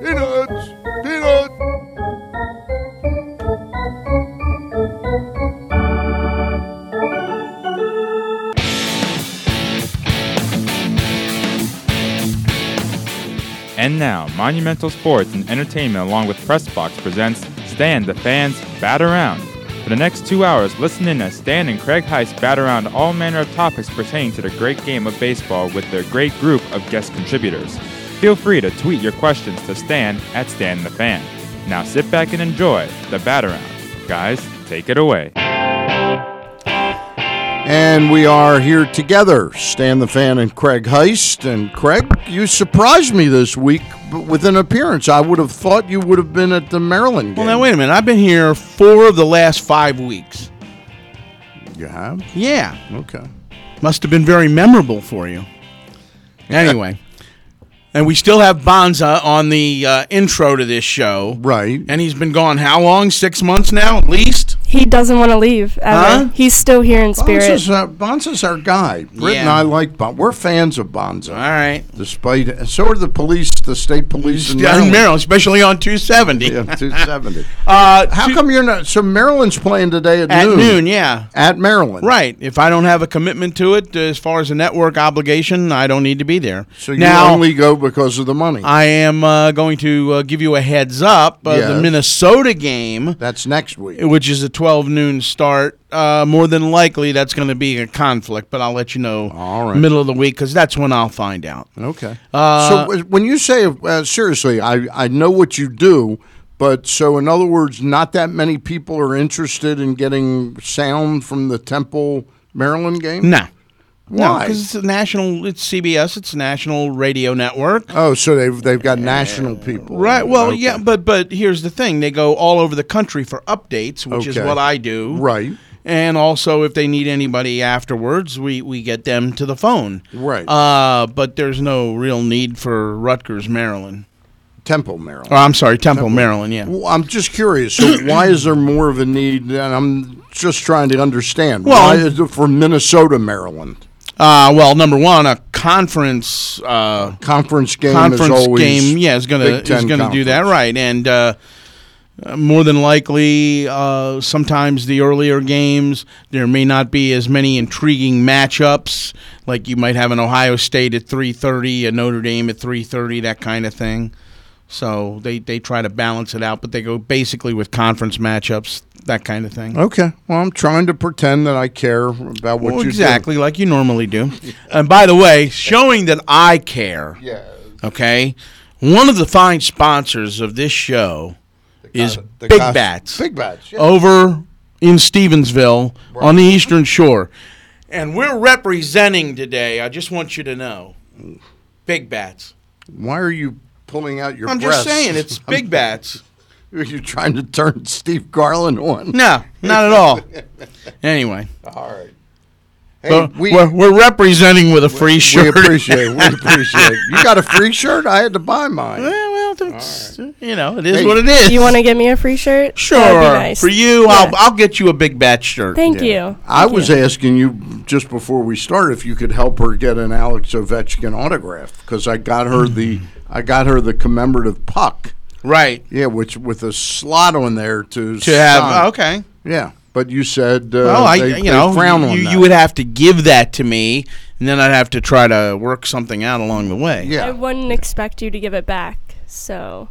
Peanuts! Peanuts! And now, Monumental Sports and Entertainment along with Pressbox presents Stan the Fans Bat Around. For the next two hours, listen in as Stan and Craig Heist bat around all manner of topics pertaining to the great game of baseball with their great group of guest contributors. Feel free to tweet your questions to Stan at Stan the Fan. Now sit back and enjoy the bat around. Guys, take it away. And we are here together, Stan the Fan and Craig Heist. And Craig, you surprised me this week with an appearance. I would have thought you would have been at the Maryland game. Well, now wait a minute. I've been here four of the last five weeks. You have? Yeah, Okay. must have been very memorable for you. Anyway, and we still have Bonza on the uh, intro to this show, Right. and he's been gone how long? Six months now, at least. He doesn't want to leave ever. Huh? He's still here in spirit. Bonza's, uh, Bonza's our guy. Britt and Yeah. I like Bonza. We're fans of Bonza. All right. Despite, so are the police, the state police in Maryland. in Maryland, especially on 270. Yeah, 270. Uh, How two- come you're not? So Maryland's playing today at, noon? at noon. noon? Yeah. At Maryland. Right. If I don't have a commitment to it as far as a network obligation, I don't need to be there. So you now, only go because of the money. I am uh, going to uh, give you a heads up. Uh, Yes. The Minnesota game, That's next week. which is a 12 noon start, uh, more than likely that's going to be a conflict, but I'll let you know All right. middle of the week because that's when I'll find out. Okay. Uh, so uh, when you say uh, seriously, I I know what you do, but so in other words, not that many people are interested in getting sound from the Temple Maryland game. No. No, because it's a national. It's CBS. It's a national radio network. Oh, so they've they've got national people. Right. Well, Okay. yeah, but but here's the thing: they go all over the country for updates, which is what I do. Right. And also, if they need anybody afterwards, we, we get them to the phone. Right. Uh, but there's no real need for Rutgers, Maryland. Temple Maryland. Oh, I'm sorry, Temple, Maryland. Yeah. Well, I'm just curious. So why is there more of a need? And I'm just trying to understand. Well- why is it for Minnesota, Maryland? Uh, well, number one, a conference uh, Conference game conference is always game. Yeah, is gonna is gonna do that right, and uh, uh, more than likely, uh, sometimes the earlier games there may not be as many intriguing matchups. Like you might have an Ohio State at three thirty, a Notre Dame at three thirty, that kind of thing. So they, they try to balance it out, but they go basically with conference matchups, that kind of thing. Okay. Well, I'm trying to pretend that I care about what Well, you exactly like you normally do. and by the way, showing that I care. do. Yeah. Okay, one of the fine sponsors of this show is The Big Bats Big bats. Yeah. over in Stevensville on the Eastern Shore, and we're representing today. I just want you to know, Big Bats. Why are you pulling out your? I'm breasts? just saying, it's Big Bats. You're you trying to turn Steve Garland on? No, not at all. Anyway, All right. Hey, we, we're, we're representing with a free we shirt. We appreciate it. We appreciate it. You got a free shirt? I had to buy mine. well, well, that's, you know, it is Hey, what it is. you want to get me a free shirt? Sure. That would be nice. For you, Yeah. I'll, I'll get you a Big Bats shirt. Thank Yeah. you. I Thank was you. asking you just before we start if you could help her get an Alex Ovechkin autograph because I got her the I got her the commemorative puck. right. Yeah, which with a slot on there to To have, sign. okay. Yeah, but you said uh, Well, I, they, you they know, frown on you, that. you would have to give that to me, and then I'd have to try to work something out along the way. I yeah. wouldn't expect you to give it back. So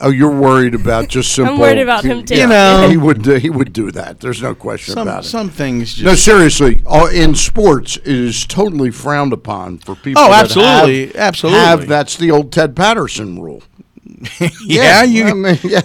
Oh, you're worried about just simple. I'm worried about him, too. You know. he would uh, he would do that. There's no question Some about it. some things just. no, seriously, uh, in sports, it is totally frowned upon for people. oh, that absolutely, have, absolutely. have that's the old Ted Patterson rule. yeah, you. I mean, yeah.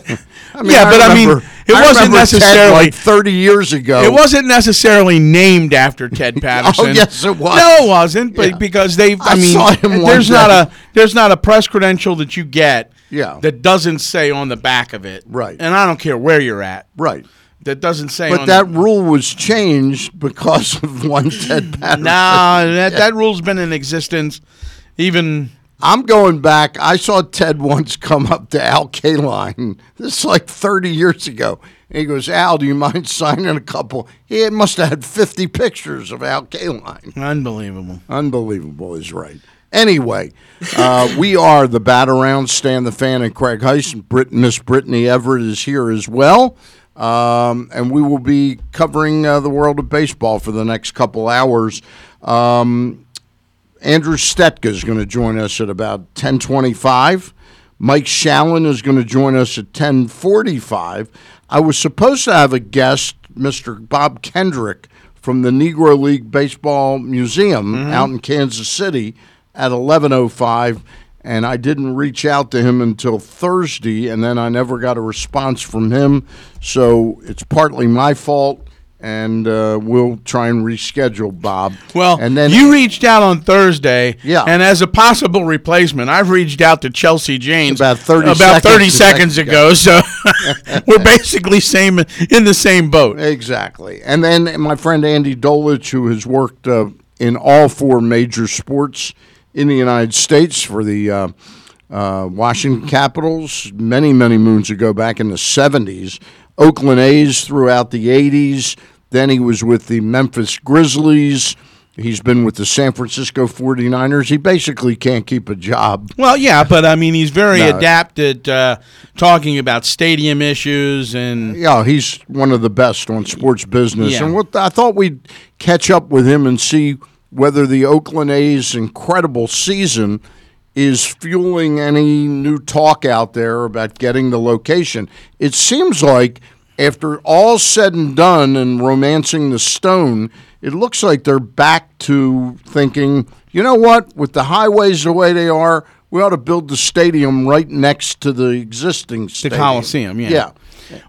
I mean, Yeah, but I mean, it I wasn't remember Ted, necessarily- like thirty years ago. it wasn't necessarily named after Ted Patterson. Oh, yes, it was. No, it wasn't. But Yeah. because they, I, I mean, saw him one there's not day. a there's not a press credential that you get Yeah. that doesn't say on the back of it. Right. And I don't care where you're at. right. That doesn't say. But that the, rule was changed because of one Ted Patterson. Nah, that, that rule's been in existence even I'm going back. I saw Ted once come up to Al Kaline. This is like 30 years ago. And he goes, Al, do you mind signing a couple? He must have had 50 pictures of Al Kaline. unbelievable. Unbelievable is right. Anyway, uh, we are the Bat Around, Stan the Fan, and Craig Heist. And Brit- Miss Brittany Everett is here as well. Um, and we will be covering uh, the world of baseball for the next couple hours. Um, Andrew Stetka is going to join us at about 1025. Mike Shalin is going to join us at 1045. I was supposed to have a guest, Mr. Bob Kendrick from the Negro League Baseball Museum out in Kansas City at 1105 and I didn't reach out to him until Thursday and then I never got a response from him. So it's partly my fault and uh, we'll try and reschedule Bob. Well, and then you reached out on Thursday, Yeah. And as a possible replacement, I've reached out to Chelsea Janes About 30 about seconds thirty seconds second ago. So we're basically same in the same boat. Exactly. And then my friend Andy Dolich, who has worked uh, in all four major sports in the United States for the uh, uh, Washington Capitals many, many moons ago, back in the 70s, Oakland A's throughout the 80s. Then he was with the Memphis Grizzlies. He's been with the San Francisco 49ers. He basically can't keep a job. Well, yeah, but I mean, he's very No. adept at uh, talking about stadium issues and Yeah, he's one of the best on sports business. Yeah. And what I thought we'd catch up with him and see whether the Oakland A's incredible season is fueling any new talk out there about getting the location. It seems like after all said and done and romancing the stone, it looks like they're back to thinking, you know what, with the highways the way they are, we ought to build the stadium right next to the existing stadium. the. Coliseum. Yeah. Yeah.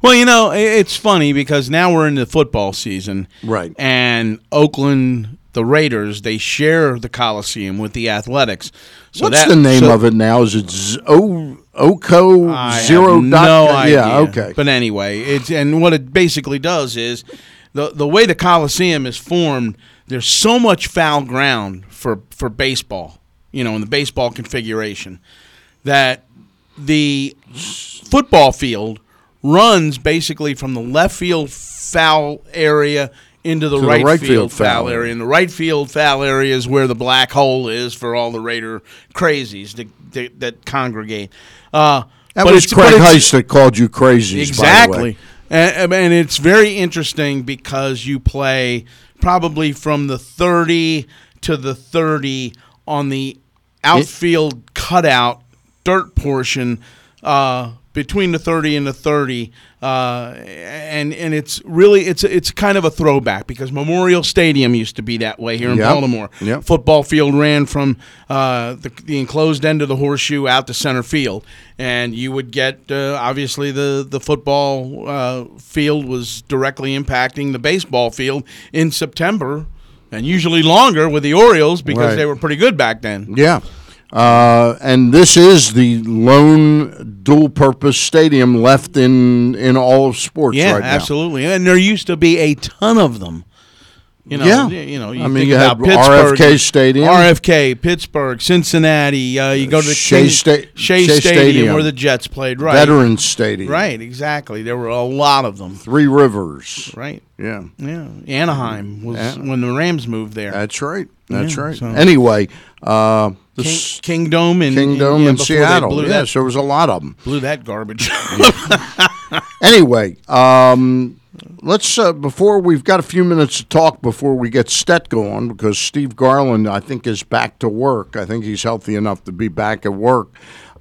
Well, you know, it's funny because now we're in the football season, Right. And Oakland, the Raiders, they share the Coliseum with the Athletics. So What's that- the name so- of it now? Is it Z- o Oco I Zero? dot- no idea. Yeah. Okay. But anyway, it's and what it basically does is the the way the Coliseum is formed. There's so much foul ground for for baseball, you know, in the baseball configuration, that the football field runs basically from the left field foul area into the, the right, right field, field foul foul area. area. And the right field foul area is where the black hole is for all the Raider crazies that, that, that congregate. Uh, that but was it's- Craig Heist that called you crazy. Exactly. And, and it's very interesting because you play probably from the 30 to the 30 on the outfield cutout dirt portion uh, between the 30 and the 30 uh, and and it's really it's it's kind of a throwback because Memorial Stadium used to be that way here in Yep. Baltimore. Yep. Football field ran from uh, the, the enclosed end of the horseshoe out to center field, and you would get uh, obviously the the football uh, field was directly impacting the baseball field in September, and usually longer with the Orioles because Right. they were pretty good back then. Yeah. Uh, and this is the lone dual-purpose stadium left in in all of sports Yeah, right now. absolutely. And there used to be a ton of them. You know, Yeah. you know, you I mean, you had Pittsburgh, RFK Stadium. RFK, Pittsburgh, Cincinnati. Uh, you go to the Shea King- Sta- Shea, Shea Stadium, Stadium. where the Jets played. Right, Veterans Stadium. right, exactly. There were a lot of them. Three Rivers. Right, Yeah. yeah. Anaheim was Yeah. when the Rams moved there. That's right. That's Yeah, right. so- Anyway, uh, the King, s- Kingdome and Kingdome yeah, in Seattle. Yes, that, there was a lot of them. blew that garbage. Anyway, um, let's uh, before we've got a few minutes to talk before we get Stetka on because Steve Garland I think is back to work. I think he's healthy enough to be back at work.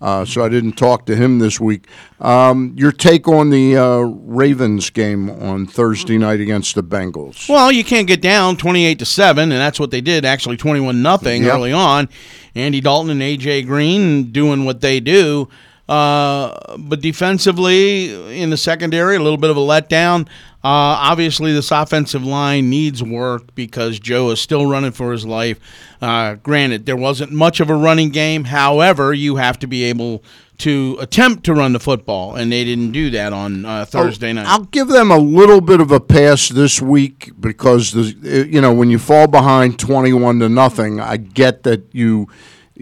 Uh, so I didn't talk to him this week. Um, your take on the uh, Ravens game on Thursday night against the Bengals? Well, you can't get down twenty-eight to seven, and that's what they did. Actually, twenty-one nothing Yep. early on. Andy Dalton and AJ Green doing what they do, uh, but defensively in the secondary, a little bit of a letdown. Uh, obviously, this offensive line needs work because Joe is still running for his life. Uh, granted, there wasn't much of a running game. However, you have to be able to attempt to run the football, and they didn't do that on uh, Thursday night. I'll give them a little bit of a pass this week because the you know when you fall behind twenty-one to nothing, I get that you.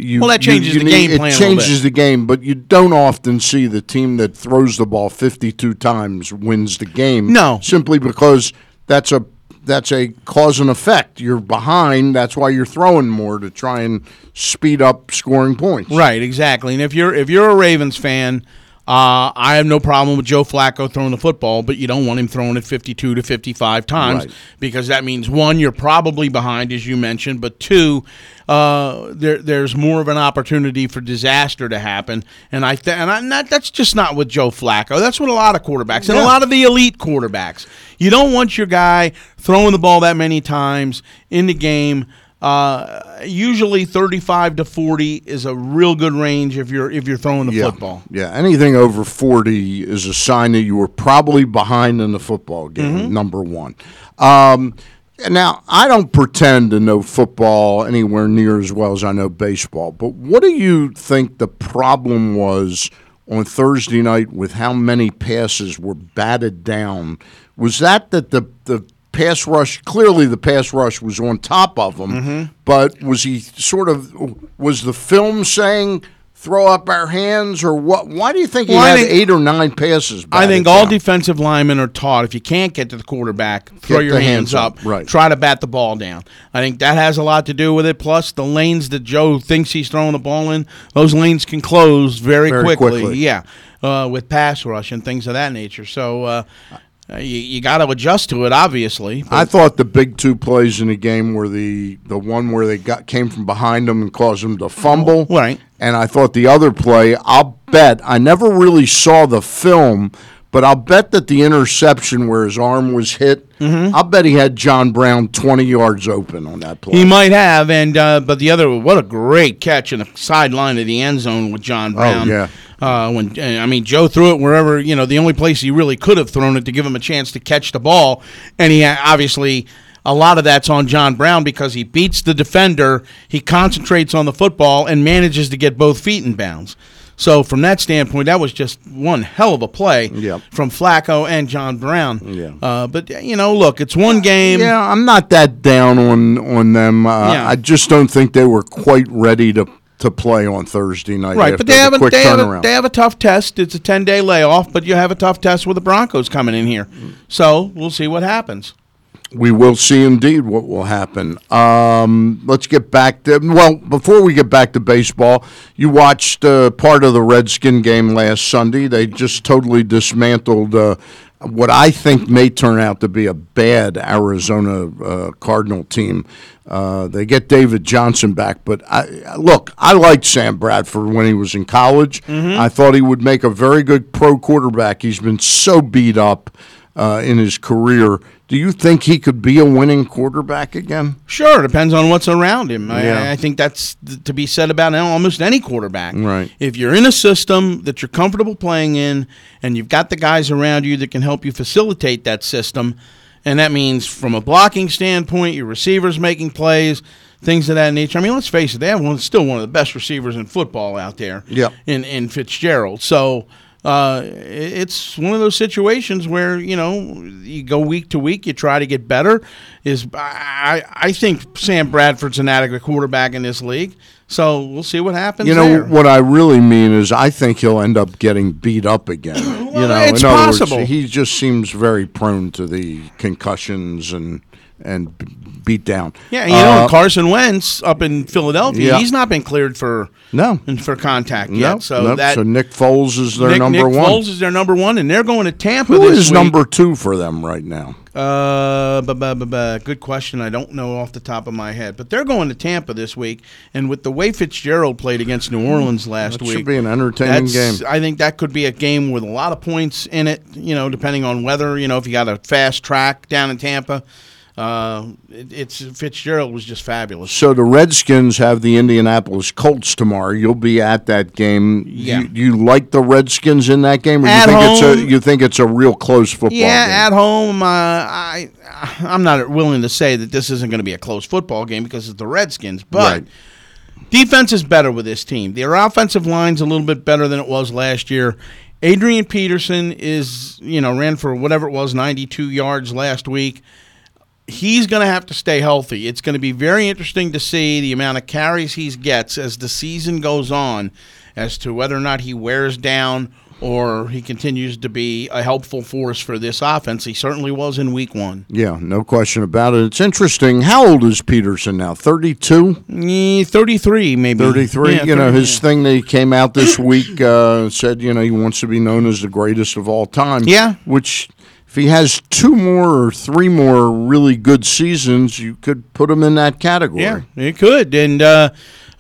You, Well, that changes you the need- game It plan a changes bit. the game, but you don't often see the team that throws the ball fifty-two times wins the game. No. simply because that's a that's a cause and effect. You're behind. That's why you're throwing more to try and speed up scoring points. Right, exactly. And if you're if you're a Ravens fan, uh, I have no problem with Joe Flacco throwing the football, but you don't want him throwing it 52 to 55 times Right. because that means one, you're probably behind, as you mentioned, but two, uh, there there's more of an opportunity for disaster to happen. And I th- and, I, that, that's just not with Joe Flacco. That's with a lot of quarterbacks and a lot of the elite quarterbacks. You don't want your guy throwing the ball that many times in the game. Uh, usually 35 to 40 is a real good range if you're if you're throwing the Yeah. football. Yeah, anything over 40 is a sign that you were probably behind in the football game, Mm-hmm. number one. Um, now, I don't pretend to know football anywhere near as well as I know baseball, but what do you think the problem was on Thursday night with how many passes were batted down? Was that that the, the pass rush, clearly the pass rush was on top of him, Mm-hmm. but was he sort of, was the film saying, throw up our hands or what? Why do you think he Well, had think- eight or nine passes? I think all down? defensive linemen are taught if you can't get to the quarterback, throw Get your hands, hands up, up, right. try to bat the ball down. I think that has a lot to do with it. Plus, the lanes that Joe thinks he's throwing the ball in, those lanes can close very, Very quickly. quickly. Yeah, uh, with pass rush and things of that nature. So uh, uh, you, you got to adjust to it, obviously. I thought the big two plays in the game were the the one where they got came from behind them and caused them to fumble. Right. And I thought the other play, I'll bet I never really saw the film, but I'll bet that the interception where his arm was hit, I'll bet he had John Brown twenty yards open on that play. He might have, and uh, but the other, what a great catch in the sideline of the end zone with John Brown. Oh yeah. Uh, when I mean Joe threw it wherever you know the only place he really could have thrown it to give him a chance to catch the ball, and he obviously a lot of that's on John Brown because he beats the defender, he concentrates on the football, and manages to get both feet in bounds. So from that standpoint, that was just one hell of a play Yep. from Flacco and John Brown. Yeah. Uh, but you know, look, it's one game. Yeah, I'm not that down on on them. Uh, Yeah. I just don't think they were quite ready to to play on Thursday night. Right, but they the have, a, they, have a, they have a tough test. It's a 10 day layoff, but you have a tough test with the Broncos coming in here. So we'll see what happens. We will see indeed what will happen. Um, let's get back to well. Before we get back to baseball, you watched uh, part of the Redskin game last Sunday. They just totally dismantled uh, what I think may turn out to be a bad Arizona uh, Cardinal team. Uh, they get David Johnson back, but I, look, I liked Sam Bradford when he was in college. I thought he would make a very good pro quarterback. He's been so beat up uh, in his career. Do you think he could be a winning quarterback again? Sure, depends on what's around him. Yeah. I, I think that's th- to be said about almost any quarterback. Right. If you're in a system that you're comfortable playing in and you've got the guys around you that can help you facilitate that system, and that means from a blocking standpoint, your receivers making plays, things of that nature. I mean, let's face it, they have one, still one of the best receivers in football out there Yep. in, in Fitzgerald. So uh, it's one of those situations where, you know, you go week to week, you try to get better. Is I, I think Sam Bradford's an adequate quarterback in this league. So we'll see what happens You know there. what I really mean is I think he'll end up getting beat up again. you know, it's in other possible. words, he just seems very prone to the concussions and and beat down. Yeah, you know Uh, Carson Wentz up in Philadelphia. Yeah. He's not been cleared for no, for contact no, yet. So no. that so Nick Foles is their Nick, number Nick one. Foles is their number one, and they're going to Tampa. Who this is week. number two for them right now? Uh, bu- bu- bu- good question. I don't know off the top of my head, but they're going to Tampa this week, and with the way Fitzgerald played against New Orleans last That week, should be an entertaining game. I think that could be a game with a lot of points in it. You know, depending on weather. You know, if you got a fast track down in Tampa, uh, it, it's Fitzgerald was just fabulous. So the Redskins have the Indianapolis Colts tomorrow. You'll be at that game. Yeah. You, you like the Redskins in that game, or At you think it's a home. you think it's a real close football Yeah, game? at home, uh, I I'm not willing to say that this isn't going to be a close football game because it's the Redskins, but. Right. Defense is better with this team. Their offensive line's a little bit better than it was last year. Adrian Peterson is, you know, ran for whatever it was, 92 yards last week. He's going to have to stay healthy. It's going to be very interesting to see the amount of carries he gets as the season goes on as to whether or not he wears down or he continues to be a helpful force for this offense. He certainly was in week one. Yeah, no question about it. It's interesting. How old is Peterson now? 32? Eh, 33, maybe. 33. Yeah, you know, his yeah. thing that he came out this week uh, said, you know, he wants to be known as the greatest of all time. Yeah. Which, he has two more or three more really good seasons, you could put him in that category. Yeah, it could. And uh,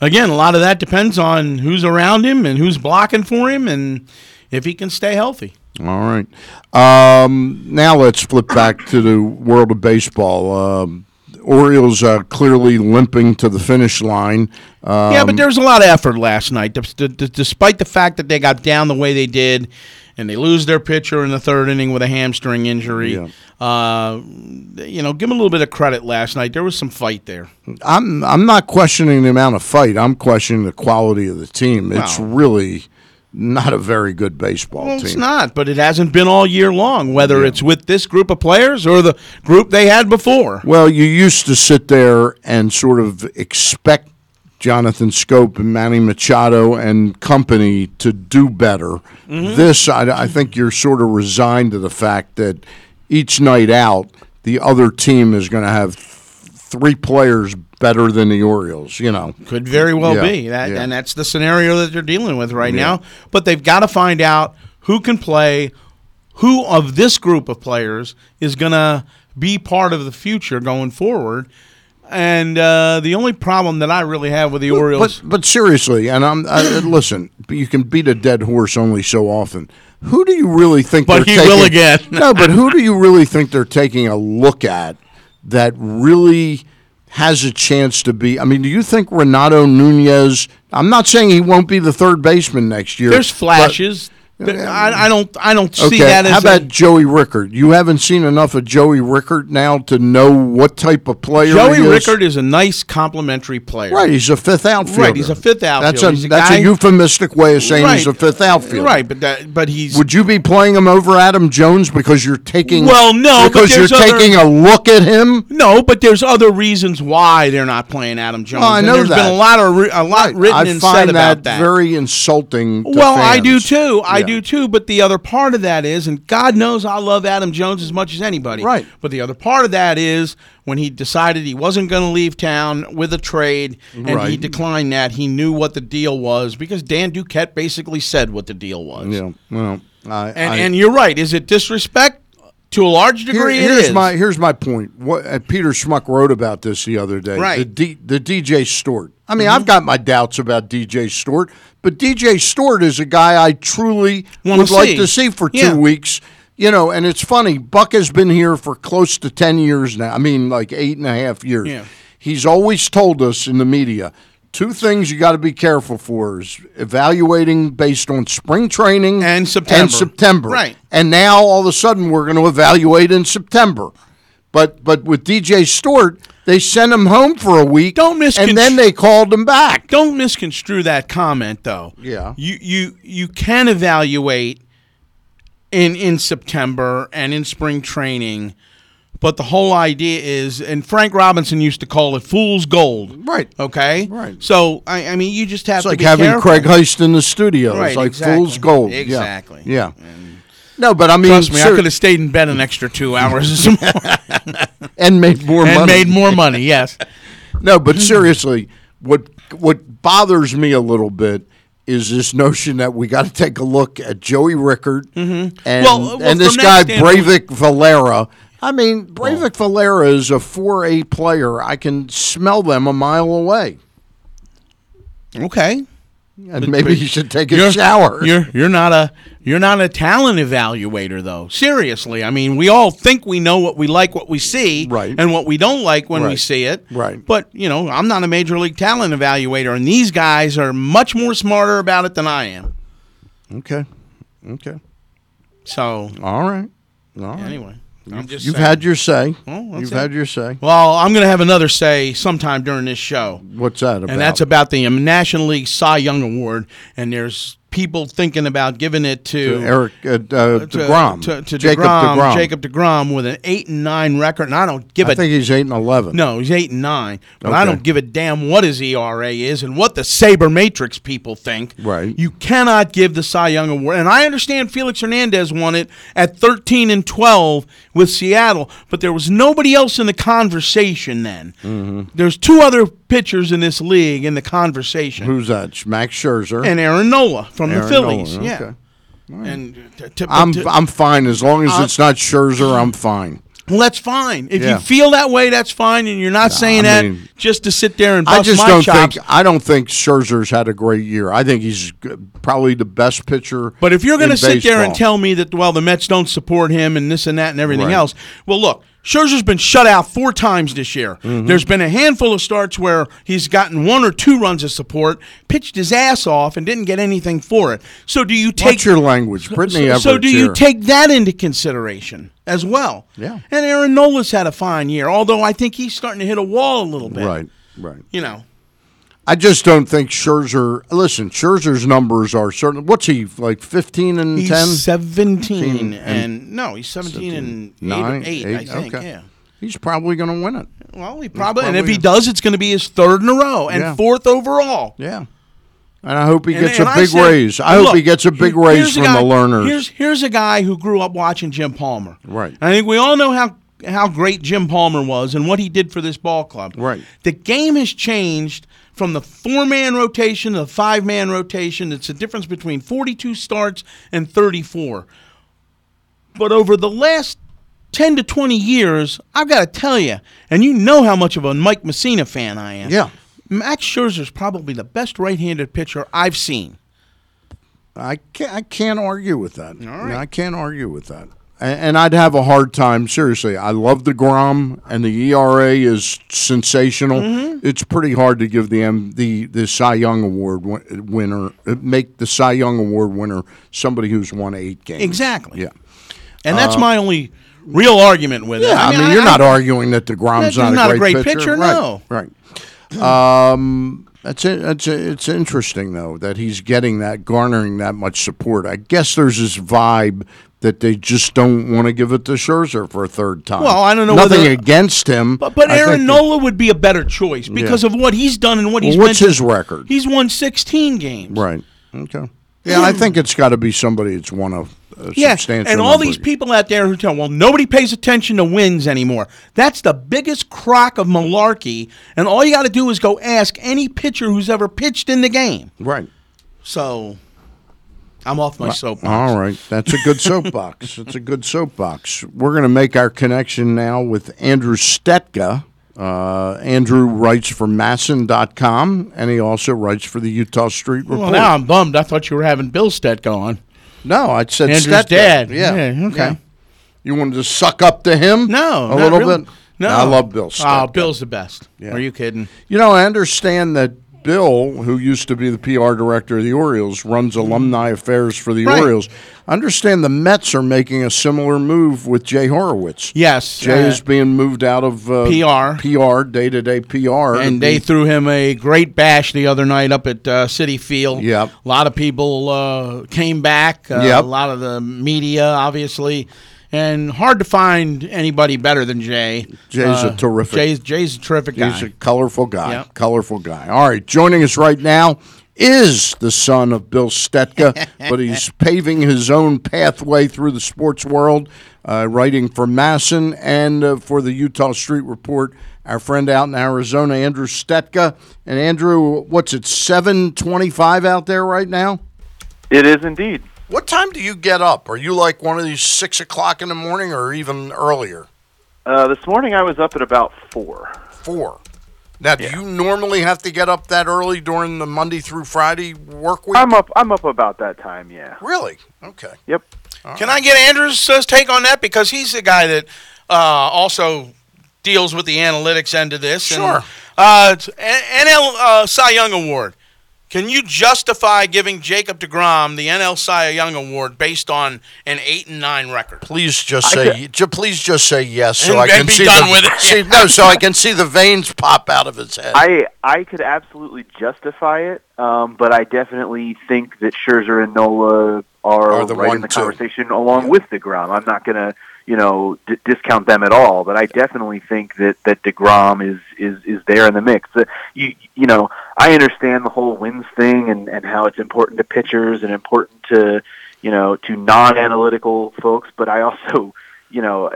again, a lot of that depends on who's around him and who's blocking for him and if he can stay healthy. All right. Um, now let's flip back to the world of baseball. Um, Orioles uh, clearly limping to the finish line. Um, yeah, but there was a lot of effort last night, d- d- d- despite the fact that they got down the way they did, and they lose their pitcher in the third inning with a hamstring injury. Yeah. Uh, you know, give them a little bit of credit last night. There was some fight there. I'm I'm not questioning the amount of fight. I'm questioning the quality of the team. It's Wow. really not a very good baseball Well, team. it's not, but it hasn't been all year long. Whether it's with this group of players or the group they had before. Well, you used to sit there and sort of expect Jonathan Schoop and Manny Machado and company to do better. Mm-hmm. This, I, I think you're sort of resigned to the fact that each night out, the other team is going to have th- three players better than the Orioles, you know. Could very well Yeah, be that, yeah. and that's the scenario that they're dealing with right Yeah. now. But they've got to find out who can play, who of this group of players is going to be part of the future going forward. And uh, the only problem that I really have with the Orioles, But but seriously, and I'm I, listen. You can beat a dead horse only so often. Who do you really think? But they're he will taking- again. no, but who do you really think they're taking a look at that really has a chance to be? I mean, do you think Renato Nunez? I'm not saying he won't be the third baseman next year. there's but- flashes. But I, I don't. I don't see that as how a- about Joey Rickard? You haven't seen enough of Joey Rickard now to know what type of player Joey he is? Rickard is a nice complimentary player. Right, he's a fifth outfielder. Right, he's a fifth That's outfielder. a He's a that's guy- a euphemistic way of saying he's a Right. fifth outfielder. Right, but that, but he's Would you be playing him over Adam Jones because you're taking? Well, no, but because you're there's other- taking a look at him. No, but there's other reasons why they're not playing Adam Jones. I and know There's that. been a lot of a lot written I and find said that, about that. very insulting. to well, I do fans. too. I. do too. But the other part of that is, and God knows I love Adam Jones as much as anybody. Right. But the other part of that is when he decided he wasn't going to leave town with a trade, and he declined that. He knew what the deal was because Dan Duquette basically said what the deal was. Yeah. Well, I, And I, and you're right. Is it disrespect? To a large degree, it here's is. my here's my point. What uh, Peter Schmuck wrote about this the other day. Right. Mm-hmm. The, D, the DJ Stewart. I mean, I've got my doubts about DJ Stewart, but DJ Stewart is a guy I truly Wanna would like to see for two Yeah. weeks. You know, and it's funny. Buck has been here for close to ten years now. I mean, like eight and a half years. Yeah. He's always told us in the media. Two things you got to be careful for is evaluating based on spring training And September. And September. Right. And now all of a sudden we're going to evaluate in September. But but with DJ Stewart, they sent him home for a week. Don't misconstru- And then they called him back. don't misconstrue that comment though. Yeah. You you you can evaluate in in September and in spring training, but the whole idea is and Frank Robinson used to call it fool's gold. Right. Okay? Right. So I, I mean you just have It's to like having careful. Craig Heist in the studio. Right, it's like exactly. fool's gold. Yeah. Exactly. Yeah. No, but I mean, Trust me, I could have stayed in bed an extra two hours and made more and money. made more money. Yes. No, but seriously, what what bothers me a little bit is this notion that we got to take a look at Joey Rickard and Mm-hmm. Well, well, and this guy Breyvic Valera. I mean, Breyvic Valera is a four A player. I can smell them a mile away, Okay. and maybe you should take a You're- shower. You're you're not a you're not a talent evaluator though. Seriously, I mean, we all think we know what we like, what we see, Right. and what we don't like when we Right. see it. Right. But you know, I'm not a major league talent evaluator, and these guys are much more smarter about it than I am. okay, okay, So all right, all right. anyway, You've had your say. Oh, well, You've it. had your say. Well, I'm going to have another say sometime during this show. What's that about? And that's about the National League Cy Young Award. And there's people thinking about giving it to, To Eric uh, uh, Degrom, to, to Jacob DeGrom, Degrom. Jacob DeGrom with an eight and nine record, and I don't give I a think he's eight and eleven. no, he's eight and nine, but I don't give a damn what his ERA is and what the sabermetrics people think. Right. You cannot give the Cy Young award, and I understand Felix Hernandez won it at thirteen and twelve with Seattle, but there was nobody else in the conversation then. Mm-hmm. There's two other pitchers in this league in the conversation, Who's that? Max Scherzer. and Aaron Nola from Aaron the Phillies. Nola, Yeah. okay. And to, to, I'm to- I'm fine as long as Uh, it's not Scherzer. I'm fine. well, that's fine. If Yeah. you feel that way, that's fine, and you're not saying I that mean- just to sit there and bust I just my don't chops. think I don't think Scherzer's had a great year. I think he's probably the best pitcher. But if you're going to in sit there and tell me that well the Mets don't support him and this and that and everything Right. else, well look, Scherzer's been shut out four times this year. Mm-hmm. There's been a handful of starts where he's gotten one or two runs of support, pitched his ass off, and didn't get anything for it. So do you take What's your language, Brittany so, so do you here. take that into consideration as well? Yeah. And Aaron Nola's had a fine year, although I think he's starting to hit a wall a little bit. right, right. You know. I just don't think Scherzer. Listen, Scherzer's numbers are certain. What's he like? Fifteen and He's ten. 17 and- and, no, he's 17 and 8, Nine, 8, I think, okay. yeah. He's probably going to win it. Well, he probably, and if he does, it's going to be his third in a row and Yeah. fourth overall. Yeah. And I hope he gets and a I big said- raise. I and hope look, he gets a big raise a from guy- the Lerners. Here's here's a guy who grew up watching Jim Palmer. Right. I think we all know how how great Jim Palmer was and what he did for this ball club. Right. The game has changed from the four man rotation to the five man rotation. It's a difference between 42 starts and 34. But over the last 10 to 20 years, I've got to tell you, and you know how much of a Mike Mussina fan I am. Yeah. Max Scherzer's probably the best right-handed pitcher I've seen. I can't, I can't argue with that. right. I can't argue with that. And, I'd have a hard time. Seriously, I love DeGrom, and the ERA is sensational. Mm-hmm. It's pretty hard to give the M, the the Cy Young Award win- winner, uh, make the Cy Young Award winner somebody who's won eight games. Exactly. Yeah. And that's my only real argument with it. Uh, Yeah, I mean, you're not arguing that DeGrom's not, not a great, great pitcher, Right, no. Right. Um, that's it. That's it's interesting though that he's getting that, garnering that much support. I guess there's this vibe that they just don't want to give it to Scherzer for a third time. Well, I don't know Nothing whether- against him, But, but Aaron Nola would be a better choice because of what he's done and what he's Well, what's his record? He's won 16 games. Right. Okay. Yeah, I think it's got to be somebody that's won a, a Yeah, substantial. and all number these people out there who tell, well, nobody pays attention to wins anymore. That's the biggest crock of malarkey, and all you got to do is go ask any pitcher who's ever pitched in the game. Right. So, I'm off my soapbox. All right, that's a good soapbox. It's a good soapbox. We're going to make our connection now with Andrew Stetka. Uh, Andrew writes for MASN.com, and he also writes for the Eutaw Street Report. Well, now I'm bummed. I thought you were having Bill Stetka on. no, I said Andrew's Stetka. dad. Yeah. Yeah, okay. You wanted to suck up to him? No, a little really. bit. No, I love Bill. Oh, Bill's the best. Yeah. Are you kidding? You know, I understand that Bill, who used to be the PR director of the Orioles, runs alumni affairs for the Right. Orioles. I understand the Mets are making a similar move with Jay Horowitz. Yes. Jay uh, is being moved out of uh, PR. PR, day to day PR. and they be- threw him a great bash the other night up at uh, Citi Field. Yep. A lot of people uh, came back. Uh, Yep. A lot of the media, obviously. And hard to find anybody better than Jay. Jay's a Uh, terrific- Jay's, Jay's a terrific guy. He's a colorful guy. Yep. Colorful guy. All right, joining us right now is the son of Bill Stetka, but he's paving his own pathway through the sports world, uh, writing for MASN and uh, for the Eutaw Street Report. Our friend out in Arizona, Andrew Stetka. And Andrew, what's it, 725 out there right now? It is indeed. What time do you get up? Are you like one of these 6 o'clock in the morning or even earlier? Uh, this morning I was up at about four. Four. Now, do you normally have to get up that early during the Monday through Friday work week? I'm up. I'm up about that time. Yeah. really? Okay. Yep. Can I get Andrew's uh, take on that? Because he's the guy that uh, also deals with the analytics end of this. Sure. And, uh, NL uh, Cy Young Award. Can you justify giving Jacob DeGrom the NL Cy Young Award based on an eight and nine record? Please just say. Ju- please just say yes, so And- I can and be see done the with it. see, no, so I can see the veins pop out of his head. I I could absolutely justify it, um, but I definitely think that Scherzer and Nola are, Are the right one, in the two. conversation along with Degrom. I'm not gonna you know d- discount them at all, but I definitely think that that Degrom is is is there in the mix. Uh, you you know I understand the whole wins thing and and how it's important to pitchers and important to you know to non-analytical folks, but I also you know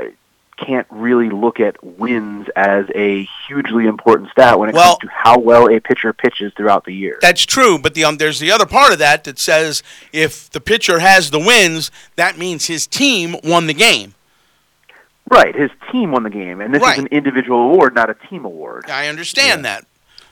can't really look at wins as a hugely important stat when it Well- comes to how well a pitcher pitches throughout the year. That's true, but the um, there's the other part of that that says if the pitcher has the wins, that means his team won the game. Right, his team won the game, and this Right. is an individual award, not a team award. I understand that.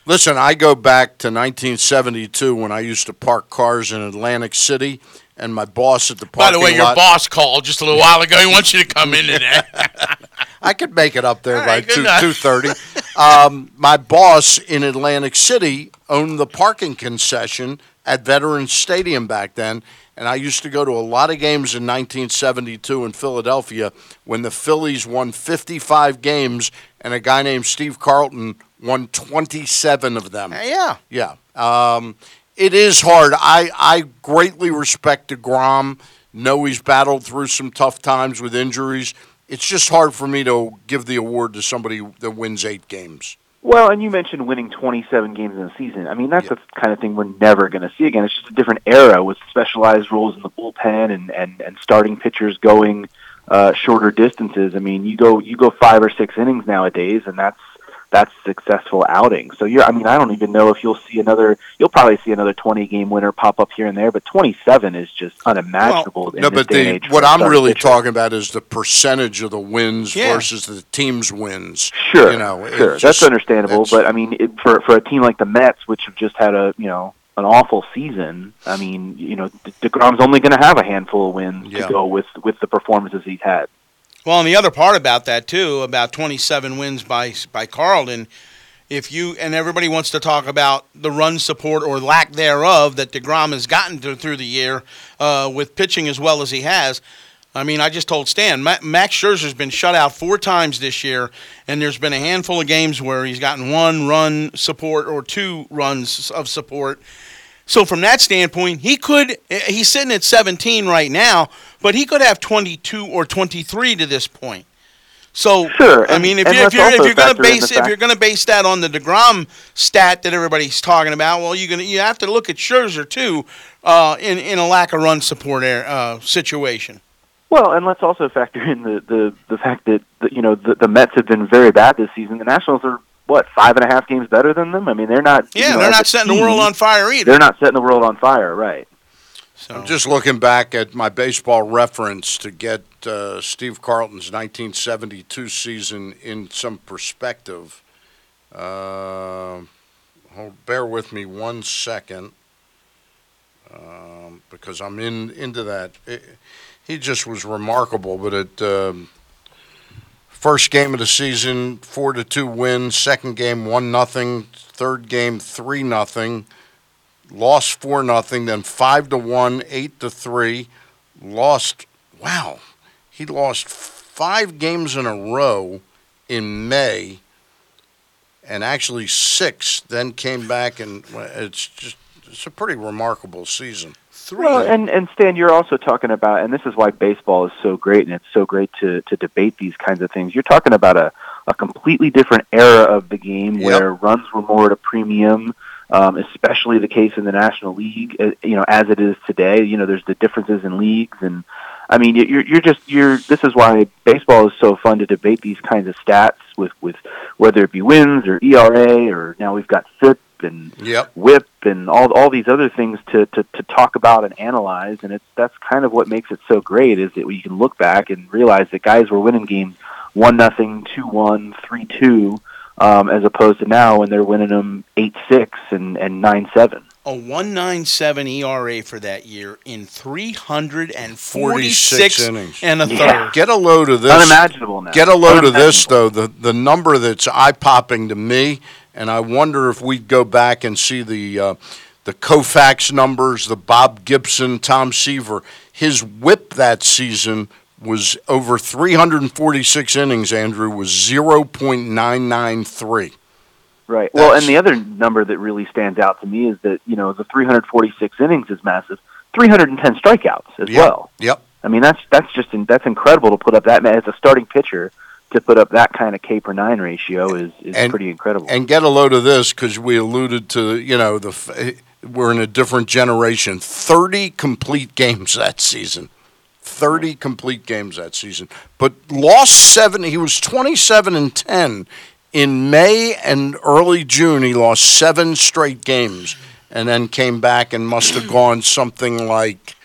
Listen, I go back to 1972 when I used to park cars in Atlantic City, and my boss at the parking By the way, your lot. boss called just a little while ago. He wants you to come in today. I could make it up there All by right, two enough. two thirty. um, my boss in Atlantic City owned the parking concession at Veterans Stadium back then, and I used to go to a lot of games in 1972 in Philadelphia when the Phillies won 55 games, and a guy named Steve Carlton won 27 of them. yeah. Yeah. Um, it is hard. I, I greatly respect DeGrom. Know he's battled through some tough times with injuries. It's just hard for me to give the award to somebody that wins eight games. Well, and you mentioned winning 27 games in a season. I mean, that's the kind of thing we're never going to see again. It's just a different era with specialized roles in the bullpen and and and starting pitchers going uh, shorter distances. I mean, you go you go five or six innings nowadays, and that's that's successful outing. So you're, I mean, I don't even know if you'll see another. You'll probably see another 20 game winner pop up here and there, but 27 is just unimaginable. in no, but the what I'm really pitcher. talking about is the percentage of the wins Yeah. versus the team's wins. Sure, You know, sure, just- that's understandable. But I mean, it, for for a team like the Mets, which have just had a you know an awful season, I mean, you know, De- Degrom's only going to have a handful of wins Yeah. to go with with the performances he's had. Well, and the other part about that too, about 27 wins by by Carlton, if you and everybody wants to talk about the run support or lack thereof that Degrom has gotten to, through the year uh, with pitching as well as he has. I mean, I just told Stan, Ma- Max Scherzer's been shut out four times this year, and there's been a handful of games where he's gotten one run support or two runs of support. So from that standpoint, he could he's sitting at 17 right now, but he could have 22 or 23 to this point. So Sure, I mean, if and you're if you're, if you're going to base if fact- you're going to base that on the Degrom stat that everybody's talking about, well, to you have to look at Scherzer too uh, in in a lack of run support air, uh, situation. Well, and let's also factor in the the, the fact that the, you know the, the Mets have been very bad this season. The Nationals are what five and a half games better than them. I mean, they're not. Yeah, you know, they're not a setting the world on fire either. They're not setting the world on fire, right? So I'm just looking back at my baseball reference to get uh, Steve Carlton's 1972 season in some perspective. Uh, hold, bear with me one second, um, because I'm in into that. It- he just was remarkable. But it. um, first game of the season, four to two win. Second game, one nothing. Third game, three nothing lost four nothing, then five to one, eight to three, lost. Wow, he lost five games in a row in May, and actually six. Then came back, and it's just it's a pretty remarkable season. Three. Well, and and Stan, you're also talking about, and this is why baseball is so great, and it's so great to to debate these kinds of things. You're talking about a a completely different era of the game Yep. where runs were more at a premium. Um, especially the case in the National League, uh, you know, as it is today. You know, there's the differences in leagues, and I mean, you- you're you're just you're. This is why baseball is so fun to debate these kinds of stats with with whether it be wins or ERA or now we've got FIP and Yep. whip and all all these other things to, to, to talk about and analyze and it's that's kind of what makes it so great is that you can look back and realize that guys were winning games one nothing, two one, three two, um, as opposed to now when they're winning them eight six and, and nine seven. a 197 ERA for that year in 346 innings. and a Yeah. third. Get a load of this. Unimaginable now. Get a load of this though. The the number that's eye popping to me, and I wonder if we'd go back and see the uh, the Koufax numbers, the Bob Gibson, Tom Seaver. His whip that season was over 346 innings, Andrew, was 0.993. Right. Well, and the other number that really stands out to me is that you know the 346 innings is massive. 310 strikeouts as Yep. well. Yep. I mean, that's that's just that's incredible to put up that as a starting pitcher to put up that kind of K per nine ratio is is And- pretty incredible. And get a load of this because we alluded to, you know, the eh, we're in a different generation. 30 complete games that season. 30 complete games that season. But lost seven. He was 27 and 10. In May and early June, he lost seven straight games and then came back and must have gone something like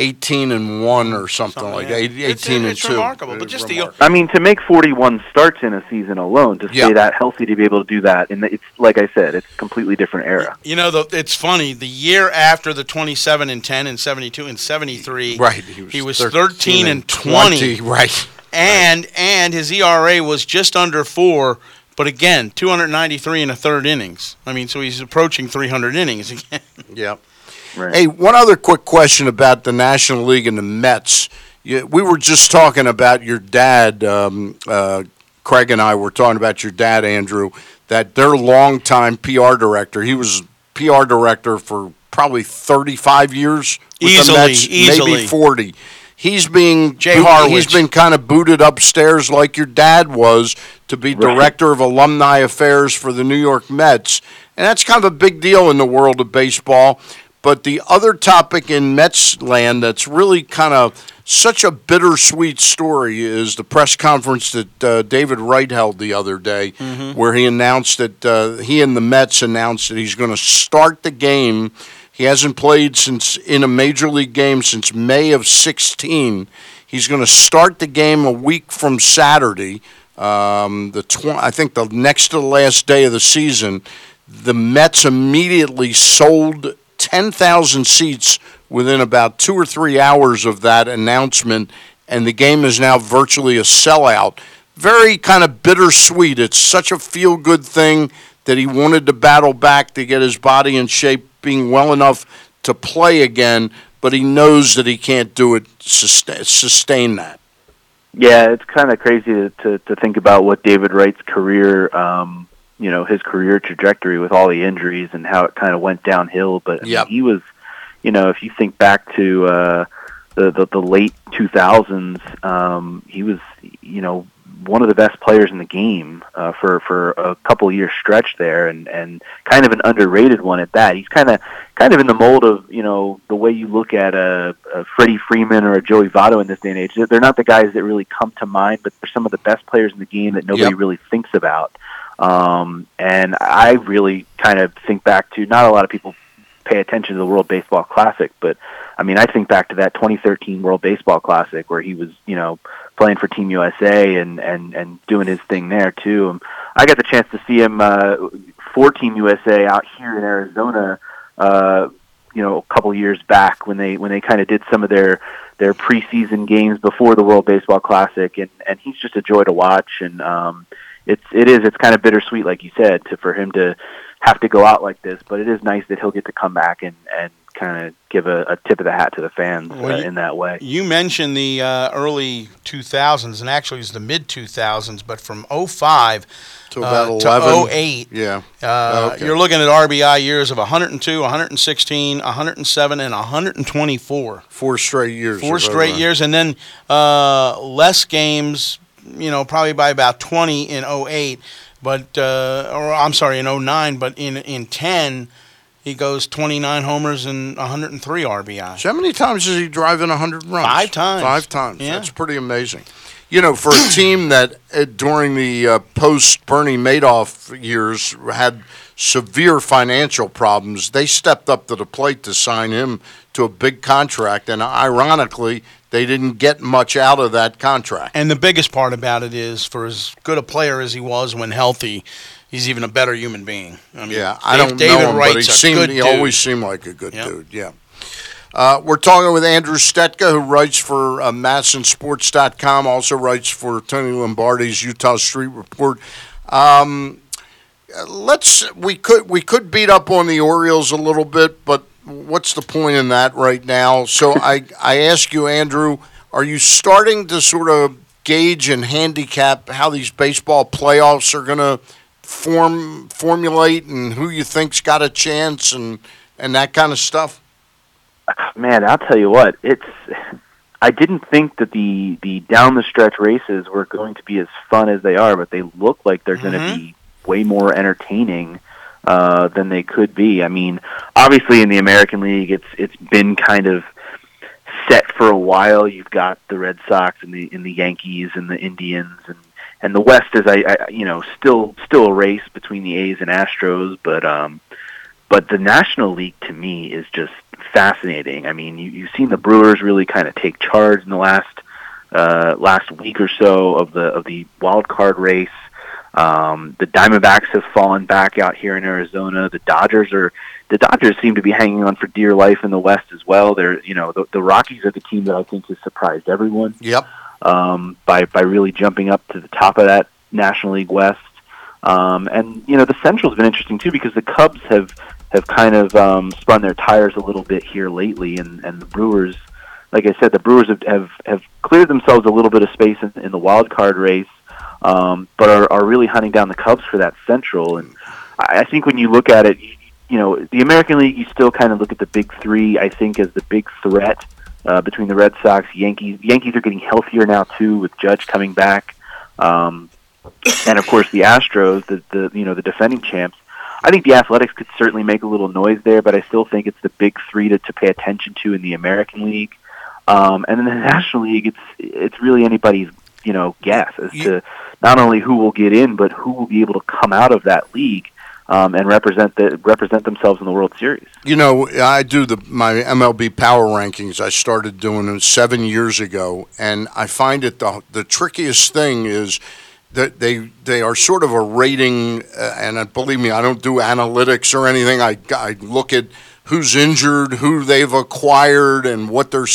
18 and 1 or something, Something, like yeah. that. 18 It's- and it's 2. remarkable, but It's just the- I mean, to make 41 starts in a season alone, to stay Yeah. that healthy, to be able to do that, and it's like I said, it's a completely different era. You know, the, it's funny. The year after the 27 and 10 and 72 and 73, Right. he was 13 and 20. Right. and and his ERA was just under four. But again, 293 in a third innings. I mean, so he's approaching 300 innings again. Yeah. Right. Hey, one other quick question about the National League and the Mets. You, we were just talking about your dad. Um, uh, Craig and I were talking about your dad, Andrew. That their longtime PR director. He was PR director for probably thirty-five years. With Easily, the Mets, easily. maybe forty. He's being Jay Horwitz. He's been kind of booted upstairs like your dad was to be Right. director of alumni affairs for the New York Mets, and that's kind of a big deal in the world of baseball. But the other topic in Mets land that's really kind of such a bittersweet story is the press conference that uh, David Wright held the other day, where he announced that uh, he and the Mets announced that he's going to start the game. He hasn't played since in a major league game since May of 16. He's going to start the game a week from Saturday. Um, the tw- I think the next to the last day of the season, the Mets immediately sold 10,000 seats within about two or three hours of that announcement, and the game is now virtually a sellout. Very kind of bittersweet. It's such a feel good thing that he wanted to battle back to get his body in shape, being well enough to play again, but he knows that he can't do it, sustain, sustain that. Yeah, it's kind of crazy to, to to think about what David Wright's career, um, you know, his career trajectory with all the injuries and how it kind of went downhill. But I mean, he was, you know, if you think back to uh, the, the the late 2000s, um, he was, you know, one of the best players in the game uh, for for a couple year stretch there, and and kind of an underrated one at that. He's kind of kind of in the mold of you know the way you look at a, a Freddie Freeman or a Joey Votto in this day and age. They're not the guys that really come to mind, but they're some of the best players in the game that nobody Yep. really thinks about. Um, and I really kind of think back to not a lot of people pay attention to the World Baseball Classic, but I mean I think back to that 2013 World Baseball Classic where he was you know playing for Team USA and and and doing his thing there too. I got the chance to see him uh, for Team USA out here in Arizona. Uh, you know, a couple years back when they when they kind of did some of their their preseason games before the World Baseball Classic, and and he's just a joy to watch. And um, it's it is it's kind of bittersweet, like you said, to for him to have to go out like this. But it is nice that he'll get to come back and and kind of give a, a tip of the hat to the fans Well, uh, you- in that way. You mentioned the uh, early 2000s, and actually it's the mid 2000s, but from 05 To about uh, 11. to 08, Yeah. uh, Okay. you're looking at RBI years of 102, 116, 107, and 124. Four straight years. Four straight years, and then uh, less games, you know, probably by about 20 in 08, but, uh, or I'm sorry, in 09, but in, in 10, he goes 29 homers and 103 RBI. So how many times is he drive driving 100 runs? Five times. Five times. Yeah. That's pretty amazing. You know, for a team that uh, during the uh, post Bernie Madoff years had severe financial problems, they stepped up to the plate to sign him to a big contract, and ironically, they didn't get much out of that contract. And the biggest part about it is, for as good a player as he was when healthy, he's even a better human being. I mean, Yeah, I Dave- don't David know him, but he seemed he dude. always seemed like a good Yep. dude. Yeah. Uh, we're talking with Andrew Stetka, who writes for uh, MASNsports.com, also writes for Tony Lombardi's Eutaw Street Report. Um, let's we could we could beat up on the Orioles a little bit, but what's the point in that right now? So I I ask you, Andrew, are you starting to sort of gauge and handicap how these baseball playoffs are going to form formulate and who you think's got a chance and and that kind of stuff? Man, I'll tell you what, it's. I didn't think that the the down the stretch races were going to be as fun as they are, but they look like they're going to mm-hmm. be way more entertaining uh, than they could be. I mean, obviously in the American League, it's it's been kind of set for a while. You've got the Red Sox and the and the Yankees and the Indians and and the West is I, I you know still still a race between the A's and Astros, but um, but the National League to me is just fascinating. I mean, you, you've seen the Brewers really kind of take charge in the last uh, last week or so of the of the wild card race. Um, the Diamondbacks have fallen back out here in Arizona. The Dodgers are the Dodgers seem to be hanging on for dear life in the West as well. They're you know the, the Rockies are the team that I think has surprised everyone Yep. um, by by really jumping up to the top of that National League West. Um, and you know the Central's been interesting too because the Cubs have have kind of um, spun their tires a little bit here lately, and and the Brewers, like I said, the Brewers have have, have cleared themselves a little bit of space in, in the wild card race, um, but are, are really hunting down the Cubs for that Central. And I, think when you look at it, you, you know the American League, you still kind of look at the big three. I think as the big threat uh, between the Red Sox, Yankees. Yankees are getting healthier now too, with Judge coming back, um, and of course the Astros, the, the you know the defending champs. I think the Athletics could certainly make a little noise there, but I still think it's the big three to, to pay attention to in the American League. Um, and in the National League, it's it's really anybody's you know guess as You- to not only who will get in, but who will be able to come out of that league um, and represent the represent themselves in the World Series. You know, I do the my MLB power rankings. I started doing them seven years ago, and I find it the the trickiest thing is that they they are sort of a rating. Uh, and uh, believe me, I don't do analytics or anything. I I look at who's injured, who they've acquired, and what their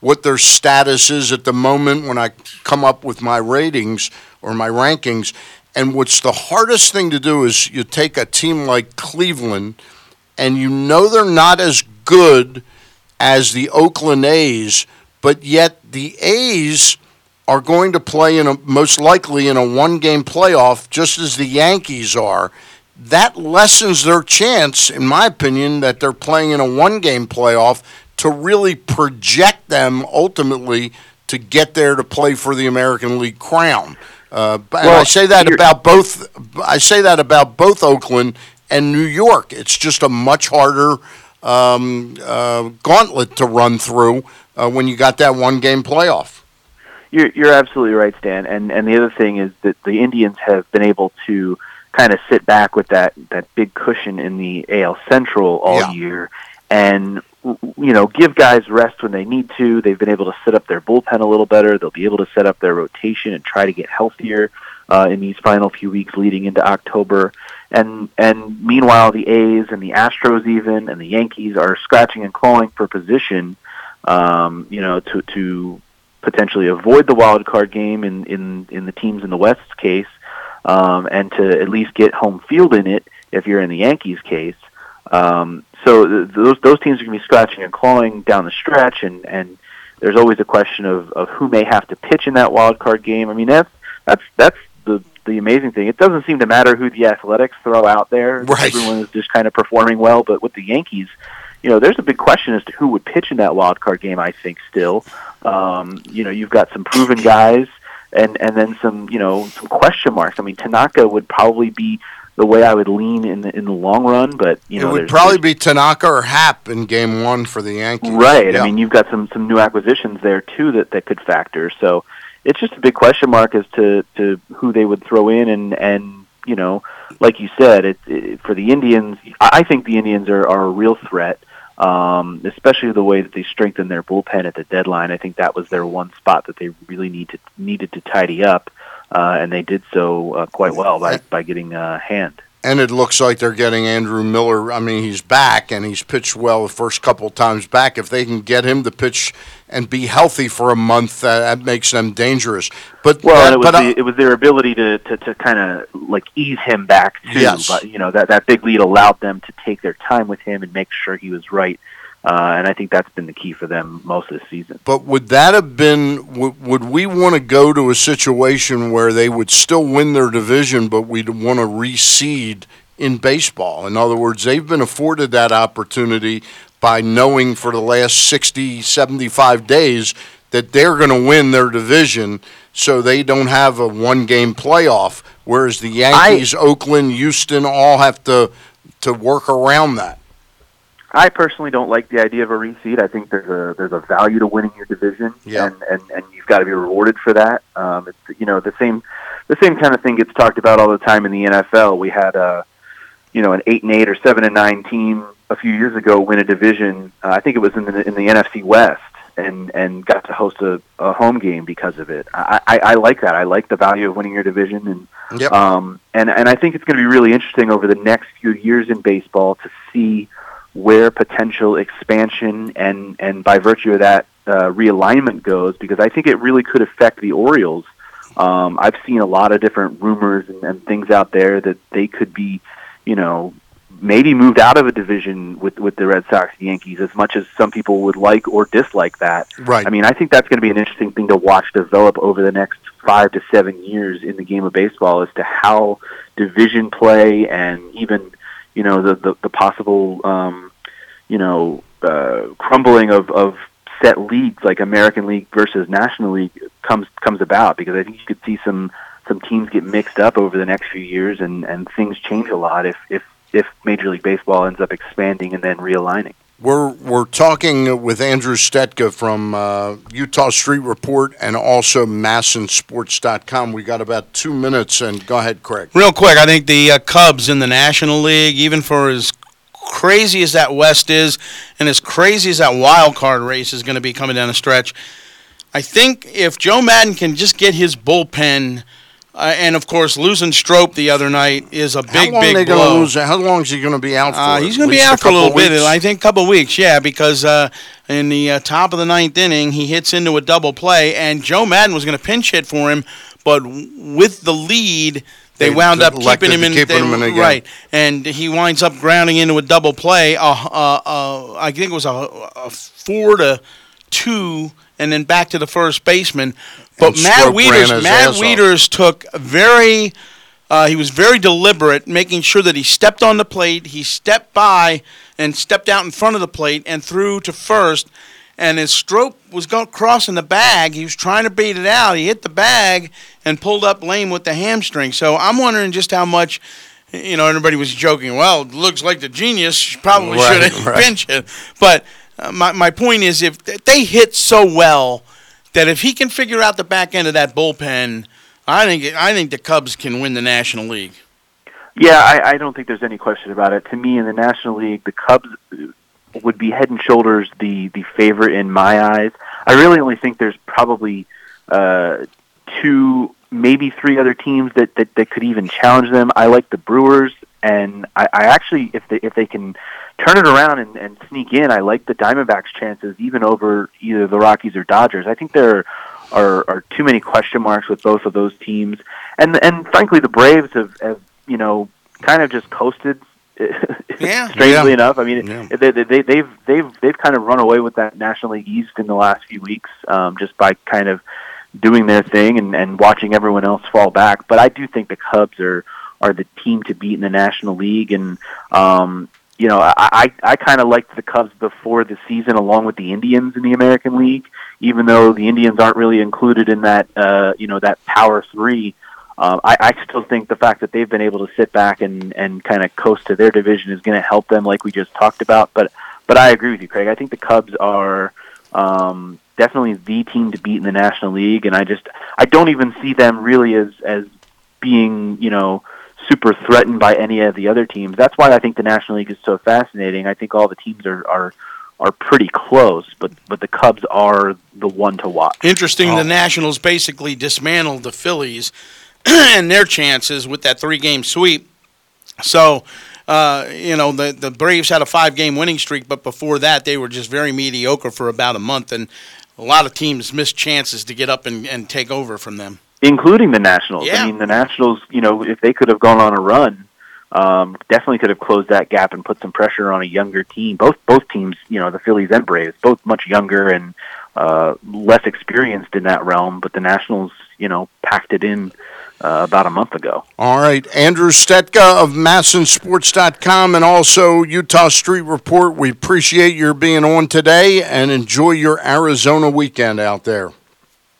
what their status is at the moment when I come up with my ratings or my rankings. And what's the hardest thing to do is you take a team like Cleveland and you know they're not as good as the Oakland A's, but yet the A's are going to play in a most likely in a one game playoff just as the Yankees are. That lessens their chance, in my opinion, that they're playing in a one game playoff to really project them ultimately to get there to play for the American League crown. Uh, and I say that about both. I say that about both Oakland and New York. It's just a much harder um, uh, gauntlet to run through uh, when you got that one game playoff. You're you're absolutely right, Stan. And and the other thing is that the Indians have been able to kind of sit back with that that big cushion in the AL Central all Yeah. year, and you know give guys rest when they need to. They've been able to set up their bullpen a little better. They'll be able to set up their rotation and try to get healthier uh, in these final few weeks leading into October. And and meanwhile, the A's and the Astros even and the Yankees are scratching and clawing for position. Um, you know, to to potentially avoid the wild card game in in in the teams in the West's case, um, and to at least get home field in it if you're in the Yankees case. Um, so those those teams are going to be scratching and clawing down the stretch, and and there's always a question of of who may have to pitch in that wild card game. I mean that's that's that's the the amazing thing. It doesn't seem to matter who the Athletics throw out there. Right. Everyone is just kind of performing well, but with the Yankees, you know, there's a big question as to who would pitch in that wild card game. I think still, um, you know, you've got some proven guys, and and then some, you know, some question marks. I mean, Tanaka would probably be the way I would lean in the in the long run, but you know, it would probably be Tanaka or Happ in game one for the Yankees. Right. Yeah. I mean, you've got some some new acquisitions there too that that could factor. So it's just a big question mark as to to who they would throw in, and and you know, like you said, it, it for the Indians. I think the Indians are are a real threat. Um, especially the way that they strengthened their bullpen at the deadline. I think that was their one spot that they really need to, needed to tidy up, uh, and they did so uh, quite well by, by getting uh, Hand. And it looks like they're getting Andrew Miller. I mean, he's back and he's pitched well the first couple times back. If they can get him to pitch and be healthy for a month, uh, that makes them dangerous. But Well, uh, it was but, the, it was their ability to to, to kind of like ease him back too. Yes. But you know that that big lead allowed them to take their time with him and make sure he was right. Uh, and I think that's been the key for them most of the season. But would that have been? Would, would we want to go to a situation where they would still win their division, but we'd want to reseed in baseball? In other words, they've been afforded that opportunity by knowing for the last 60, 75 days that they're going to win their division, so they don't have a one-game playoff. Whereas the Yankees, Oakland, Houston all have to to work around that. I personally don't like the idea of a reseed. I think there's a there's a value to winning your division, Yeah. and, and and you've got to be rewarded for that. Um, it's you know the same the same kind of thing gets talked about all the time in the NFL. We had a you know an eight and eight or seven and nine team a few years ago win a division. Uh, I think it was in the in the NFC West, and and got to host a, a home game because of it. I, I I like that. I like the value of winning your division and Yep. um, and and I think it's going to be really interesting over the next few years in baseball to see where potential expansion and and by virtue of that uh, realignment goes because I think it really could affect the Orioles. Um, I've seen a lot of different rumors and, and things out there that they could be, you know, maybe moved out of a division with with the Red Sox and Yankees as much as some people would like or dislike that. Right. I mean, I think that's going to be an interesting thing to watch develop over the next five to seven years in the game of baseball as to how division play and even you know the the, the possible um, you know uh, crumbling of, of set leagues like American League versus National League comes comes about because I think you could see some some teams get mixed up over the next few years and and things change a lot if if if Major League Baseball ends up expanding and then realigning. We're we're talking with Andrew Stetka from uh, Eutaw Street Report and also MASNsports.com. We got about two minutes, and go ahead, Craig. Real quick, I think the uh, Cubs in the National League, even for as crazy as that West is, and as crazy as that wild card race is going to be coming down the stretch, I think if Joe Maddon can just get his bullpen, uh, and of course losing Strop the other night is a big, how long big they blow. to lose? How long is he going to be out for? Uh, he's going to be out for a little couple bit. I think a couple of weeks, yeah, because uh, in the uh, top of the ninth inning, he hits into a double play, and Joe Maddon was going to pinch hit for him, but with the lead, they, They wound up keeping him in. keep they- him in. Right, and he winds up grounding into a double play. Uh, uh, uh, I think it was a, a four to two, and then back to the first baseman. But Matt Stroke Wieters, Matt. Wieters took very. Uh, he was very deliberate, making sure that he stepped on the plate, he stepped by and stepped out in front of the plate and threw to first. And as Strop was going crossing the bag, he was trying to beat it out. He hit the bag and pulled up lame with the hamstring. So I'm wondering just how much, you know, everybody was joking. Well, it looks like the genius probably Right, should have right. pinch it. But uh, my my point is, if they hit so well that if he can figure out the back end of that bullpen, I think I think the Cubs can win the National League. Yeah, I, I don't think there's any question about it. To me, in the National League, the Cubs would be head and shoulders the the favorite in my eyes. I really only think there's probably uh, two, maybe three other teams that, that that could even challenge them. I like the Brewers, and I, I actually, if they if they can turn it around and, and sneak in, I like the Diamondbacks' chances even over either the Rockies or Dodgers. I think there are are too many question marks with both of those teams, and and frankly, the Braves have, have you know kind of just coasted. Yeah. strangely Yeah. enough, I mean, Yeah. they, they, they, they've they've they've kind of run away with that National League East in the last few weeks, um, just by kind of doing their thing and, and watching everyone else fall back. But I do think the Cubs are are the team to beat in the National League, and um, you know, I I, I kind of liked the Cubs before the season, along with the Indians in the American League, even though the Indians aren't really included in that uh, you know that Power Three. Um, I, I still think the fact that they've been able to sit back and, and kind of coast to their division is going to help them, like we just talked about. But but I agree with you, Craig. I think the Cubs are um, definitely the team to beat in the National League, and I just I don't even see them really as as being you know super threatened by any of the other teams. That's why I think the National League is so fascinating. I think all the teams are are are pretty close, but but the Cubs are the one to watch. Interesting, Oh. the Nationals basically dismantled the Phillies and their chances with that three game sweep. So, uh, you know, the the Braves had a five game winning streak, but before that, they were just very mediocre for about a month, and a lot of teams missed chances to get up and, and take over from them. including the Nationals. Yeah. I mean, the Nationals, you know, if they could have gone on a run, um, definitely could have closed that gap and put some pressure on a younger team. Both both teams, you know, the Phillies and Braves, both much younger and uh, less experienced in that realm. But the Nationals, you know, packed it in uh, about a month ago. All right, Andrew Stetka of MASNsports.com and also Eutaw Street Report. We appreciate your being on today and enjoy your Arizona weekend out there.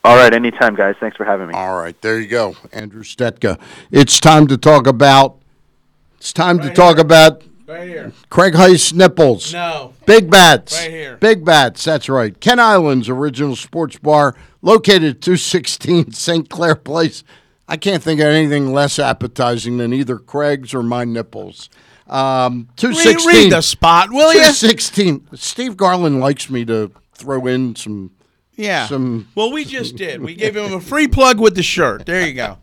All right, anytime, guys. Thanks for having me. All right, there you go, Andrew Stetka. It's time to talk about. It's time to talk about Right here. Craig Heist nipples. No. Big Bats. Right here. Big Bats, that's right. Kent Island's original sports bar, located at 216 St. Clair Place. I can't think of anything less appetizing than either Craig's or my nipples. Um, Read, 216. read the spot, will you? 216. Steve Garland likes me to throw in some. Yeah. Some- well, we just did. We gave him a free plug with the shirt. There you go.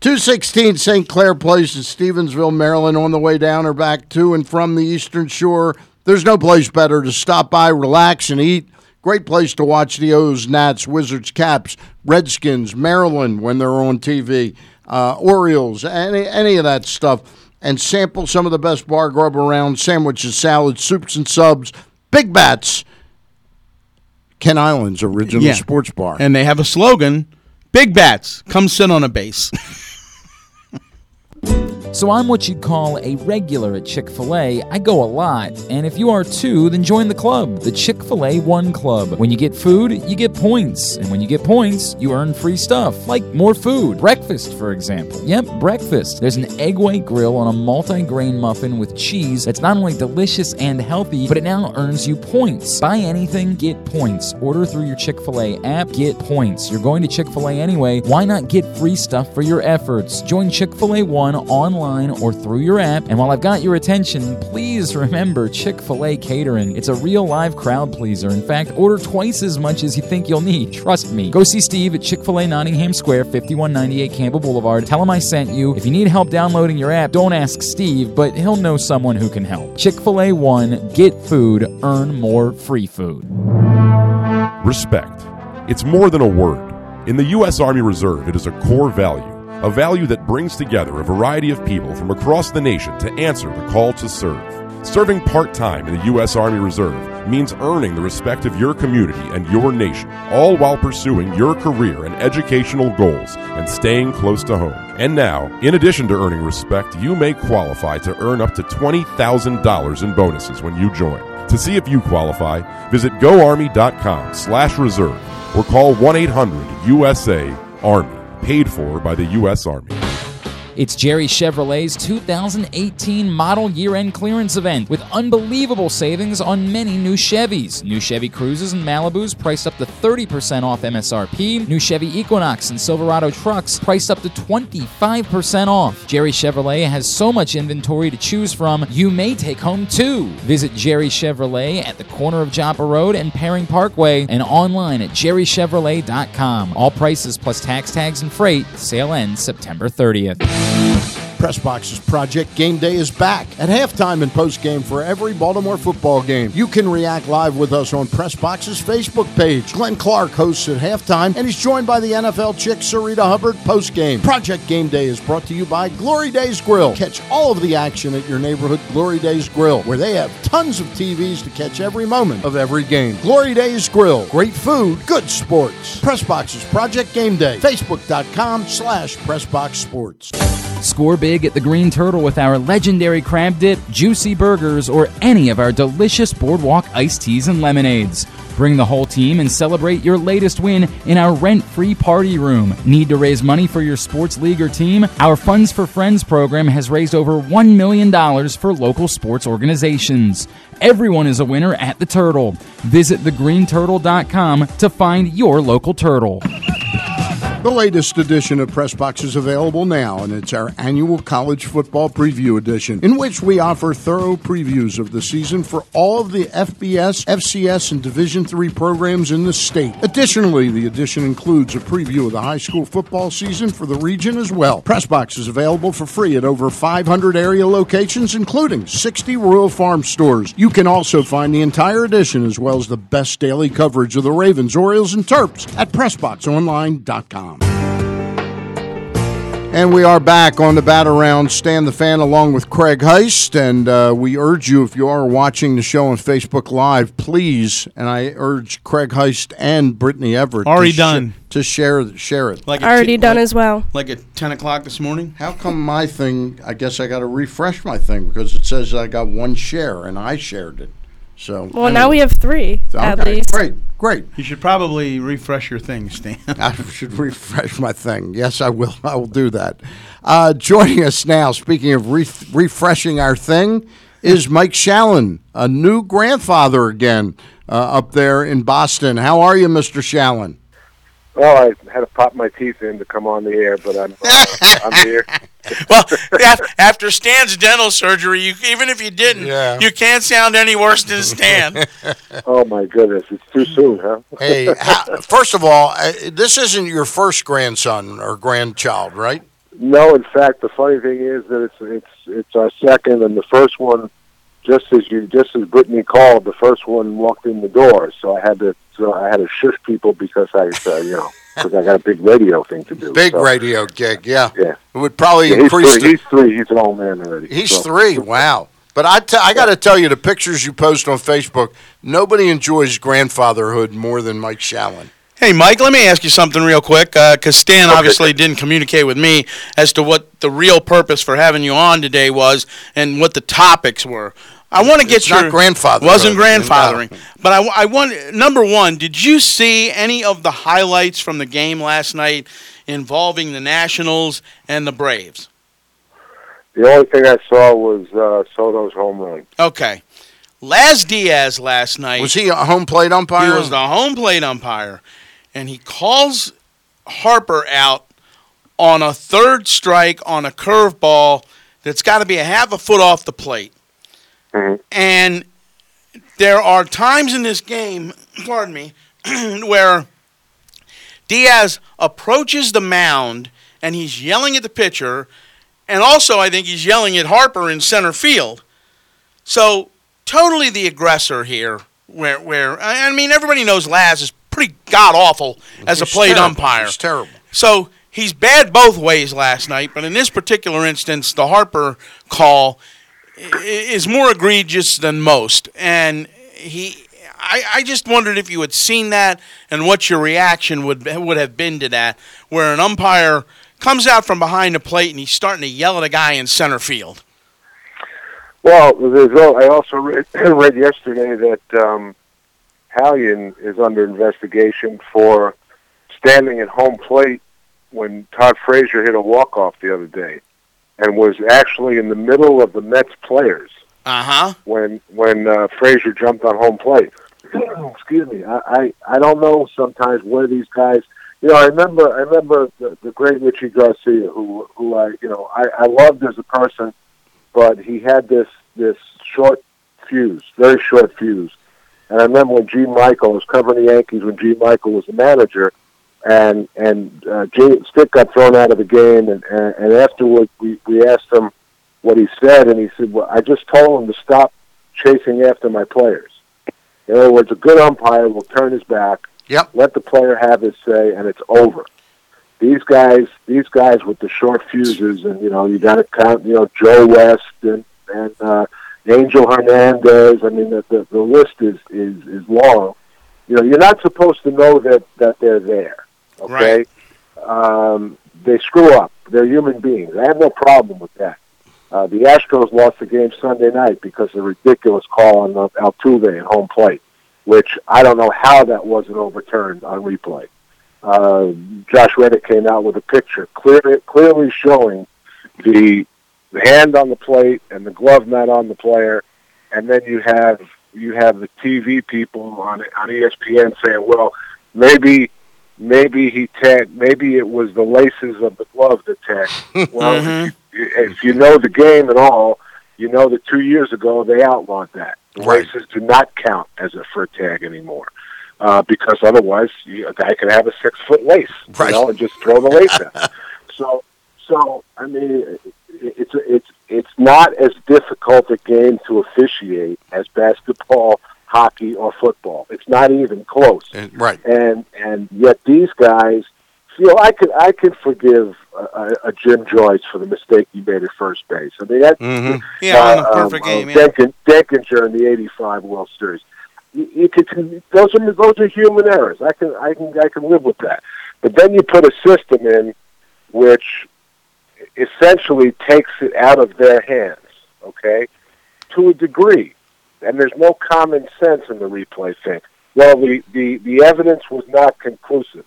216 St. Clair Place in Stevensville, Maryland, on the way down or back to and from the Eastern Shore. There's no place better to stop by, relax, and eat. Great place to watch the O's, Nats, Wizards, Caps, Redskins, Maryland when they're on TV, uh, Orioles, any, any of that stuff. And sample some of the best bar grub around sandwiches, salads, soups, and subs. Big Bats, Kent Island's original Yeah. sports bar. And they have a slogan Big Bats, come sit on a base. So I'm what you'd call a regular at Chick fil A. I go a lot. And if you are too, then join the club, the Chick fil A One Club. When you get food, you get points. And when you get points, you earn free stuff, like more food. Breakfast, for example. Yep, breakfast. There's an egg white grill on a multi grain muffin with cheese that's not only delicious and healthy, but it now earns you points. Buy anything, get points. Order through your Chick fil A app, get points. You're going to Chick fil A anyway. Why not get free stuff for your efforts? Join Chick fil A One online or through your app. And while I've got your attention, please remember Chick fil A catering. It's a real live crowd pleaser. In fact, order twice as much as you think you'll need. Trust me. Go see Steve at Chick fil A Nottingham Square, 5198 Campbell Boulevard. Tell him I sent you. If you need help downloading your app, don't ask Steve, but he'll know someone who can help. Chick fil A One, get food, earn more free food. Respect. It's more than a word. In the U.S. Army Reserve, it is a core value, a value that brings together a variety of people from across the nation to answer the call to serve. Serving part time in the U.S. Army Reserve means earning the respect of your community and your nation, all while pursuing your career and educational goals and staying close to home. And now, in addition to earning respect, you may qualify to earn up to $20,000 in bonuses when you join. To see if you qualify, visit goarmy.com slash reserve or call 1-800-USA-ARMY, paid for by the U.S. Army. It's Jerry Chevrolet's 2018 model year end clearance event with unbelievable savings on many new Chevys. New Chevy Cruises and Malibus priced up to 30% off MSRP. New Chevy Equinox and Silverado trucks priced up to 25% off. Jerry Chevrolet has so much inventory to choose from, you may take home two. Visit Jerry Chevrolet at the corner of Joppa Road and Perring Parkway and online at jerrychevrolet.com. All prices plus tax tags and freight. Sale ends September 30th. Pressbox's Project Game Day is back at halftime and postgame for every Baltimore football game. You can react live with us on Press Pressbox's Facebook page. Glenn Clark hosts at halftime, and he's joined by the NFL chick Sarita Hubbard postgame. Project Game Day is brought to you by Glory Days Grill. Catch all of the action at your neighborhood Glory Days Grill, where they have tons of TVs to catch every moment of every game. Glory Days Grill. Great food, good sports. Pressbox's Project Game Day. Facebook.com slash Pressbox Sports. Score big at the Green Turtle with our legendary crab dip, juicy burgers, or any of our delicious boardwalk iced teas and lemonades. Bring the whole team and celebrate your latest win in our rent free party room. Need to raise money for your sports league or team? Our Funds for Friends program has raised over $1 million for local sports organizations. Everyone is a winner at the Turtle. Visit thegreenturtle.com to find your local turtle. The latest edition of Pressbox is available now, and it's our annual college football preview edition, in which we offer thorough previews of the season for all of the FBS, FCS, and Division III programs in the state. Additionally, the edition includes a preview of the high school football season for the region as well. Pressbox is available for free at over 500 area locations, including 60 Royal Farm stores. You can also find the entire edition as well as the best daily coverage of the Ravens, Orioles, and Terps at PressBoxOnline.com. And we are back on the bat around Stand the Fan along with Craig Heist. And uh, we urge you, if you are watching the show on Facebook Live, please, and I urge Craig Heist and Brittany Everett Already to, sh- done. to share share it. Like Already t- done like, as well. Like at ten o'clock this morning. How come my thing? I guess I got to refresh my thing because it says I got one share and I shared it. So Well, now we have three at okay, least. Great, great. You should probably refresh your thing, Stan. I should refresh my thing. Yes, I will. I will do that. Uh, joining us now, speaking of re- refreshing our thing, is Mike Shalin, a new grandfather again uh, up there in Boston. How are you, Mr. Shalin? Well, I had to pop my teeth in to come on the air, but I'm uh, I'm here. well, after Stan's dental surgery, you, even if you didn't, Yeah. you can't sound any worse than Stan. Oh my goodness, it's too soon, huh? Hey, how, first of all, uh, this isn't your first grandson or grandchild, right? No, in fact, the funny thing is that it's it's it's our second, and the first one, just as you just as Brittany called, the first one walked in the door, so I had to so I had to shush people because I uh, you know because I got a big radio thing to do. Big so, radio gig, yeah. Yeah. It would probably Yeah, he's, increase. three, the- he's three. He's an old man already. He's so. three. Wow. But I, t- I got to tell you, the pictures you post on Facebook, nobody enjoys grandfatherhood more than Mike Shalin. Hey, Mike, let me ask you something real quick, because Stan obviously didn't communicate with me as to what the real purpose for having you on today was and what the topics were. I want to get It's your not grandfathering. wasn't grandfathering, but I, I want number one. Did you see any of the highlights from the game last night involving the Nationals and the Braves? The only thing I saw was uh, Soto's home run. Okay, Laz Diaz last night Was he a home plate umpire? He was the home plate umpire, and he calls Harper out on a third strike on a curveball that's got to be a half a foot off the plate. Mhm. And there are times in this game, pardon me, where Diaz approaches the mound and he's yelling at the pitcher, and also I think he's yelling at Harper in center field. So totally the aggressor here. Where where I I mean everybody knows Laz is pretty god awful as a He's plate terrible. umpire. He's terrible. So he's bad both ways last night, but in this particular instance, the Harper call i- i- is more egregious than most. And he, I, I just wondered if you had seen that and what your reaction would would have been to that, where an umpire comes out from behind the plate and he's starting to yell at a guy in center field. Well, I also read, read yesterday that um, Hallion is under investigation for standing at home plate when Todd Frazier hit a walk off the other day, and was actually in the middle of the Mets players Uh huh. when when uh, Frazier jumped on home plate. Excuse me. I, I I don't know sometimes where these guys. You know, I remember I remember the, the great Richie Garcia, who who I you know I, I loved as a person, but he had this this short fuse, very short fuse. And I remember when Gene Michael was covering the Yankees when Gene Michael was the manager, and and uh, Gene Stick got thrown out of the game, and and, and afterward we we asked him what he said, and he said, "Well, I just told him to stop chasing after my players." In other words, a good umpire will turn his back, Yep. let the player have his say, and it's over. These guys, these guys with the short fuses, and you know, you got to count, you know, Joe West and and uh, Angel Hernandez. I mean, the, the the list is is is long. You know, you're not supposed to know that that they're there. Okay, um, they screw up. They're human beings. I have no problem with that. Uh, the Astros lost the game Sunday night because of a ridiculous call on uh, Altuve at home plate, which I don't know how that wasn't overturned on replay. Uh, Josh Reddick came out with a picture clearly, clearly showing the, the hand on the plate and the glove not on the player, and then you have you have the TV people on on ESPN saying, well, maybe maybe he tagged. Maybe it was the laces of the glove that tagged. Well, Mhm. if you know the game at all, you know that two years ago they outlawed that. The Right. laces do not count as a fur tag anymore. Uh, because otherwise, you, a guy can have a six foot lace, Right. you know, and just throw the lace. So, so I mean, it- it's it's it's not as difficult a game to officiate as basketball, hockey, or football. It's not even close And- right. and and yet these guys feel I could I could forgive a, a, Jim Joyce for the mistake he made at first base. I mean that hmm Yeah, on the uh, perfect um, game. uh, Yeah. Denkin, Denkinger in the '85 World Series. You, you could those are those are human errors. I can I can I can live with that. But then you put a system in which essentially takes it out of their hands. Okay, to a degree, and there's no common sense in the replay thing. Well, the, the, the evidence was not conclusive.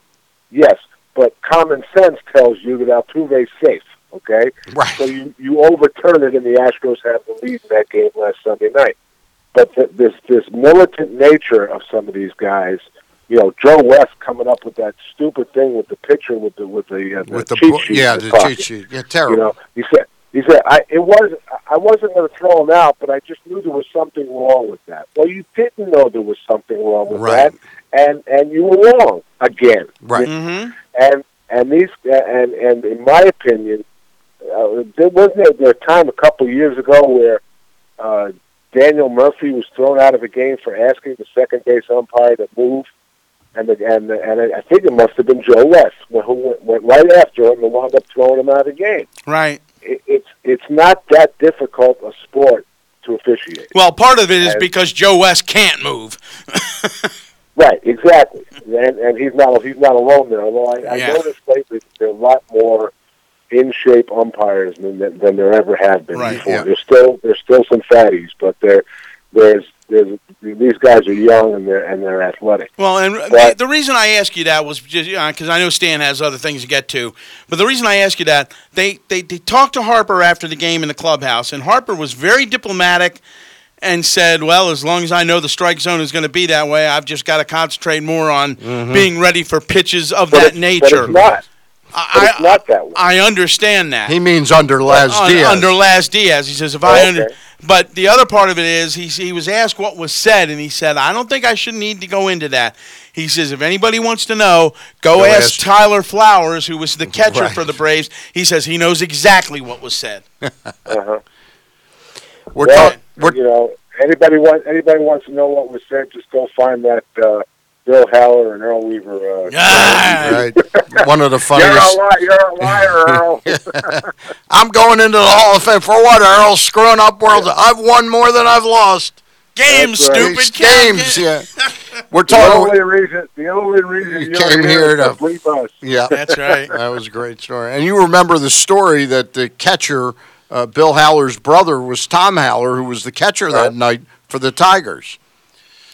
Yes, but common sense tells you that Altuve's safe. Okay, Right. so you, you overturn it, and the Astros have the lead in that game last Sunday night. But th- this this militant nature of some of these guys, you know, Joe West coming up with that stupid thing with the picture with the with the, uh, With the cheat sheet yeah, the pocket. cheat sheet. Yeah, terrible. You know, he said he said I it was I wasn't going to throw him out, but I just knew there was something wrong with that. Well, you didn't know there was something wrong with Right. that, and and you were wrong again. Right. Mm-hmm. And and these and and in my opinion, uh, there wasn't there, there a time a couple of years ago where uh, Daniel Murphy was thrown out of a game for asking the second base umpire to move, and the, and the, and I think it must have been Joe West who went, went right after him and wound up throwing him out of the game. Right. It, it's it's not that difficult a sport to officiate. Well, part of it is And- because Joe West can't move. Right, exactly, and and he's not he's not alone there. Although I, I Yeah. noticed lately that there are a lot more in shape umpires than than than there ever have been Right, before. yeah. There's still there's still some fatties, but there there's there's these guys are young and they're and they're athletic. Well, and the, But- the reason I ask you that was just because I know Stan has other things to get to. But the reason I ask you that they, they they talked to Harper after the game in the clubhouse, and Harper was very diplomatic and said, "Well, as long as I know the strike zone is going to be that way, I've just got to concentrate more on mm-hmm. being ready for pitches of But that it's, nature." but it's not. But I, it's not that way. I understand that. He means under Laz Un- Diaz. Under Laz Diaz, he says if Oh, I okay. under. But the other part of it is he he was asked what was said, and he said, "I don't think I should need to go into that." He says, "If anybody wants to know, go, Go ask, ask- Tyler Flowers, who was the catcher Right. for the Braves." He says he knows exactly what was said. Uh-huh. We're well, talking. You know, anybody want anybody wants to know what was said, just go find that uh, Bill Haller and Earl Weaver. Uh, Ah! right. One of the funniest. You're a funniest. liar, you're a liar, Earl. I'm going into the Hall of Fame for what, Earl? Screwing up world. I've won more than I've lost. Games, right. stupid games. Yeah. We're the only reason, the only reason You you're came here here to- is to bleep us. Yeah. That's right. That was a great story. And you remember the story that the catcher, uh, Bill Haller's brother, was Tom Haller, who was the catcher that night for the Tigers.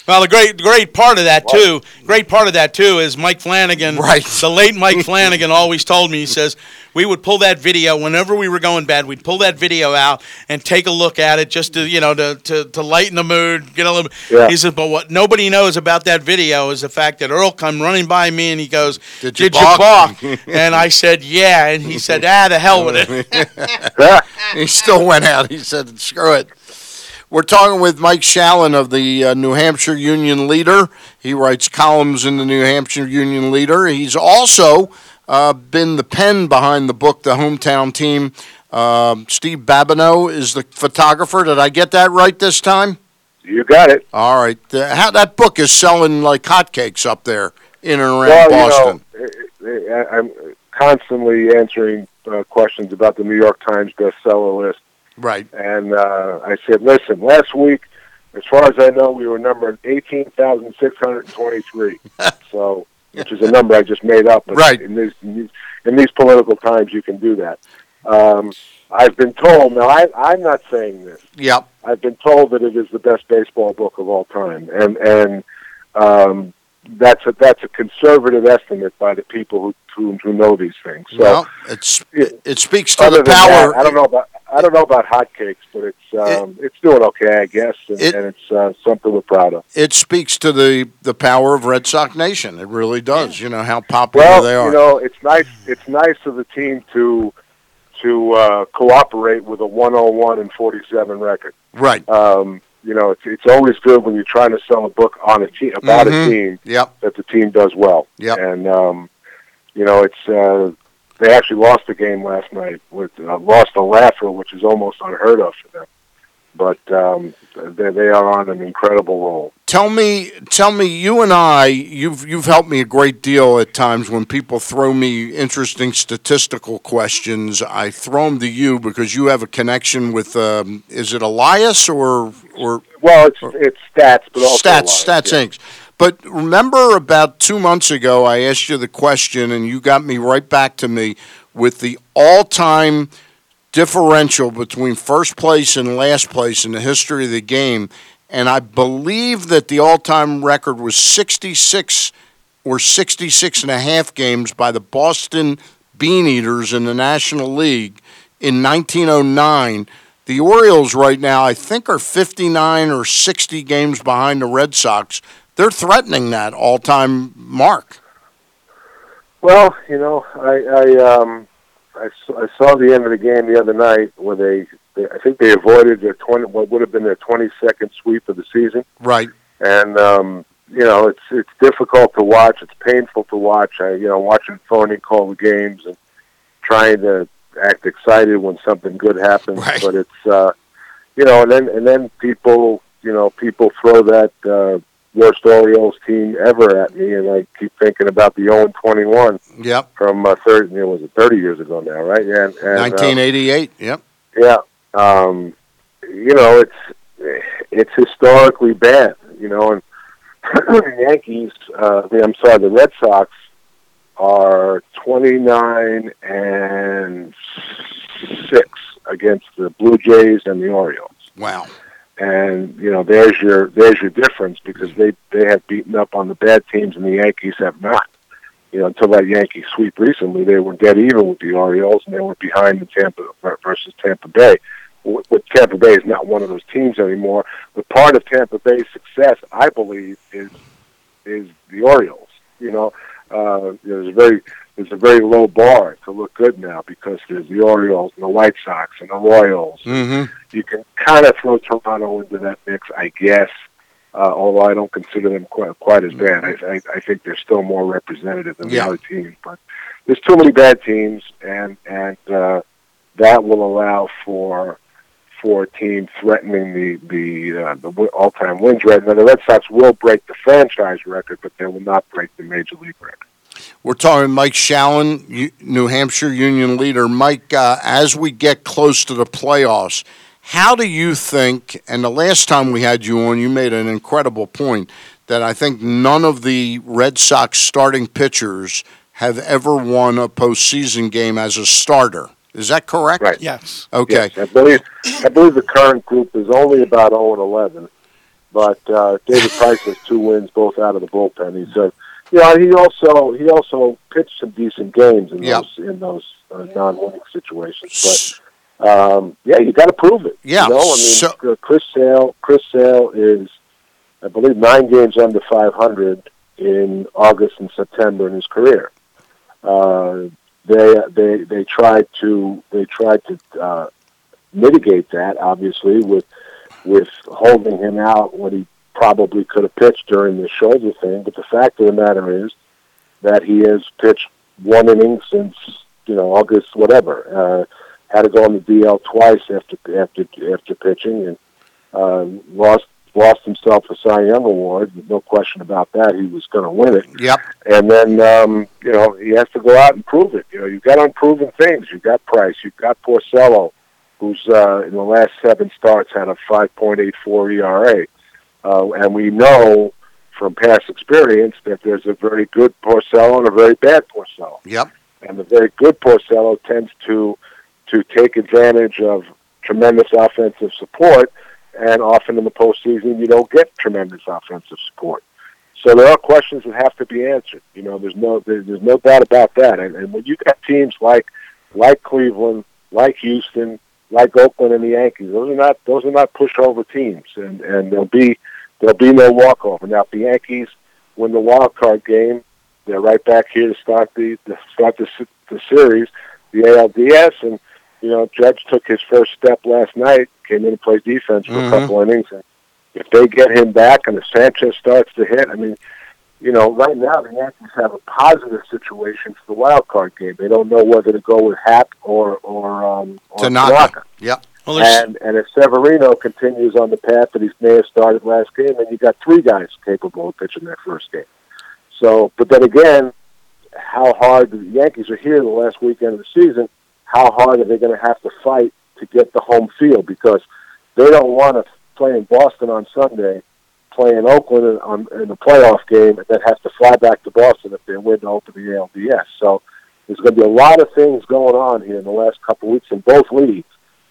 Well, the great, great part of that too, great part of that too is Mike Flanagan. Right. The late Mike Flanagan always told me. He says we would pull that video whenever we were going bad. We'd pull that video out and take a look at it just to you know to to, to lighten the mood, get a little. Yeah. He says, but what nobody knows about that video is the fact that Earl come running by me and he goes, Did you you balk?" balk?" and I said, "Yeah," and he said, "Ah, the hell with it." He still went out. He said, screw it. We're talking with Mike Shalin of the uh, New Hampshire Union Leader. He writes columns in the New Hampshire Union Leader. He's also uh, been the pen behind the book, The Hometown Team. Um, Steve Babineau is the photographer. Did I get that right this time? You got it. All right. Uh, how that book is selling like hotcakes up there in and around Well, Boston. you know, I- I'm constantly answering uh, questions about the New York Times bestseller list. Right. And uh, I said, listen, last week, as far as I know, we were number 18,623. so, which is a number I just made up. But Right. In these, in these, in these political times, you can do that. Um, I've been told, now I, I'm not saying this, Yep. I've been told that it is the best baseball book of all time. And, and um, that's a that's a conservative estimate by the people who who, who know these things. So well, it's it, it speaks to the power. that, I don't know about I don't know about hotcakes, but it's um, it's doing okay, I guess, and, It- and it's uh, something we're proud of. it speaks to the the power of Red Sox Nation. It really does. You know how popular Well, they are. you know, it's nice. It's nice of the team to to uh, cooperate with a 101 and 47 record. right. Um, you know, it's it's always good when you're trying to sell a book on a team about Mhm. a team Yep. that the team does well. Yep. And um, you know, it's uh, they actually lost the game last night with uh, lost a laugher, which is almost unheard of for them. But um, they they are on an incredible roll. Tell me, tell me, you and I, you've you've helped me a great deal at times when people throw me interesting statistical questions. I throw them to you because you have a connection with. Um, is it Elias or or Well, it's it's stats, but also Stats, live, Stats yeah. Inc. But remember, about two months ago, I asked you the question, and you got me right back to me with the all-time differential between first place and last place in the history of the game. And I believe that the all-time record was 66 or 66 and a half games by the Boston Bean Eaters in the National League in 1909. The Orioles right now, I think, are 59 or 60 games behind the Red Sox. They're threatening that all-time mark. Well, you know, I I um I, s- I saw the end of the game the other night where they, they I think they avoided their twenty what would have been their twenty second sweep of the season, Right. and um you know it's it's difficult to watch. It's painful to watch. I you know watching Thorny call the games and trying to act excited when something good happens, Right. but it's uh you know and then and then people you know people throw that. uh Worst Orioles team ever at me, and I keep thinking about the 0 21 Yep. from uh, thirty. It was it thirty years ago now, right? Yeah, and, and, uh, 1988. Yep. yeah, um, you know it's it's historically bad, you know, and the Yankees. Uh, I'm sorry, the Red Sox are 29 and six against the Blue Jays and the Orioles Wow. and you know there's your there's your difference because they they have beaten up on the bad teams and the Yankees have not. You know, until that Yankee sweep recently, they were dead even with the Orioles, and they were behind the Tampa versus Tampa Bay. With Tampa Bay is not one of those teams anymore. But part of Tampa Bay's success, I believe, is is the Orioles. You know, uh, there's a very there's a very low bar to look good now because there's the Orioles and the White Sox and the Royals Mm-hmm. you can kind of throw Toronto into that mix, I guess. Uh, although I don't consider them quite, quite as bad, I, I, I think they're still more representative than Yeah. the other teams. But there's too many bad teams, and and uh, that will allow for for a team threatening the the uh, the all-time wins record. Now the Red Sox will break the franchise record, but they will not break the major league record. We're talking Mike Shalin, New Hampshire Union leader. Mike, uh, as we get close to the playoffs, how do you think? And the last time we had you on, you made an incredible point that I think none of the Red Sox starting pitchers have ever won a postseason game as a starter. Is that correct? Right. Yes. Okay. Yes, I believe I believe the current group is only about 0 and 11, but uh, David Price has two wins, both out of the bullpen. He said, yeah. he also he also pitched some decent games in Yeah. those in those uh, non-winning situations. But um, yeah, you got to prove it. Yeah, you know, I mean, so- uh, Chris Sale Chris Sale is, I believe, nine games under 500 in August and September in his career. Uh, they they they tried to they tried to uh, mitigate that obviously with with holding him out when he probably could have pitched during the shoulder thing. But the fact of the matter is that he has pitched one inning since you know August whatever. Uh, had to go on the DL twice after after after pitching and uh, lost lost himself a Cy Young award. No question about that. He was going to win it Yep. and then um, you know he has to go out and prove it. You know, you've got unproven things. You've got Price. You've got Porcello, who's uh, in the last seven starts had a 5.84 ERA, uh, and we know from past experience that there's a very good Porcello and a very bad Porcello. Yep. And the very good Porcello tends to to take advantage of tremendous offensive support, and often in the postseason you don't get tremendous offensive support. So there are questions that have to be answered. You know, there's no there's, no doubt about that. And, and when you got teams like like Cleveland, like Houston, like Oakland and the Yankees, those are not those are not pushover teams, and and there'll be there'll be no walkover. Now, if the Yankees win the wild card game, they're right back here to start the to start the the series, the ALDS, and you know Judge took his first step last night, came in and played defense for Mhm. a couple innings, and if they get him back and the Sanchez starts to hit, I mean, you know, right now the Yankees have a positive situation for the wild card game. They don't know whether to go with Happ or or um or Tanaka. Tanaka. Yep. Well, there's, And and if Severino continues on the path that he may have started last game, then you got three guys capable of pitching that first game. So, but then again, how hard the Yankees are here the last weekend of the season? How hard are they going to have to fight to get the home field? Because they don't want to play in Boston on Sunday, play in Oakland in, on, in the playoff game, and then have to fly back to Boston if they win to open the ALDS. So there's going to be a lot of things going on here in the last couple of weeks in both leagues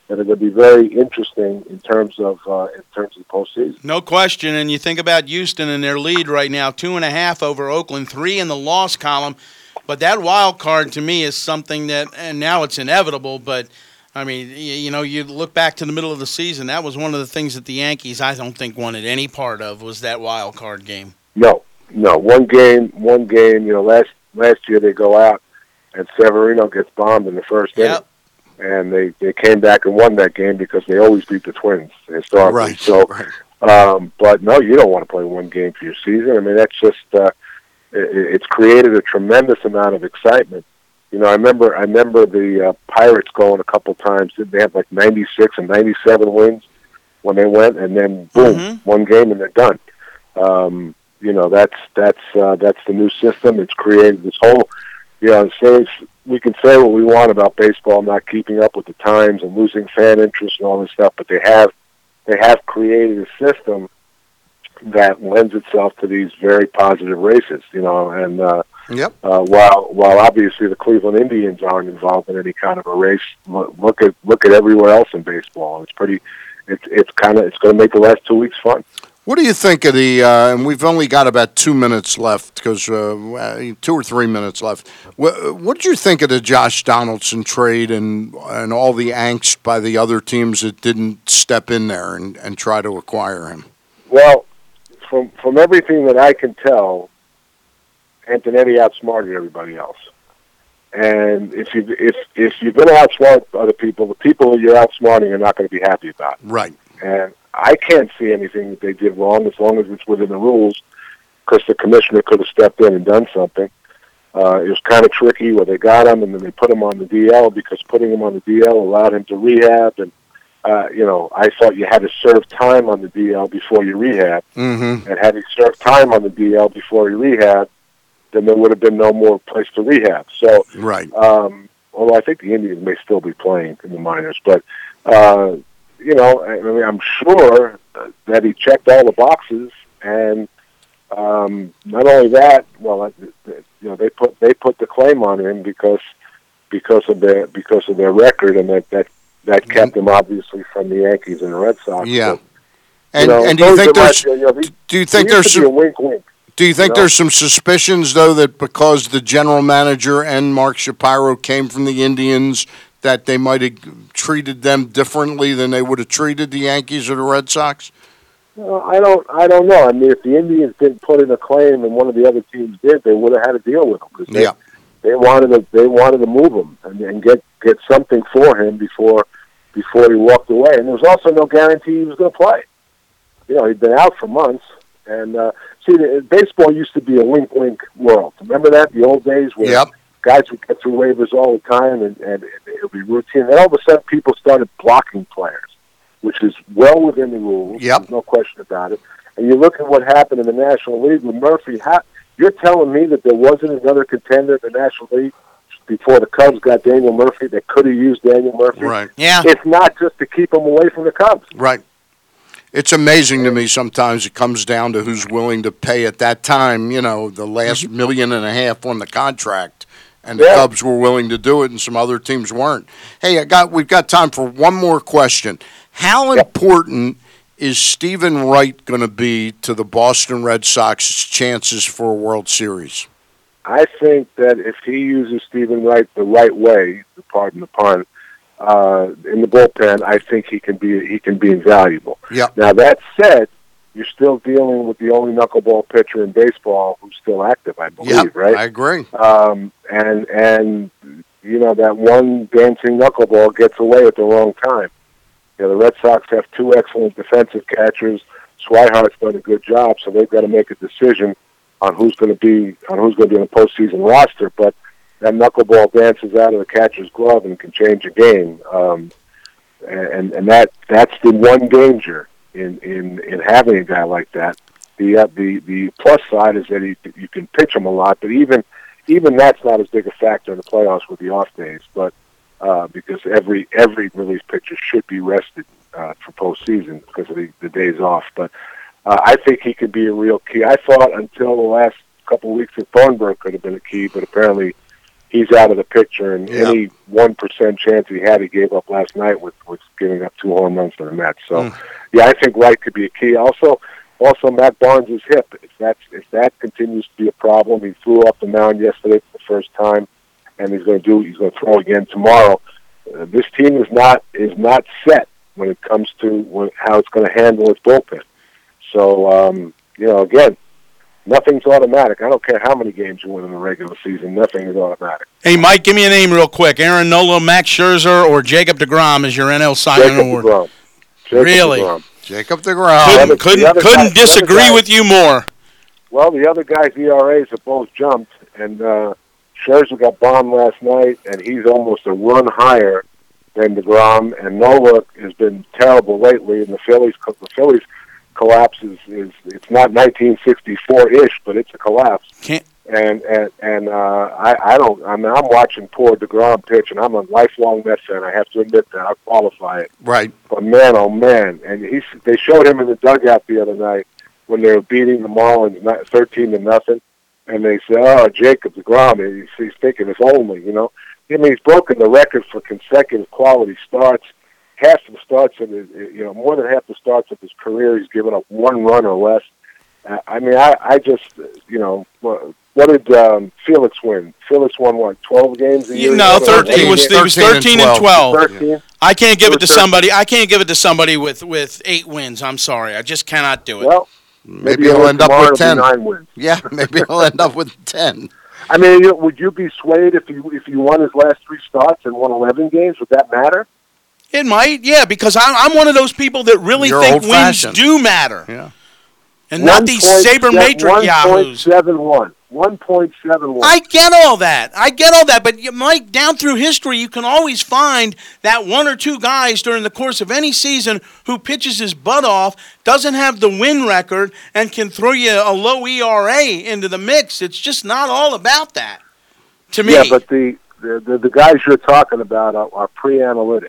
that are going to be very interesting in terms of uh, in terms of the postseason. no question. And you think about Houston and their lead right now, two and a half over Oakland, three in the loss column. But that wild card to me is something that, and now it's inevitable. But I mean, y- you know, you look back to the middle of the season. That was one of the things that the Yankees, I don't think, wanted any part of was that wild card game. No, no, one game, one game. You know, last last year they go out and Severino gets bombed in the first inning. And they they came back and won that game because they always beat the Twins historically. Right. So, right. um, but no, you don't want to play one game for your season. I mean, that's just uh, it, it's created a tremendous amount of excitement. You know, I remember I remember the uh, Pirates going a couple times. They had like ninety six and ninety seven wins when they went, and then boom, Mhm. one game and they're done. Um, you know, that's that's uh, that's the new system. It's created this whole you know, say we can say what we want about baseball not keeping up with the times and losing fan interest and all this stuff, but they have they have created a system that lends itself to these very positive races, you know, and uh, Yep. uh, while while obviously the Cleveland Indians aren't involved in any kind of a race, look at look at everywhere else in baseball. It's pretty, it's it's kind of it's going to make the last two weeks fun. What do you think of the? Uh, and we've only got about two minutes left because uh, two or three minutes left. What, what did you think of the Josh Donaldson trade and and all the angst by the other teams that didn't step in there and, and try to acquire him? Well, from from everything that I can tell, Antonetti outsmarted everybody else. And if you if if you're going to outsmart other people, the people you're outsmarting are not going to be happy about. it. Right. And I can't see anything that they did wrong as long as it's within the rules, because the commissioner could have stepped in and done something. Uh, it was kind of tricky where they got him and then they put him on the DL because putting him on the DL allowed him to rehab. And uh, you know, I thought you had to serve time on the DL before you rehab. Mm-hmm. And had he served time on the DL before he rehab, then there would have been no more place to rehab. So Right. um, although I think the Indians may still be playing in the minors, but uh, you know, I mean, I'm sure that he checked all the boxes, and um, not only that, well, you know, they put they put the claim on him because because of their because of their record, and that that that kept him obviously from the Yankees and the Red Sox. Yeah. But, And know, and do you think there's you know, these- do you think there's used to be some wink wink? do you think you know? there's some suspicions though that because the general manager and Mark Shapiro came from the Indians that they might have treated them differently than they would have treated the Yankees or the Red Sox? Well, I don't. I don't know. I mean, if the Indians didn't put in a claim and one of the other teams did, they would have had to deal with them because Yeah. They wanted to. They wanted to move him and, and get get something for him before before he walked away. And there was also no guarantee he was going to play. You know, he'd been out for months. And uh, see, the, baseball used to be a wink, wink world. Remember that the old days where Yep. guys would get through waivers all the time, and, and it would be routine. And all of a sudden, people started blocking players, which is well within the rules. Yep. There's no question about it. And you look at what happened in the National League with Murphy. How, you're telling me that there wasn't another contender in the National League before the Cubs got Daniel Murphy that could have used Daniel Murphy? Right. Yeah. It's not just to keep him away from the Cubs. Right. It's amazing to me sometimes it comes down to who's willing to pay at that time, you know, the last mm-hmm. million and a half on the contract. And the Yeah. Cubs were willing to do it and some other teams weren't. Hey, I got we've got time for one more question. How important is Stephen Wright going to be to the Boston Red Sox's chances for a World Series? I think that if he uses Stephen Wright the right way, pardon the pun, uh, in the bullpen, I think he can be he can be invaluable. Yeah. Now that said, you're still dealing with the only knuckleball pitcher in baseball who's still active, I believe, Yep, right? I agree. um, and and you know that one dancing knuckleball gets away at the wrong time. You know, the Red Sox have two excellent defensive catchers. Swihart's done a good job, so they've got to make a decision on who's going to be on who's going to be on the postseason roster. But that knuckleball dances out of the catcher's glove and can change a game. Um, and and that that's the one danger in in in having a guy like that. The uh, the the plus side is that he, you can pitch him a lot, but even even that's not as big a factor in the playoffs with the off days. But uh, because every every relief pitcher should be rested uh, for postseason because of the, the days off. But uh, I think he could be a real key. I thought until the last couple of weeks that Thornburg could have been a key, but apparently he's out of the picture. And Yeah. any one percent chance he had, he gave up last night with with giving up two home runs to the Mets. So yeah, I think Wright could be a key. Also. Also, Matt Barnes' hip. If that's if that continues to be a problem, he flew off the mound yesterday for the first time, and he's going to do. He's going to throw again tomorrow. Uh, this team is not is not set when it comes to when, how it's going to handle its bullpen. So um, you know, again, nothing's automatic. I don't care how many games you win in the regular season. Nothing is automatic. Hey, Mike, give me a name real quick. Aaron Nola, Max Scherzer, or Jacob DeGrom as your NL Cy Young Jacob Award. DeGrom. Jacob Really? DeGrom. Jacob DeGrom. Couldn't, the couldn't, other couldn't guy- the other disagree guy- with you more. Well, the other guys' ERAs have both jumped, and uh, Scherzer got bombed last night, and he's almost a run higher than Degrom. And Nola has been terrible lately, and the Phillies, the Phillies collapse is, is it's not 1964-ish, but it's a collapse. Can't. And and and uh, I I don't I mean I'm watching poor Degrom pitch, and I'm a lifelong Mets fan. I have to admit that I'll qualify it. Right. But man, oh man! And he's they showed him in the dugout the other night when they were beating the Marlins not- thirteen to nothing, and they said, "Oh, Jacob Degrom." and He's, he's thinking it's only, you know. I mean, he's broken the record for consecutive quality starts. Half the starts of his, you know, more than half the starts of his career, he's given up one run or less. Uh, I mean, I, I just, you know, what, what did um, Felix win? Felix won what, twelve games a year? No, 13. He was, 13 he was 13 and 12. Thirteen. I can't give it to Thirteen. somebody. I can't give it to somebody with, with eight wins. I'm sorry. I just cannot do it. Well, Maybe maybe he'll end up with 10. Nine wins. Yeah, maybe he'll end up with 10. I mean, you- would you be swayed if you if you won his last three starts and won eleven games? Would that matter? It might, yeah, because I'm, I'm one of those people that really You're think wins do matter. Yeah. And not these sabermetrics yahoos. Seven one. One point seven one. I get all that. I get all that. But, you, Mike, down through history, you can always find that one or two guys during the course of any season who pitches his butt off, doesn't have the win record, and can throw you a low ERA into the mix. It's just not all about that. To me. Yeah, but the, the the the guys you're talking about are, are pre-analytics.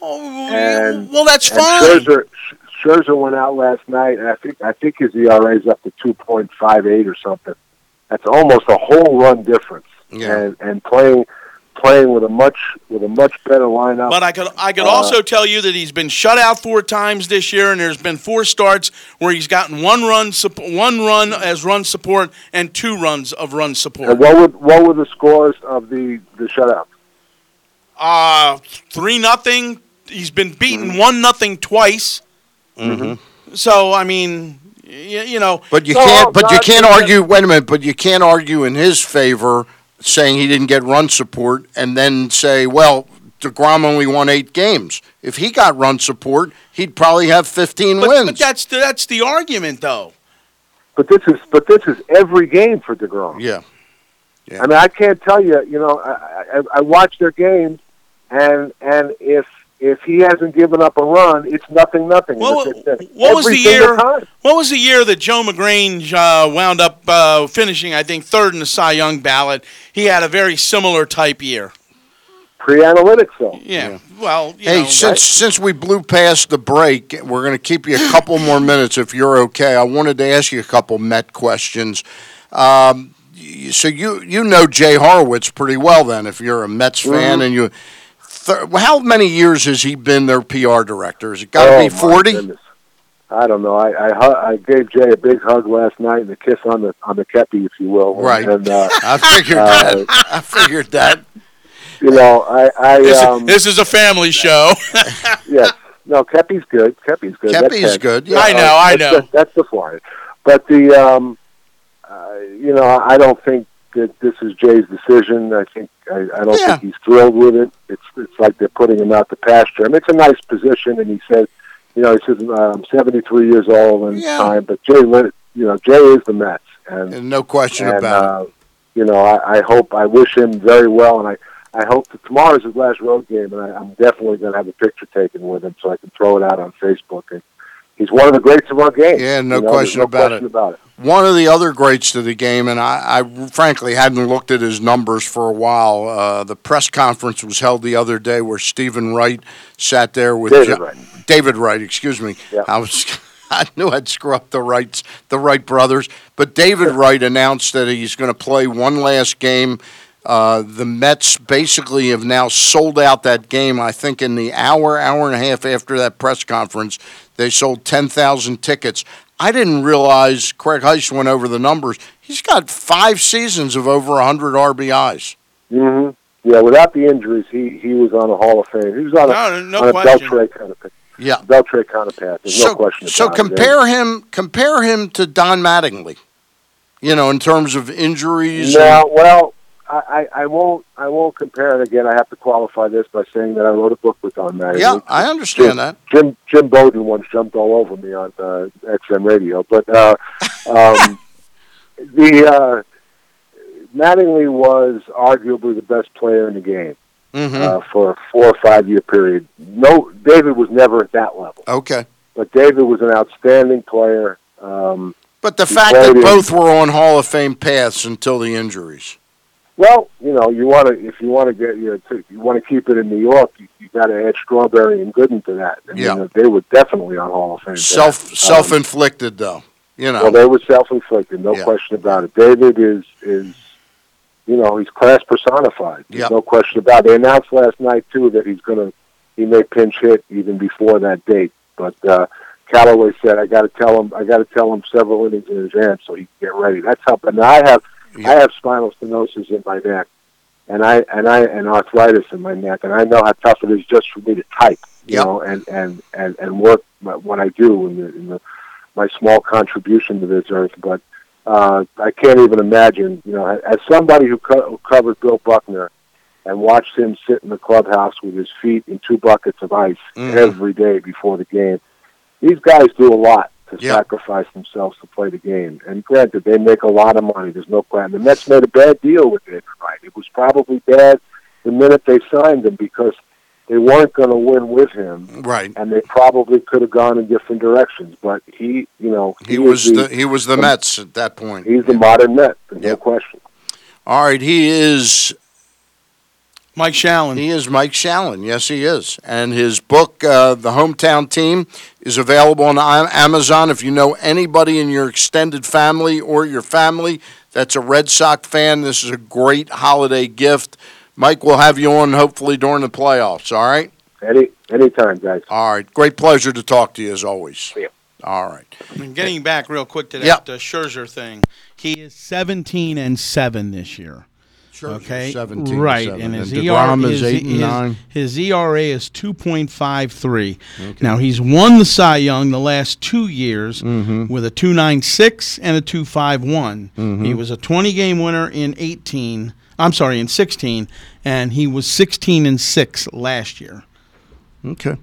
Oh, and- well, that's And fine. Scherzer, Scherzer went out last night, and I think I think his ERA is up to two point five eight or something. That's almost a whole run difference. Yeah. And and playing playing with a much with a much better lineup. But I could I could Uh, also tell you that he's been shut out four times this year, and there's been four starts where he's gotten one run one run as run support and two runs of run support. and what would what were the scores of the the shutout? Uh three nothing. He's been beaten Mm-hmm. one nothing twice. So I mean, y- you know, But you No, can't. But you not can't even- argue. Wait a minute. But you can't argue in his favor, saying he didn't get run support, and then say, "Well, Degrom only won eight games. If he got run support, he'd probably have fifteen but, wins." but that's the, that's the argument though. But this is but this is every game for Degrom. yeah. I mean, I can't tell you. You know, I, I, I watch their games, and and if if he hasn't given up a run, it's nothing, nothing. What, It's- it's- what was the year? time. What was the year that Joe Magrane uh, wound up uh, finishing? I think third in the Cy Young ballot. He had a very similar type year. Pre-analytics, though. Yeah. Well, you Hey, know, since since we blew past the break, we're going to keep you a couple more minutes if you're okay. I wanted to ask you a couple Met questions. Um, so you you know Jay Horwitz pretty well then, if you're a Mets fan, and you. Th- how many years has he been their PR director? Has it got to Oh, be my forty? goodness. I don't know. I I, hu- I gave Jay a big hug last night and a kiss on the on the kepi, if you will. Right. And uh, I figured Uh, that. I figured that. you know, I I This, um, this is a family show. yes. No, Kepi's good. Kepi's good. That's Kepi's Ken. good. Yeah. I know, I that's know. The, that's the Florida. But the um, uh, you know, I don't think that this is Jay's decision. I think I, I don't Yeah. think he's thrilled with it. It's it's like they're putting him out to pasture. I mean, it's a nice position, and he said, you know, he says I'm 73 years old and Yeah. time, but Jay, you know, Jay is the Mets, and And no question and, about it. uh, you know, I, I hope, I wish him very well, and I, I hope that tomorrow's his last road game, and I, I'm definitely going to have a picture taken with him so I can throw it out on Facebook. And he's one of the greats of our game. Yeah, no you know, question no about question it. about it. One of the other greats to the game, and I, I frankly hadn't looked at his numbers for a while. Uh, the press conference was held the other day where Stephen Wright sat there with David Jo- Wright. David Wright, excuse me. Yeah. I was I knew I'd screw up the Wrights, the Wright brothers, but David Wright announced that he's going to play one last game. Uh, the Mets basically have now sold out that game. I think in the hour, hour and a half after that press conference, they sold 10,000 tickets. I didn't realize Craig Heist went over the numbers. He's got five seasons of over 100 RBIs. hmm Yeah, without the injuries, he, he was on a Hall of Fame. He was on a, No, no on a. Beltre kind of Yeah. Beltre kind of path. There's so, no question so about it. compare him compare him to Don Mattingly. You know, in terms of injuries. and- well, I, I, I won't. I won't compare it again. I have to qualify this by saying that I wrote a book with Don Mattingly. yeah, I understand that. Jim Jim Bowden once jumped all over me on uh, XM radio, but uh, um, the uh, Mattingly was arguably the best player in the game hmm uh, for a four or five year period. No, David was never at that level, okay. but David was an outstanding player. Um, But the fact that played in- both were on Hall of Fame paths until the injuries. Well, you know, you want to if you want to get you, know, you want to keep it in New York, you, you got to add Strawberry and Gooden to that. I Yeah. mean, they were definitely on Hall of Fame. Self Um, self inflicted though. You know. Well, they were self-inflicted, no Yeah. question about it. David is is, you know, he's class personified. There's Yep. no question about it. They announced last night too that he's going to he may pinch hit even before that date. But uh, Callaway said, "I got to tell him. I got to tell him several innings in advance so he can get ready." That's how. And I have Yeah. I have spinal stenosis in my neck, and I and I and arthritis in my neck, and I know how tough it is just for me to type, you Yep. know, and and and and work my- what I do in the in the my small contribution to this earth. But uh, I can't even imagine, you know, as somebody who, co- who covered Bill Buckner and watched him sit in the clubhouse with his feet in two buckets of ice Mhm. every day before the game. These guys do a lot to Yeah. sacrifice themselves to play the game. And granted, they make a lot of money. There's no question. The Mets made a bad deal with David Wright. It was probably bad the minute they signed him because they weren't going to win with him, right. and they probably could have gone in different directions. But he, you know, He is was the, the he was the um, Mets at that point. he's the modern Met. No Yep. question. All right, he is Mike Shalin. He is Mike Shalin. Yes, he is. And his book, uh, The Hometown Team, is available on Amazon. If you know anybody in your extended family or your family that's a Red Sox fan, this is a great holiday gift. Mike we'll have you on hopefully during the playoffs. All right. Any anytime, guys. All right. Great pleasure to talk to you as always. See ya. All right. And getting back real quick to that Yep. uh, Scherzer thing, he is 17 and seven this year. Okay, 17 right, seven. and his, And ER is eight and his- nine. His ERA is 2.53. Now he's won the Cy Young the last two years Mm-hmm. with a 2.96 and a 2.51. He was a 20 game winner in 18. I'm sorry, in 16, and he was 16 and six last year. Okay.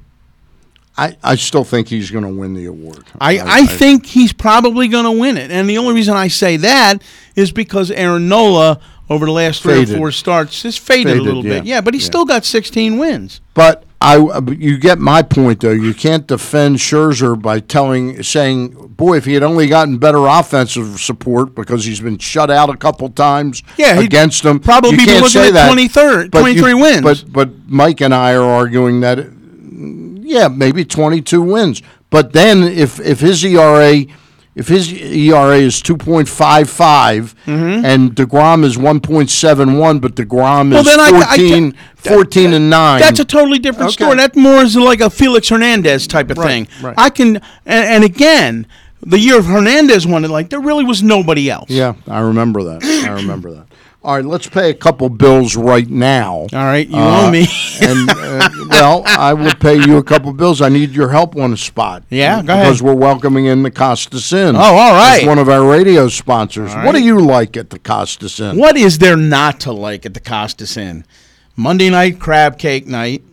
I, I still think he's going to win the award. I, I think he's probably going to win it. And the only reason I say that is because Aaron Nola, over the last three Faded. or four starts, has faded, Faded, a little bit. yeah. Yeah, but he's Yeah. still got 16 wins. But I, you get my point though. You can't defend Scherzer by telling, saying, "Boy, if he had only gotten better offensive support because he's been shut out a couple times Yeah, against them." probably you be can't looking say at. 23rd But 23 you- wins. But but Mike and I are arguing that, yeah, maybe twenty two wins. But then if if his ERA if his ERA is 2.55 mm-hmm. and DeGrom is 1.71, but DeGrom Well, is then I- I 14, ca- 14 and 9. That's a totally different Okay. story. That more is like a Felix Hernandez type of Right, thing. right. I can, and, and again, the year of Hernandez won it, like there really was nobody else. Yeah, I remember that. I remember that. All right, let's pay a couple bills right now. All right, you Uh, owe me. and uh, well, I will pay you a couple bills. I need your help on a spot. Yeah, go because ahead. we're welcoming in the Costas Inn. Oh, all right. One of our radio sponsors. All What do you like at the Costas Inn? What is there not to like at the Costas Inn? Monday night crab cake night,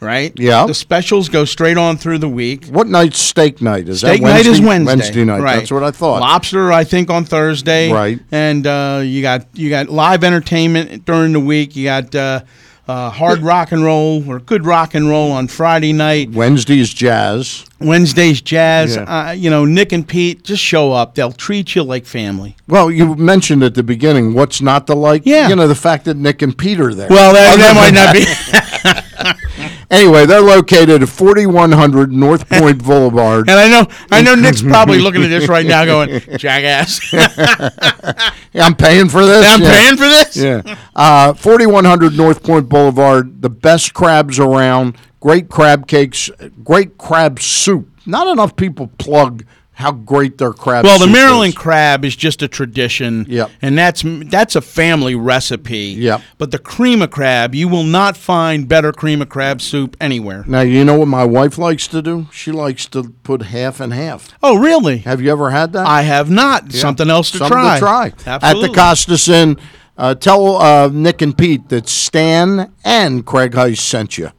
right? Yeah. The specials go straight on through the week. What night's steak night? Is Steak that night is Wednesday? Wednesday. Night. Right. That's what I thought. Lobster, I think, on Thursday. Right. And uh, you got you got live entertainment during the week. You got uh, uh, hard rock and roll or good rock and roll on Friday night. Wednesday's jazz. Wednesday's jazz. Yeah. Uh, you know, Nick and Pete just show up. They'll treat you like family. Well, you mentioned at the beginning what's not to like. Yeah. You know the fact that Nick and Pete are there. Well, that, that might than not be. Anyway, they're located at 4100 North Point Boulevard. And I know, I know, Nick's probably looking at this right now, going, "Jackass, I'm paying for this. I'm Yeah. paying for this." Yeah. Uh, 4100 North Point Boulevard, the best crabs around, great crab cakes, great crab soup. Not enough people plug how great their crab Well, the Maryland is. crab is just a tradition. Yep. And that's that's a family recipe. Yep. But the cream of crab, you will not find better cream of crab soup anywhere. Now, you know what my wife likes to do? She likes to put half and half. Oh, really? Have you ever had that? I have not. Something else to Something try. to try. Absolutely. At the Costas Inn, uh, tell uh, Nick and Pete that Stan and Craig Heist sent you.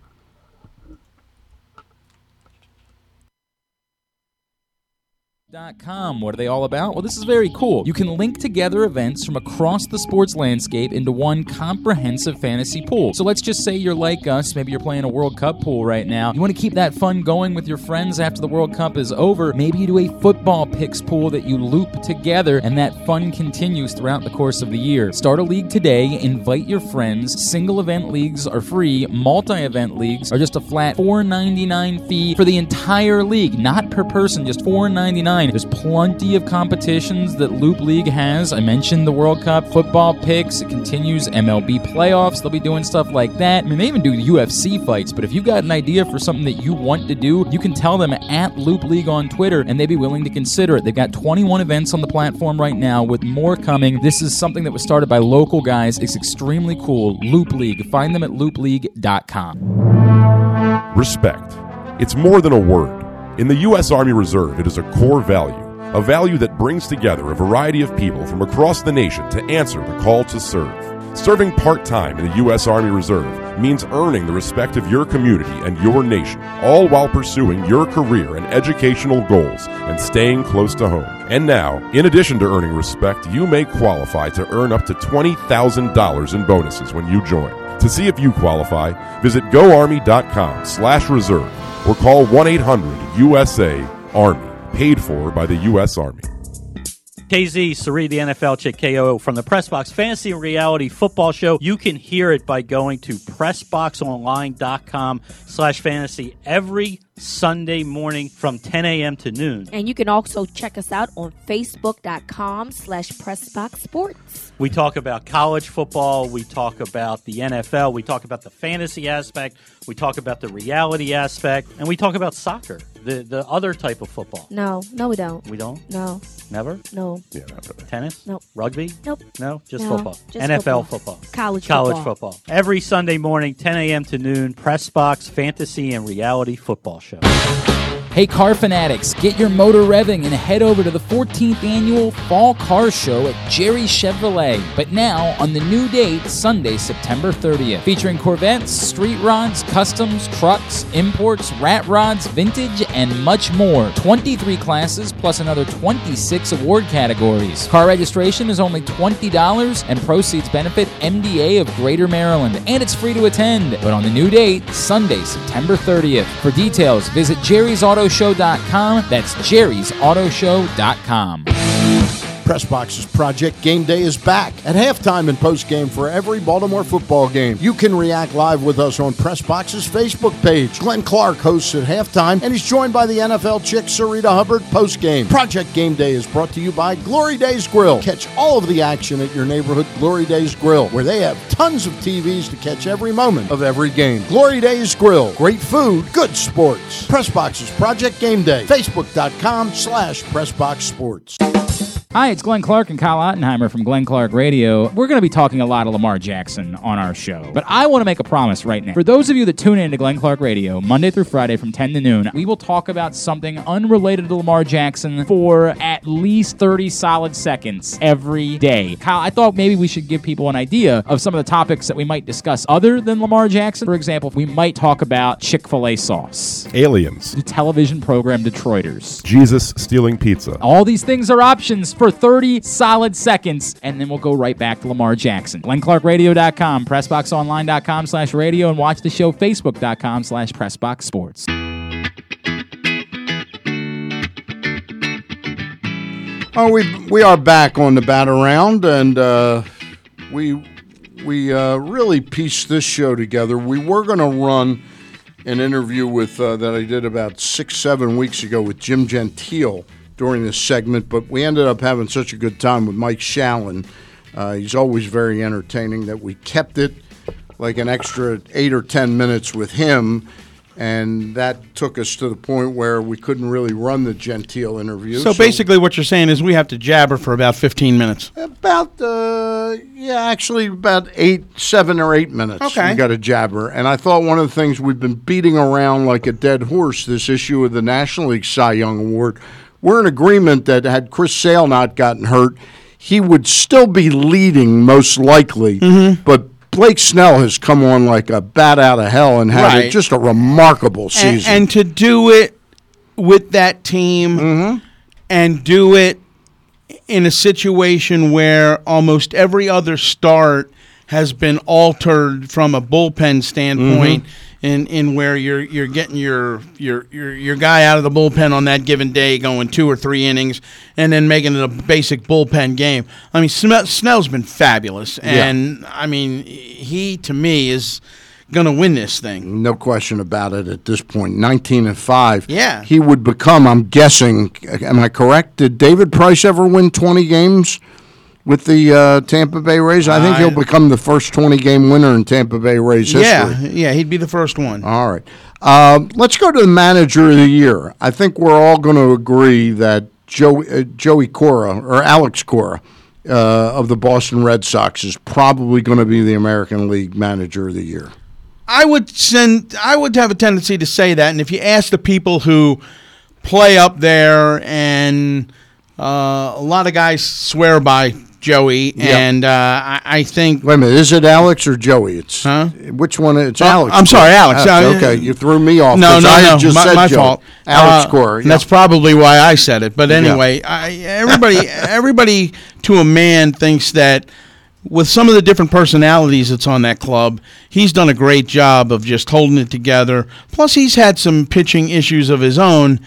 Com. What are they all about? Well, this is very cool. You can link together events from across the sports landscape into one comprehensive fantasy pool. So let's just say you're like us, maybe you're playing a World Cup pool right now. You want to keep that fun going with your friends after the World Cup is over. Maybe you do a football picks pool that you loop together and that fun continues throughout the course of the year. Start a league today, invite your friends. Single event leagues are free, multi-event leagues are just a flat $4.99 fee for the entire league, not per person, just $4.99. There's plenty of competitions that Loop League has. I mentioned the World Cup, football picks, it continues MLB playoffs. They'll be doing stuff like that. I mean, they even do UFC fights, but if you've got an idea for something that you want to do, you can tell them at Loop League on Twitter and they'd be willing to consider it. They've got 21 events on the platform right now with more coming. This is something that was started by local guys. It's extremely cool. Loop League. Find them at loopleague.com. Respect. It's more than a word. In the U.S. Army Reserve, it is a core value, a value that brings together a variety of people from across the nation to answer the call to serve. Serving part time in the U.S. Army Reserve means earning the respect of your community and your nation, all while pursuing your career and educational goals and staying close to home. And now, in addition to earning respect, you may qualify to earn up to $20,000 in bonuses when you join. To see if you qualify, visit goarmy.com slash reserve or call 1-800-USA-ARMY, paid for by the U.S. Army. KZ, Sari, the NFL chick KO from the Pressbox Fantasy and Reality Football Show. You can hear it by going to PressBoxOnline.com slash fantasy every Sunday morning from 10 a.m. to noon. And you can also check us out on Facebook.com slash Pressbox Sports. We talk about college football. We talk about the NFL. We talk about the fantasy aspect. We talk about the reality aspect. And we talk about soccer, the, the other type of football. No, no, we don't. We don't? No, Never? no, Yeah, not really. Tennis? Nope. Rugby? nope. No, just No, football. just NFL football. football. College College football. football. Every Sunday morning, 10 a.m. to noon, Press Box Fantasy and Reality Football Show. Hey, car fanatics, get your motor revving and head over to the 14th annual Fall Car Show at Jerry Chevrolet. But now on the new date, Sunday, September 30th, featuring Corvettes, street rods, customs, trucks, imports, rat rods, vintage, and much more. 23 classes plus another 26 award categories. Car registration is only $20 and proceeds benefit MDA of Greater Maryland. And it's free to attend. But on the new date, Sunday, September 30th. For details, visit jerrysautoshow.com. That's jerrysautoshow.com. Pressbox's Project Game Day is back at halftime and postgame for every Baltimore football game. You can react live with us on Press Pressbox's Facebook page. Glenn Clark hosts at halftime, and he's joined by the NFL chick Sarita Hubbard postgame. Project Game Day is brought to you by Glory Days Grill. Catch all of the action at your neighborhood Glory Days Grill, where they have tons of TVs to catch every moment of every game. Glory Days Grill. Great food, good sports. Pressbox's Project Game Day. Facebook.com slash Pressbox Sports. Hi, it's Glenn Clark and Kyle Ottenheimer from Glenn Clark Radio. We're going to be talking a lot of Lamar Jackson on our show, but I want to make a promise right now. For those of you that tune in to Glenn Clark Radio Monday through Friday from 10 to noon, we will talk about something unrelated to Lamar Jackson for at least 30 solid seconds every day. Kyle, I thought maybe we should give people an idea of some of the topics that we might discuss other than Lamar Jackson. For example, we might talk about Chick fil A sauce, Aliens. the television program Detroiters. Jesus stealing pizza. All these things are options for 30 solid seconds, and then we'll go right back to Lamar Jackson. GlennClarkRadio.com, PressBoxOnline.com slash radio, and watch the show Facebook.com slash PressBoxSports. Oh, we we are back on the bat around, and uh, we we uh, really pieced this show together. We were going to run an interview with uh, that I did about six seven weeks ago with Jim Gentile during this segment, but we ended up having such a good time with Mike Shalin. Uh, he's always very entertaining that we kept it like an extra eight or ten minutes with him. And that took us to the point where we couldn't really run the Gentile interview. So basically, what you're saying is we have to jabber for about 15 minutes. About uh, yeah, actually about eight, seven or eight minutes. Okay. we got a jabber, and I thought one of the things we've been beating around like a dead horse this issue of the National League Cy Young Award. We're in agreement that had Chris Sale not gotten hurt, he would still be leading most likely. Mm-hmm. But Blake Snell has come on like a bat out of hell and had Right. just a remarkable And, season. and to do it with that team Mm-hmm. and do it in a situation where almost every other start has been altered from a bullpen standpoint Mm-hmm. in, in where you're you're getting your, your your your guy out of the bullpen on that given day going two or three innings and then making it a basic bullpen game. I mean Sne- Snell's been fabulous and I mean he to me is going to win this thing. No question about it at this point. 19 and 5. Yeah. He would become, I'm guessing, am I correct? Did David Price ever win 20 games with the uh, Tampa Bay Rays? I think he'll become the first 20 game winner in Tampa Bay Rays history. Yeah, yeah, he'd be the first one. All right. Uh, let's go to the manager of the year. I think we're all going to agree that Joey, uh, Joey Cora or Alex Cora uh, of the Boston Red Sox is probably going to be the American League manager of the year. I would send. I would have a tendency to say that, and if you ask the people who play up there, and uh, a lot of guys swear by Joey, and uh, I, I think. Wait a minute, is it Alex or Joey? It's which one? It's Uh, Alex. I'm sorry, Alex. Uh, okay, you threw me off. No, no, I no. Just my said my fault. Alex Uh, Cora. That's probably why I said it. But anyway, I, everybody, everybody to a man thinks that with some of the different personalities that's on that club, he's done a great job of just holding it together. Plus, he's had some pitching issues of his own,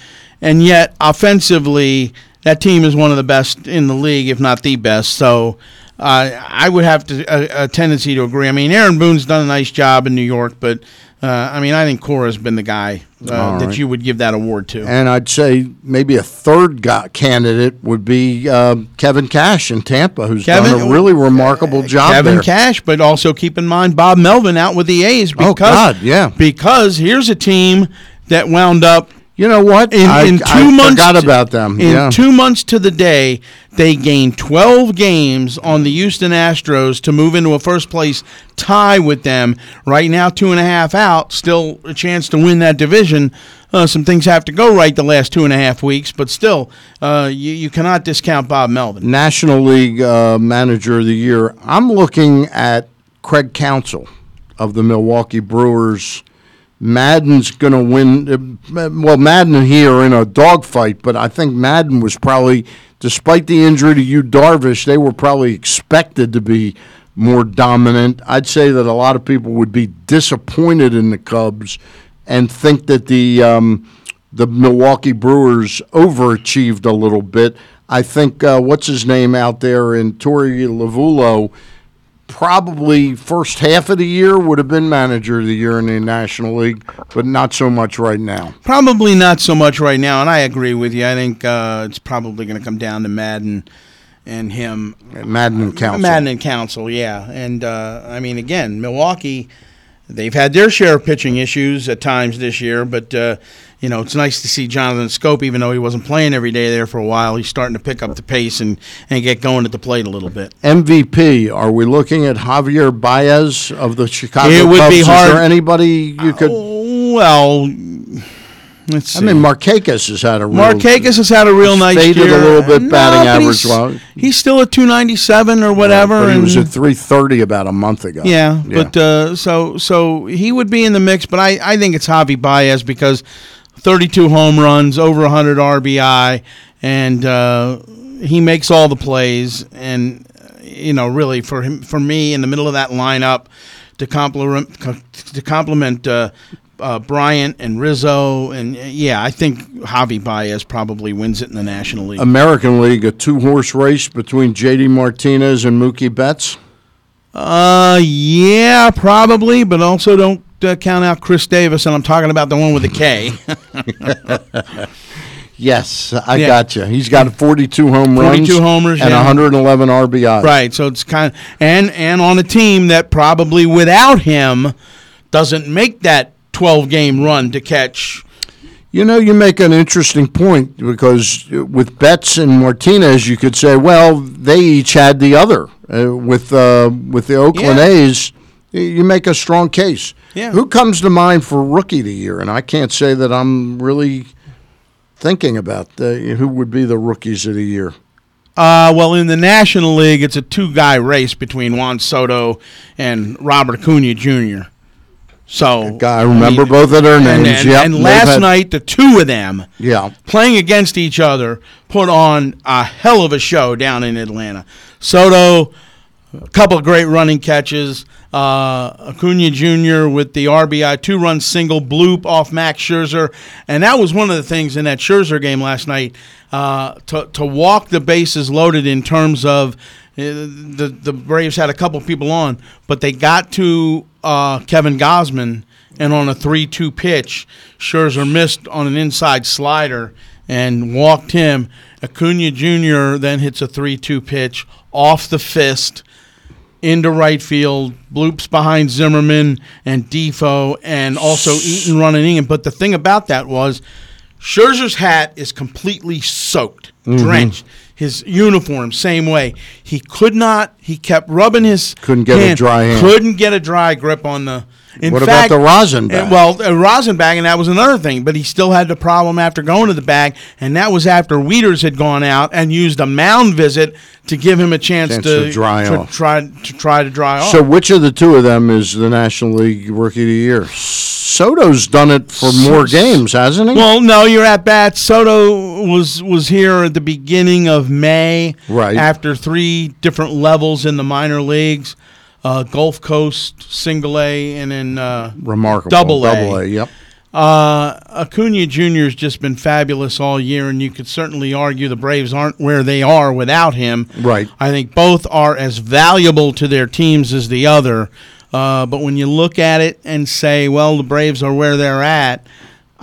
and yet offensively, that team is one of the best in the league, if not the best. So. Uh, I would have to, a, a tendency to agree. I mean, Aaron Boone's done a nice job in New York, but uh, I mean, I think Cora's been the guy uh, All that you would give that award to. And I'd say maybe a third guy, candidate would be um, Kevin Cash in Tampa, who's Kevin- done a really remarkable job Kevin there. Cash, but also keep in mind Bob Melvin out with the A's because Oh, God, yeah. because here's a team that wound up. You know what? In, I- in two I months, forgot about them, In yeah. two months to the day, they gained 12 games on the Houston Astros to move into a first place tie with them. Right now, two and a half out, still a chance to win that division. Uh, some things have to go right the last two and a half weeks, but still, uh, you, you cannot discount Bob Melvin. National League uh, Manager of the Year. I'm looking at Craig Counsell of the Milwaukee Brewers. Maddon's going to win. uh, Well, Maddon here in a dogfight, but I think Maddon was probably, despite the injury to Yu, Darvish, they were probably expected to be more dominant. I'd say that a lot of people would be disappointed in the Cubs and think that the um, the Milwaukee Brewers overachieved a little bit. I think uh, what's his name out there in Torey Lovullo, probably first half of the year would have been manager of the year in the National League, but not so much right now. Probably not so much right now, and I agree with you. I think uh, it's probably going to come down to Maddon and him. Maddon and Counsell. Maddon and Counsell, yeah. And uh, I mean, again, Milwaukee, they've had their share of pitching issues at times this year, but uh, you know, it's nice to see Jonathan Schoop, even though he wasn't playing every day there for a while. He's starting to pick up the pace and, and get going at the plate a little bit. MVP. Are we looking at Javier Baez of the Chicago It would Cubs? be hard- Is there anybody you could? Well, let's see. I mean, Markakis has had a real, Markakis has had a real nice faded year. a little bit batting but average. He's, he's still at 297 or whatever. but he and was at 330 about a month ago. Yeah, but uh, so so he would be in the mix, but I, I think it's Javi Baez because 32 home runs, over 100 RBI, and uh, he makes all the plays. And you know, really for him, for me, in the middle of that lineup to complement to complement. Uh, uh, Bryant and Rizzo, and uh, yeah, I think Javi Baez probably wins it in the National League. American League, a two horse race between JD Martinez and Mookie Betts. Uh, yeah, probably, but also don't uh, count out Chris Davis, and I'm talking about the one with the K. Yes, I Yeah. got you. He's got 42 home 42 runs, homers, and yeah. 111 RBI. right, so it's kind of and and on a team that probably without him doesn't make that 12 game run to catch. You know, you make an interesting point because with Betts and Martinez, you could say, well, they each had the other. Uh, with uh, with the Oakland Yeah. A's, you make a strong case. Yeah. Who comes to mind for rookie of the year? And I can't say that I'm really thinking about the, who would be the rookies of the year. Uh, well, in the National League, it's a two guy race between Juan Soto and Robert Acuna Jr. So I remember both of their names. and, Yep, and last had- night, the two of them Yeah. playing against each other put on a hell of a show down in Atlanta. Soto, a couple of great running catches. Uh, Acuna Jr. with the RBI two run single bloop off Max Scherzer, and that was one of the things in that Scherzer game last night. Uh, to to walk the bases loaded in terms of uh, the the Braves had a couple people on, but they got to uh, Kevin Gausman, and on a three-two pitch, Scherzer missed on an inside slider and walked him. Acuna Jr. then hits a three-two pitch off the fist into right field, bloops behind Zimmerman and Difo, and also Eaton running in. But the thing about that was Scherzer's hat is completely soaked, Mhm. drenched. His uniform, same way. He could not. He kept rubbing his Couldn't get a dry hand. Couldn't get a dry grip on the. In What about the rosin bag? uh, Well, a rosin bag, and that was another thing. But he still had the problem after going to the bag, and that was after Wieters had gone out and used a mound visit to give him a chance, Chance to, to dry to off. try to try to dry off. So, which of the two of them is the National League Rookie of the Year? Soto's done it for more games, hasn't he? Well, no, you're at bat. Soto was was here at the beginning of May, Right. After three different levels in the minor leagues, uh, Gulf Coast, Single A, and then uh, Remarkable. Double A. Double A, yep. Uh, Acuna Jr. has just been fabulous all year, and you could certainly argue the Braves aren't where they are without him. Right. I think both are as valuable to their teams as the other. Uh, but when you look at it and say, well, the Braves are where they're at,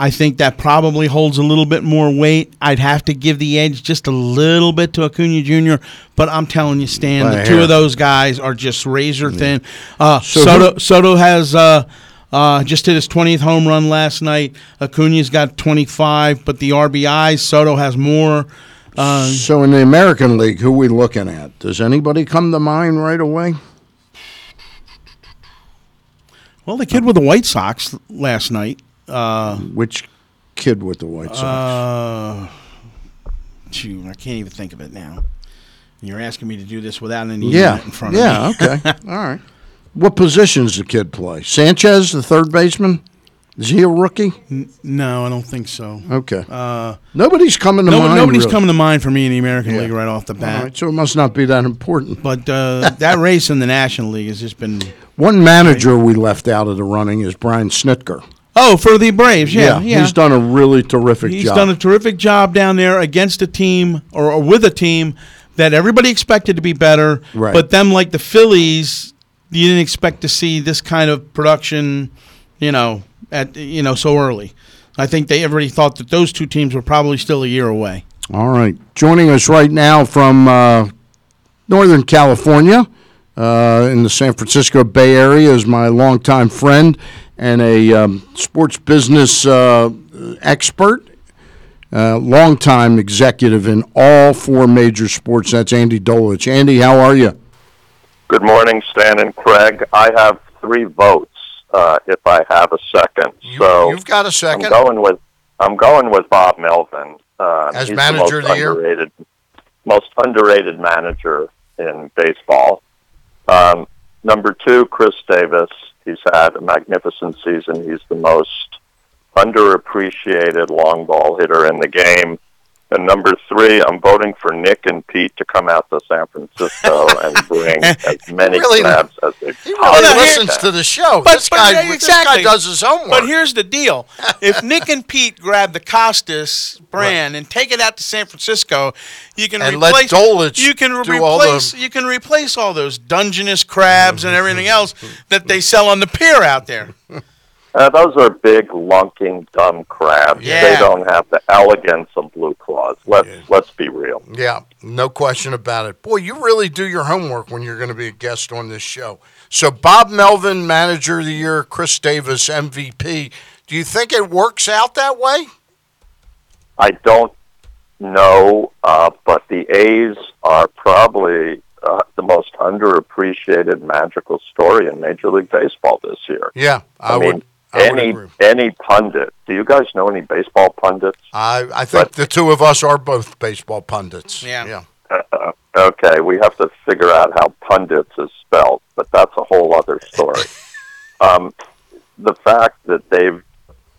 I think that probably holds a little bit more weight. I'd have to give the edge just a little bit to Acuna Jr., but I'm telling you, Stan, By the a two hair. of those guys are just razor thin. Uh, So Soto, who- Soto has uh, uh, just hit his 20th home run last night. Acuna's got 25, but the RBIs, Soto has more. Uh, so, in the American League, who we looking at? Does anybody come to mind right away? well, the kid with the White Sox last night. Uh, Which kid with the White Sox? Uh, shoot, I can't even think of it now. You're asking me to do this without any yeah. in front yeah, of me. Yeah, okay. All right. What positions the kid play? Sanchez, the third baseman? Is he a rookie? no, I don't think so. Okay. Uh, Nobody's coming to no, mind. nobody's really. coming to mind for me in the American Yeah. League right off the bat. right, so it must not be that important. But uh, that race in the National League has just been One manager we left out of the running is Brian Snitker. Oh, for the Braves, yeah, yeah. He's done a really terrific He's job. done a terrific job down there against a team or, or with a team that everybody expected to be better. Right. But them, like the Phillies, you didn't expect to see this kind of production, you know, at you know so early. I think they everybody thought that those two teams were probably still a year away. All right. Joining us right now from uh, Northern California, uh, in the San Francisco Bay Area, is my longtime friend and a um, sports business uh, expert, uh, longtime executive in all four major sports. That's Andy Dolich. Andy, how are you? Good morning, Stan and Craig. I have three votes. Uh, if I have a second, so You've got a second. I'm going with I'm going with Bob Melvin uh, As manager of the the year? most underrated, most underrated manager in baseball. Um, number two, Chris Davis. He's had a magnificent season. He's the most underappreciated long ball hitter in the game. And number three, I'm voting for Nick and Pete to come out to San Francisco and bring as many really- crabs as they He possibly really listens to the show. But- this, but, guy, yeah, this guy exactly. does his homework. But here's the deal: if Nick and Pete grab the Costas brand and take it out to San Francisco, you can And let replace. Dolich you can do all the- replace. You can replace all those Dungeness crabs and everything else that they sell on the pier out there. Uh, those are big, lunking, dumb crabs. Yeah. They don't have the elegance of blue claws. Let's let's be real. Yeah, no question about it. Boy, you really do your homework when you're going to be a guest on this show. So, Bob Melvin, Manager of the Year, Chris Davis, MVP. Do you think it works out that way? I don't know, uh, but the A's are probably uh, the most underappreciated magical story in Major League Baseball this year. Yeah, I, I, mean, would. I would any any pundit. Do you guys know any baseball pundits? I, I think the two of us are both baseball pundits. Yeah. yeah. Uh, okay, we have to figure out how pundits is spelled, but that's a whole other story. um, the fact that they've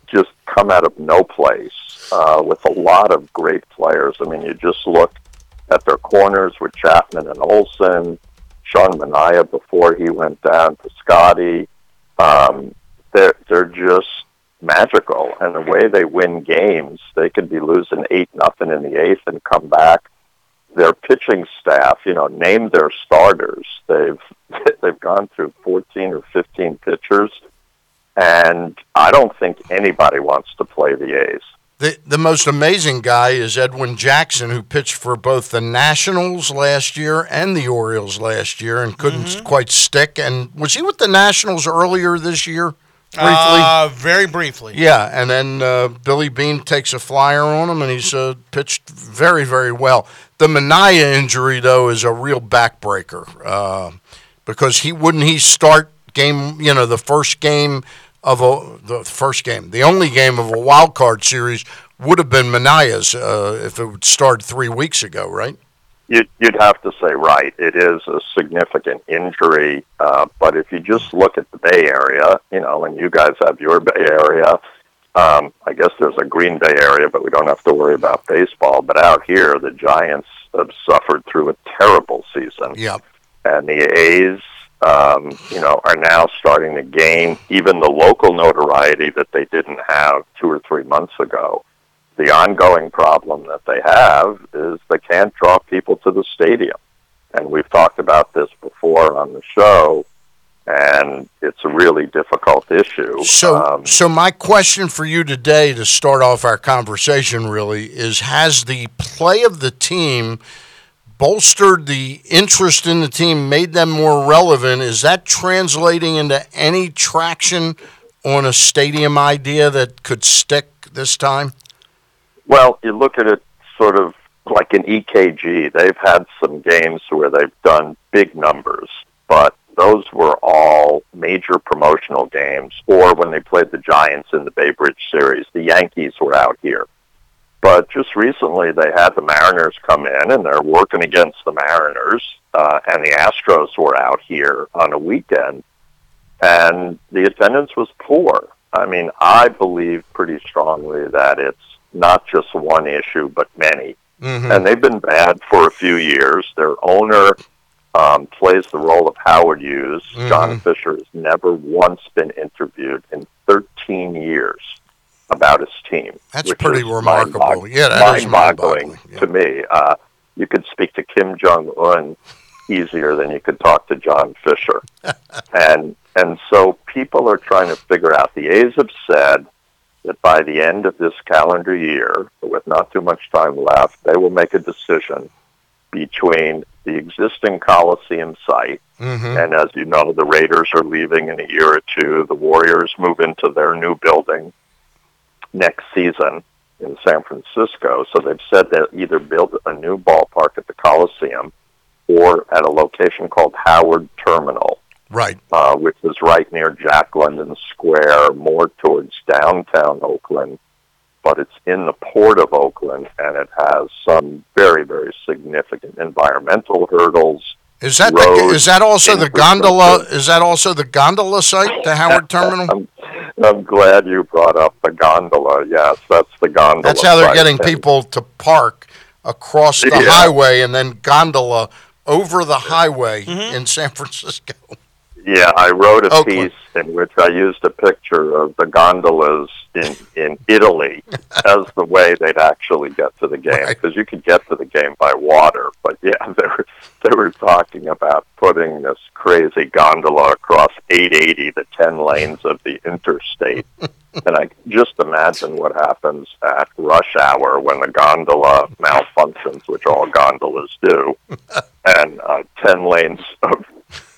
just come out of no place uh, with a lot of great players. I mean, you just look at their corners with Chapman and Olson, Sean Manaea before he went down to Scotty. Um, they're they're just magical, and the way they win games, they could be losing eight nothing in the eighth and come back their pitching staff, you know, name their starters. They've they've gone through 14 or 15 pitchers, and I don't think anybody wants to play the A's. The, the most amazing guy is Edwin Jackson, who pitched for both the Nationals last year and the Orioles last year and couldn't Mm-hmm. quite stick. And was he with the Nationals earlier this year? Briefly? Uh, very briefly. Yeah, and then uh, Billy Beane takes a flyer on him, and he's uh, pitched very, very well. The Manaea injury, though, is a real backbreaker uh, because he wouldn't he start game, you know, the first game of a the first game, the only game of a wild card series would have been Manaea's uh, if it would start three weeks ago, right? You'd, you'd have to say right. It is a significant injury, uh, but if you just look at the Bay Area, you know, and you guys have your Bay Area. Um, I guess there's a Green Bay area, but we don't have to worry about baseball. But out here, the Giants have suffered through a terrible season. Yep. and the A's, um, you know, are now starting to gain even the local notoriety that they didn't have two or three months ago. The ongoing problem that they have is they can't draw people to the stadium, and we've talked about this before on the show, and it's a really difficult issue. So, Um, so my question for you today to start off our conversation really is: Has the play of the team bolstered the interest in the team, made them more relevant? Is that translating into any traction on a stadium idea that could stick this time? Well, you look at it sort of like an EKG. They've had some games where they've done big numbers, but those were all major promotional games or when they played the Giants in the Bay Bridge series. The Yankees were out here. But just recently, they had the Mariners come in, and they're working against the Mariners, uh, and the Astros were out here on a weekend, and the attendance was poor. I mean, I believe pretty strongly that it's not just one issue, but many. Mhm. And they've been bad for a few years. Their owner um, plays the role of Howard Hughes. Mhm. John Fisher has never once been interviewed in 13 years about his team. That's pretty remarkable. Yeah, that is mind-boggling mind-boggling, to me. Uh, you could speak to Kim Jong Un easier than you could talk to John Fisher, and and so people are trying to figure out. The A's have said that by the end of this calendar year, with not too much time left, they will make a decision between the existing Coliseum site Mhm. and as you know, the Raiders are leaving in a year or two. The Warriors move into their new building next season in San Francisco. So they've said they'll either build a new ballpark at the Coliseum or at a location called Howard Terminal, Right. uh, which is right near Jack London Square, more towards downtown Oakland. But it's in the port of Oakland, and it has some very, very significant environmental hurdles. Is that the, is that also the gondola? Is that also the gondola site, the Howard Terminal? I'm, I'm glad you brought up the gondola. Yes, that's the gondola. That's how they're getting And- people to park across the Yeah. highway and then gondola over the highway Mm-hmm. in San Francisco. Yeah, I wrote a Oakland. piece in which I used a picture of the gondolas in in Italy as the way they'd actually get to the game Right. because you could get to the game by water. But yeah, they were they were talking about putting this crazy gondola across 880, the 10 lanes of the interstate. and I just imagine what happens at rush hour when the gondola malfunctions, which all gondolas do, and uh, 10 lanes of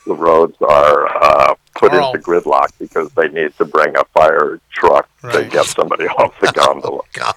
the roads are uh, put Carl. into gridlock because they need to bring a fire truck to get somebody off the gondola. God.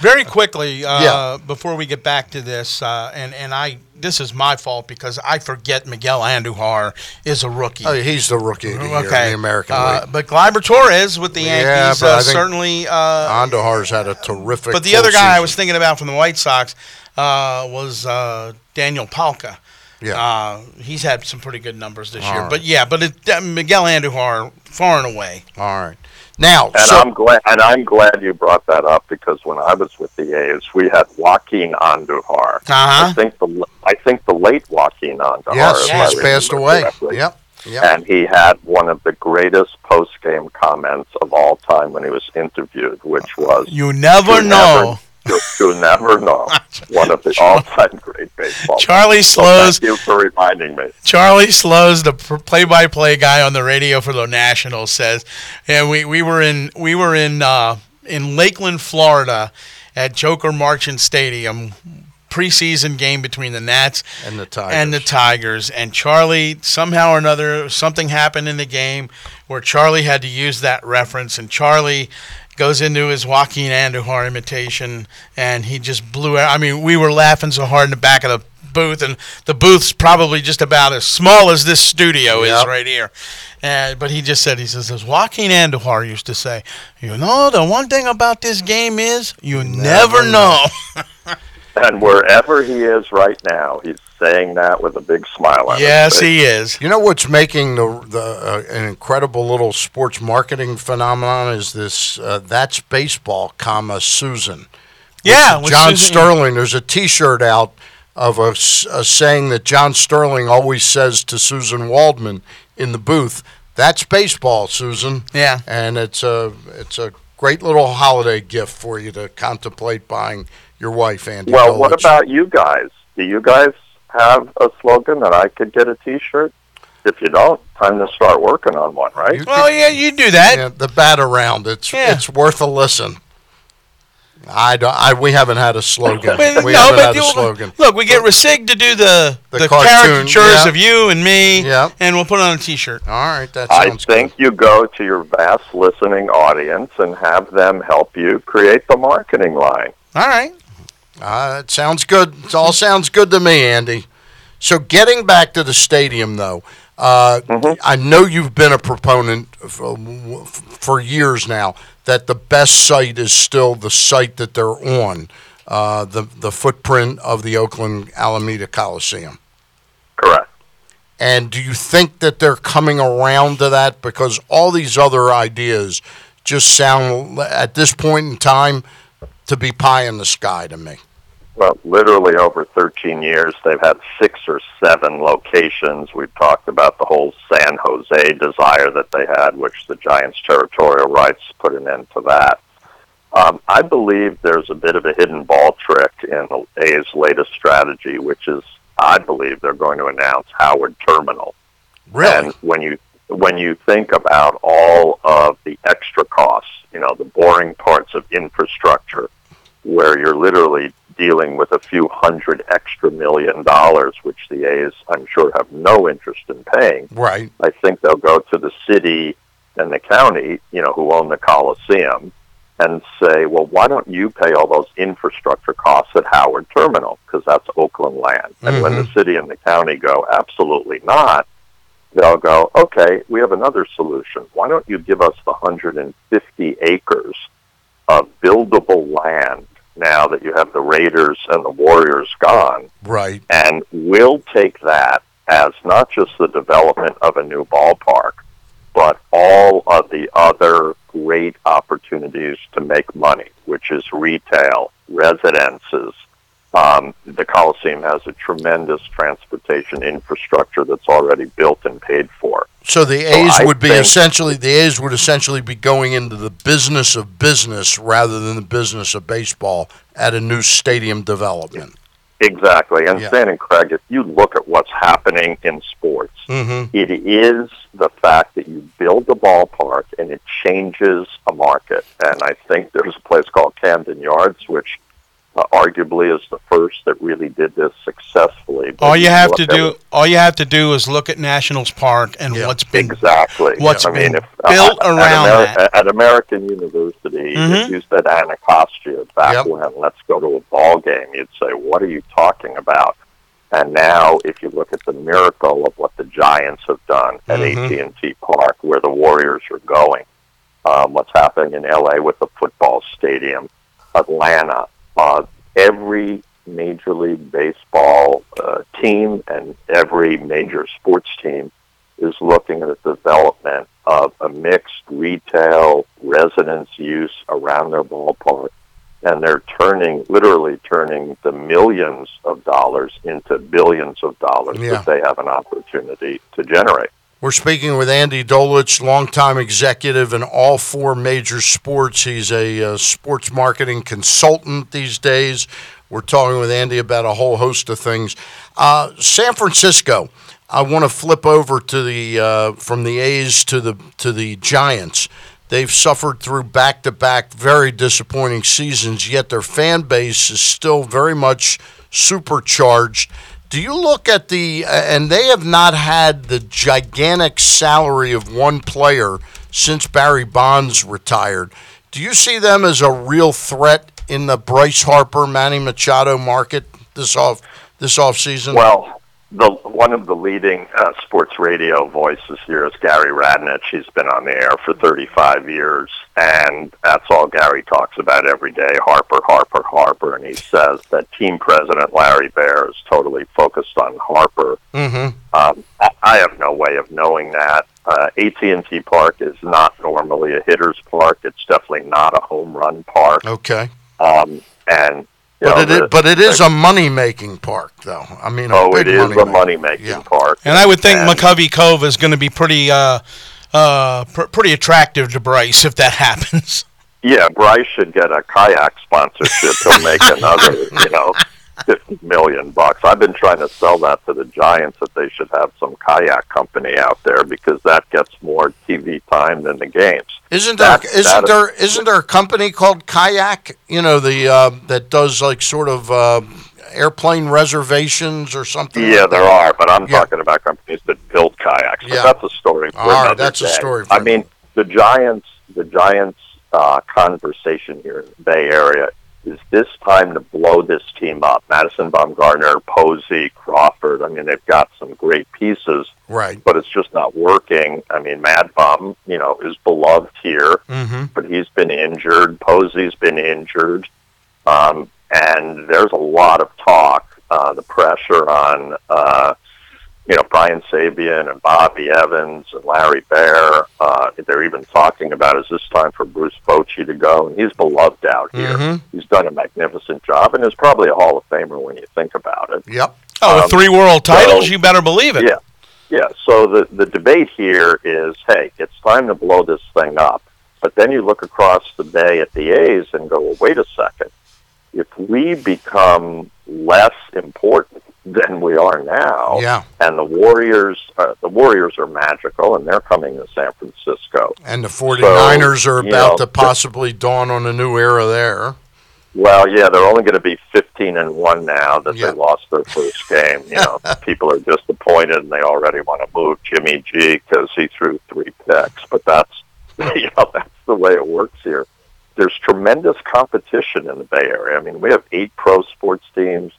Very quickly, uh, Yeah. before we get back to this, uh, and and I this is my fault because I forget Miguel Andujar is a rookie. Oh, he's the rookie of the year in the American uh, League. but Gleyber Torres with the Yeah, Yankees but I uh, think certainly. Uh, Andujar's had a terrific. but the other guy I was thinking about from the White Sox uh, was uh, Daniel Palka. Yeah. Uh, he's had some pretty good numbers this All year. right. But yeah, but it, uh, Miguel Andujar far and away. All right. Now, And so I'm glad, and I'm glad you brought that up because when I was with the A's, we had Joaquin Andujar. I Uh-huh. I think the I think the late Joaquin Andujar. yes, if he's passed away. correctly. Yep. Yep. And he had one of the greatest post game comments of all time when he was interviewed, which was You never "You know. Never, you, you never know. One of the all time great baseball. Charlie So Slowes. thank you for reminding me. Charlie Slowes, the play-by-play guy on the radio for the Nationals, says, "And we, we were in we were in uh, in Lakeland, Florida, at Joker Marchant Stadium, preseason game between the Nats And the Tigers. and the Tigers. And Charlie somehow or another something happened in the game where Charlie had to use that reference, and Charlie." Goes into his Joaquin Andujar imitation, and he just blew out. I mean, we were laughing so hard in the back of the booth, and the booth's probably just about as small as this studio is right here. Uh, but he just said, he says, as Joaquin Andujar used to say, you know, the one thing about this game is you never, know. And wherever he is right now, he's saying that with a big smile on yes, his face. he is. You know what's making the the uh, an incredible little sports marketing phenomenon is this uh, that's baseball, comma Susan. Yeah, With with John Susan- Sterling. There's a T-shirt out of a, s- a saying that John Sterling always says to Susan Waldman in the booth. That's baseball, Susan. Yeah. and it's a it's a great little holiday gift for you to contemplate buying your wife, Andy. Well, what about you guys? Do you guys have a slogan that I could get a T-shirt? If you don't, time to start working on one, right? You Well, yeah, you do that. Yeah, the bat around. It's Yeah. it's worth a listen. I don't. I we haven't had a slogan. We no, haven't but had a slogan. look, we get Resig to do the The the, cartoon, caricatures yeah. of you and me, Yeah. and we'll put it on a T-shirt. All right, that I sounds think you go to your vast listening audience and have them help you create the marketing line. All right. Uh, it sounds good. It all sounds good to me, Andy. So getting back to the stadium, though, uh, Mm-hmm. I know you've been a proponent for, for years now that the best site is still the site that they're on, uh, the the footprint of the Oakland Alameda Coliseum. Correct. And do you think that they're coming around to that? Because all these other ideas just sound, at this point in time, to be pie in the sky to me. Well, literally over 13 years, they've had six or seven locations. We've talked about the whole San Jose desire that they had, which the Giants' territorial rights put an end to that. Um, I believe there's a bit of a hidden ball trick in the A's latest strategy, which is I believe they're going to announce Howard Terminal. Really? And when you when you think about all of the extra costs, you know, the boring parts of infrastructure, where you're literally dealing with a few hundred extra million dollars, which the A's, I'm sure, have no interest in paying. Right. I think they'll go to the city and the county, you know, who own the Coliseum, and say, well, why don't you pay all those infrastructure costs at Howard Terminal? Because that's Oakland land. And when the mm-hmm. city and the county go, absolutely not, they'll go, okay, we have another solution. Why don't you give us the 150 acres of buildable land now that you have the Raiders and the Warriors gone? Right. And we'll take that as not just the development of a new ballpark, but all of the other great opportunities to make money, which is retail, residences. Um, the Coliseum has a tremendous transportation infrastructure that's already built and paid for. So the So A's I would be essentially the A's would essentially be going into the business of business rather than the business of baseball at a new stadium development. Exactly. And Yeah. Stan and Craig, if you look at what's happening in sports, Mm-hmm. it is the fact that you build a ballpark and it changes a market. And I think there's a place called Camden Yards, which uh, arguably is the first that really did this successfully. But All you have to do, what- all you have to do is look at Nationals Park and what's been Exactly. what's I mean, been if, uh, built at, around at, Ameri- that. at American University, Mhm. if you said Anacostia back when, let's go to a ball game, you'd say, what are you talking about? And now, if you look at the miracle of what the Giants have done at Mhm. AT&T Park, where the Warriors are going, um, what's happening in LA with the football stadium, Atlanta, uh, every Major League Baseball uh, team and every major sports team is looking at the development of a mixed retail residence use around their ballpark. And they're turning, literally turning the millions of dollars into billions of dollars Yeah. that they have an opportunity to generate. We're speaking with Andy Dolich, longtime executive in all four major sports. He's a uh, sports marketing consultant these days. We're talking with Andy about a whole host of things. Uh, San Francisco. I want to flip over to the uh, from the A's to the to the Giants. They've suffered through back-to-back very disappointing seasons, yet their fan base is still very much supercharged. Do you look at the and they have not had the gigantic salary of one player since Barry Bonds retired. Do you see them as a real threat in the Bryce Harper, Manny Machado market this off this off season? Well, the one of the leading uh, sports radio voices here is Gary Radnich. He's been on the air for 35 years, and that's all Gary talks about every day. Harper, Harper, Harper, and he says that team president Larry Baer is totally focused on Harper. Mm-hmm. Um, I- have no way of knowing that. Uh, AT&T Park is not normally a hitter's park. It's definitely not a home run park. Okay. Um, and you But know, it is, the- but it is a money making park, though. I mean, a oh, big it is money a money making park. And I would think McCovey Cove is going to be pretty, uh, uh, pr- pretty attractive to Bryce if that happens. Yeah, Bryce should get a kayak sponsorship. He'll make another, you know, fifty million bucks. I've been trying to sell that to the Giants that they should have some kayak company out there because that gets more TV time than the games. Isn't there That- isn't that- there isn't there a company called Kayak? You know the uh, that does like sort of uh, airplane reservations or something. Yeah, like there are, but I'm talking about companies that build kayaks. But Yeah. that's a story for All right, that's a story I mean, the Giants, the Giants' uh, conversation here in the Bay Area is this time to blow this team up. Madison Bumgarner, Posey, Crawford. I mean, they've got some great pieces, Right. but it's just not working. I mean, Mad Bum, you know, is beloved here Mm-hmm. but he's been injured. Posey's been injured, um, and there's a lot of talk. Uh, the pressure on uh, you know, Brian Sabean and Bobby Evans and Larry Baer. Uh, they're even talking about is this time for Bruce Bochy to go, and he's beloved out here. Mm-hmm. He's done a magnificent job, and is probably a Hall of Famer when you think about it. Yep. Oh, Um, three world titles, so- you better believe it. Yeah. Yeah. So the, the debate here is, hey, it's time to blow this thing up. But then you look across the bay at the A's and go, well, wait a second. If we become less important than we are now, Yeah. and the Warriors, uh, the Warriors are magical, and they're coming to San Francisco. And the 49ers are you about know, to possibly dawn on a new era there. Well, yeah, they're only going to be 15 and 1 now that Yeah. they lost their first game. You know, people are disappointed and they already want to move Jimmy G because he threw three picks. But that's, you know, that's the way it works here. There's tremendous competition in the Bay Area. I mean, we have eight pro sports teams,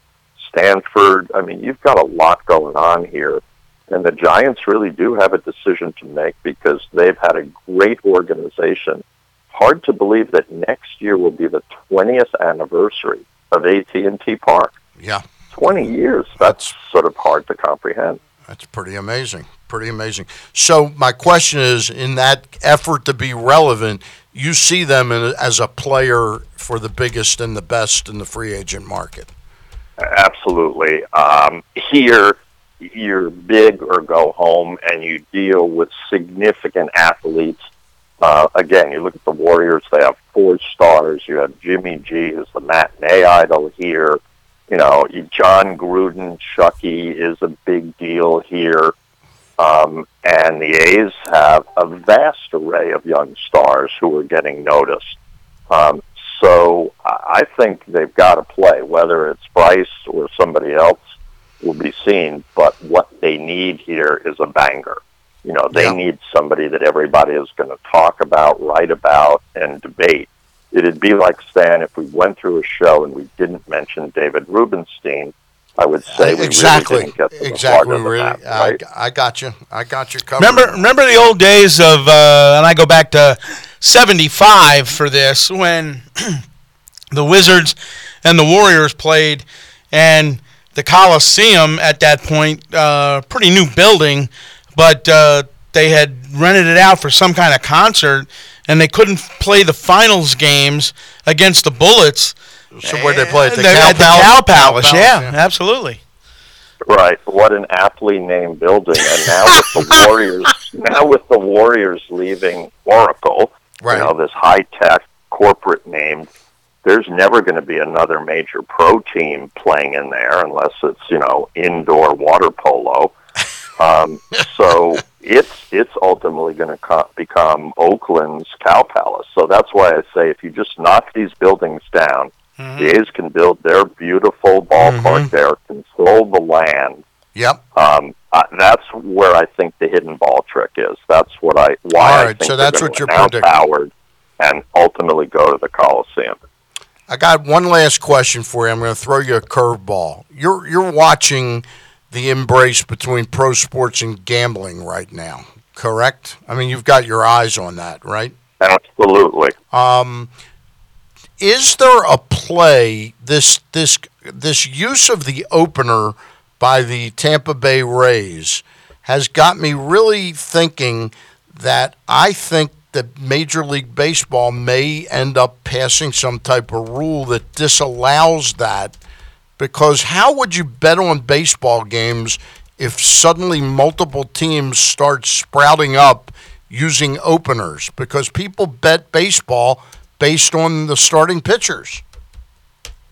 Stanford. I mean, you've got a lot going on here. And the Giants really do have a decision to make because they've had a great organization hard to believe that next year will be the 20th anniversary of AT&T Park. Yeah. 20 years. That's sort of hard to comprehend. That's pretty amazing. Pretty amazing. So my question is, in that effort to be relevant, you see them as a player for the biggest and the best in the free agent market. Absolutely. Um, here, you're big or go home, and you deal with significant athletes. Uh, again, you look at the Warriors; they have four stars. You have Jimmy G, who's the matinee idol here. You know, Jon Gruden, Chucky is a big deal here. Um, and the A's have a vast array of young stars who are getting noticed. Um, so I I think they've got to play, whether it's Bryce or somebody else will be seen. But what they need here is a banger. You know, they Yeah. need somebody that everybody is going to talk about, write about, and debate. It'd be like Stan if we went through a show and we didn't mention David Rubenstein. I would say we exactly. really didn't get to the exactly. heart of the Really, matter, I. I got you. I got you covered. Remember, remember the old days of, uh, and I go back to '75 for this when the Wizards and the Warriors played, and the Coliseum at that point, uh, pretty new building, but uh, they had rented it out for some kind of concert, and they couldn't play the finals games against the Bullets. So where they play at the They're Cow at the Palace? Cow Cow Palace, Palace, yeah, yeah. absolutely. Right. What an aptly named building. And now with the Warriors, now with the Warriors leaving Oracle, Right. you know, this high tech corporate name, there's never going to be another major pro team playing in there unless it's you know indoor water polo. Um, so it's it's ultimately going to co- become Oakland's Cow Palace. So that's why I say if you just knock these buildings down, the A's can build their beautiful ballpark there, control the land. Yep. Um, uh, that's where I think the hidden ball trick is. That's what I why All I think so that's what you're predicting. Howard and ultimately go to the Coliseum. I got one last question for you. I'm going to throw you a curveball. You're you're watching the embrace between pro sports and gambling right now, correct? I mean, you've got your eyes on that, right? Absolutely. Um, is there a play this this this use of the opener by the Tampa Bay Rays has got me really thinking that I think that Major League Baseball may end up passing some type of rule that disallows that because how would you bet on baseball games if suddenly multiple teams start sprouting up using openers because people bet baseball based on the starting pitchers.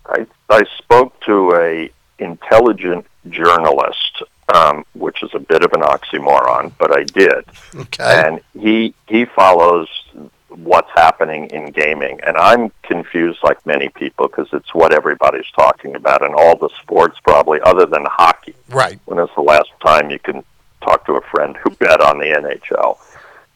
I I spoke to a intelligent journalist, um, which is a bit of an oxymoron, but I did. Okay. And he he follows what's happening in gaming, and I'm confused like many people because it's what everybody's talking about and all the sports, probably other than hockey. Right. When is the last time you can talk to a friend who bet on the NHL?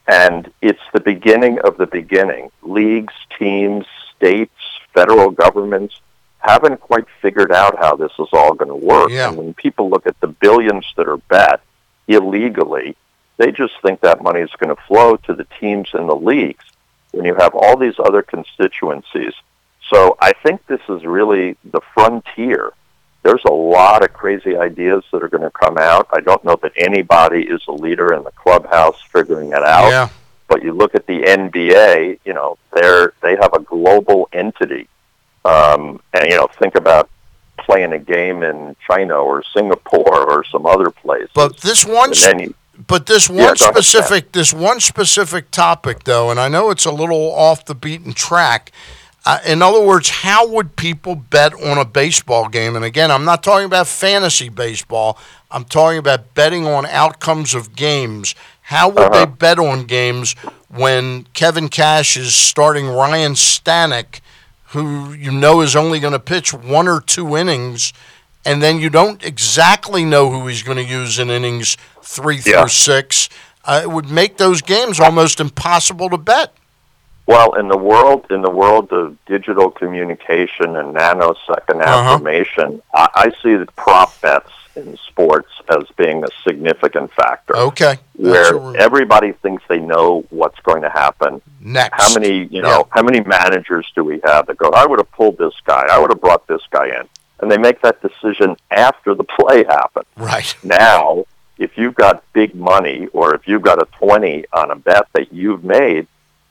And it's the beginning of the beginning. Leagues, teams, states, federal governments haven't quite figured out how this is all going to work. Yeah. And when people look at the billions that are bet illegally, they just think that money is going to flow to the teams and the leagues when you have all these other constituencies. So I think this is really the frontier there's a lot of crazy ideas that are going to come out. I don't know that anybody is a leader in the clubhouse figuring it out. Yeah. But you look at the NBA, you know, they're they have a global entity, um, and you know, think about playing a game in China or Singapore or some other place. But this one, you- but this one Yeah, go ahead, specific, this one specific topic, though, and I know it's a little off the beaten track. Uh, in other words, how would people bet on a baseball game? And again, I'm not talking about fantasy baseball. I'm talking about betting on outcomes of games. How would they bet on games when Kevin Cash is starting Ryan Stanek, who you know is only going to pitch one or two innings, and then you don't exactly know who he's going to use in innings three Yeah. through six? Uh, it would make those games almost impossible to bet. Well, in the world in the world of digital communication and nanosecond Uh-huh. information, I, I see the prop bets in sports as being a significant factor. Okay. Where everybody thinks they know what's going to happen. Next. How many, you know, how many managers do we have that go, I would have pulled this guy, I would have brought this guy in. And they make that decision after the play happened. Right. Now, if you've got big money or if you've got a 20 on a bet that you've made,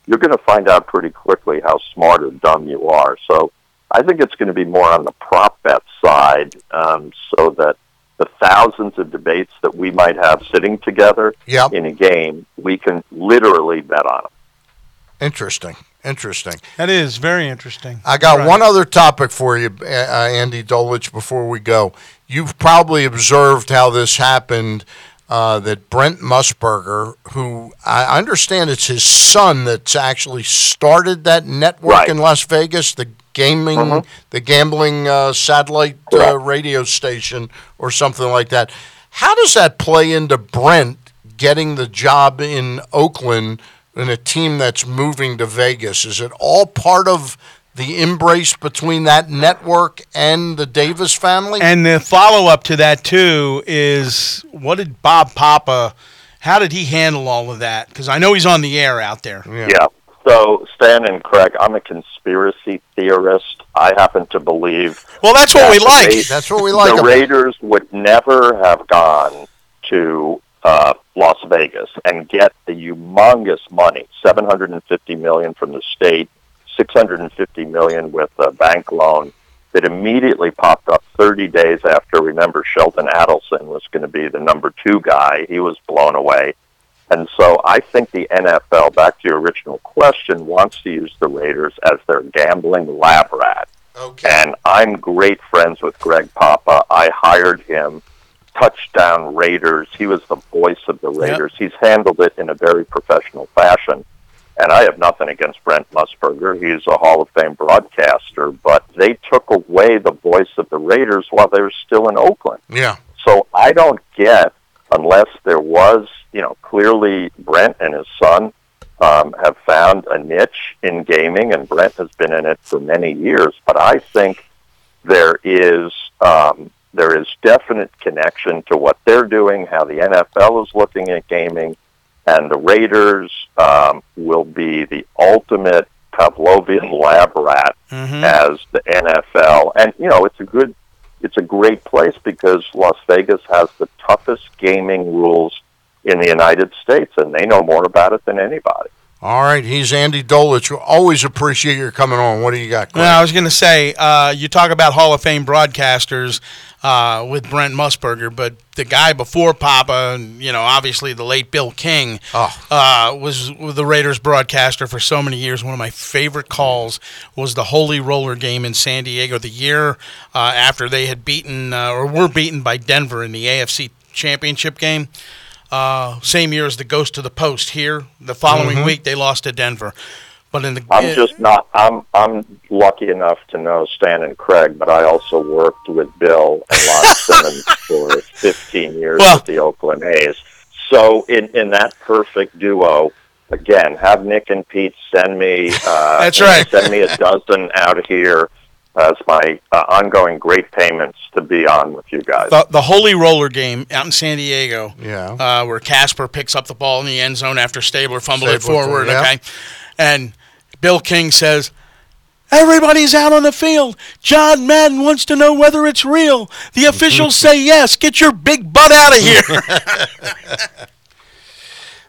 you're going to find out pretty quickly how smart or dumb you are. So I think it's going to be more on the prop bet side um, so that the thousands of debates that we might have sitting together Yep. in a game, we can literally bet on them. Interesting. Interesting. That is very interesting. I got Right. one other topic for you, uh, Andy Dolich, before we go. You've probably observed how this happened. Uh, that Brent Musburger, who I understand it's his son that's actually started that network Right. in Las Vegas, the gaming, Mhm. the gambling uh, satellite uh, radio station or something like that. How does that play into Brent getting the job in Oakland in a team that's moving to Vegas? Is it all part of the embrace between that network and the Davis family? And the follow up to that too is what did Bob Papa? How did he handle all of that? Because I know he's on the air out there. Yeah. So, Stan and Craig, I'm a conspiracy theorist. I happen to believe. Well, that's what that we like. Ra- That's what we like The Raiders would never have gone to uh, Las Vegas and get the humongous money, 750 million from the state, 650 million with a bank loan that immediately popped up 30 days after. Remember, Sheldon Adelson was going to be the number two guy. He was blown away. And so I think the NFL, back to your original question, wants to use the Raiders as their gambling lab rat. Okay. And I'm great friends with Greg Papa. I hired him. Touchdown Raiders. He was the voice of the Raiders. He's handled it in a very professional fashion. And I have nothing against Brent Musburger. He's a Hall of Fame broadcaster, but they took away the voice of the Raiders while they were still in Oakland. Yeah. So I don't get unless there was, you know, clearly Brent and his son um, have found a niche in gaming, and Brent has been in it for many years. But I think there is um, there is definite connection to what they're doing, how the NFL is looking at gaming, and the Raiders um, will be the ultimate Pavlovian lab rat Mhm. as the NFL. And you know, it's a good, it's a great place because Las Vegas has the toughest gaming rules in the United States, and they know more about it than anybody. All right, he's Andy Dolich. We always appreciate your coming on. What do you got? Greg? Well, I was going to say, uh, you talk about Hall of Fame broadcasters uh, with Brent Musburger, but the guy before Papa, and, you know, obviously the late Bill King, uh, was the Raiders broadcaster for so many years. One of my favorite calls was the Holy Roller game in San Diego the year uh, after they had beaten uh, or were beaten by Denver in the AFC Championship game. Uh, same year as the Ghost to the Post here. The following Mhm. week, they lost to Denver. But in the I'm just not. I'm I'm lucky enough to know Stan and Craig, but I also worked with Bill and Lon Simmons for 15 years Well- with the Oakland A's. So in in that perfect duo, again, have Nick and Pete send me. Uh, That's right. Send me a dozen out here as my uh, ongoing great payments to be on with you guys. the, the Holy Roller game out in San Diego. Yeah. Uh, where Casper picks up the ball in the end zone after Stabler fumbled it forward. yeah. Okay. And Bill King says, Everybody's out on the field. John Madden wants to know whether it's real. The officials say yes. Get your big butt out of here.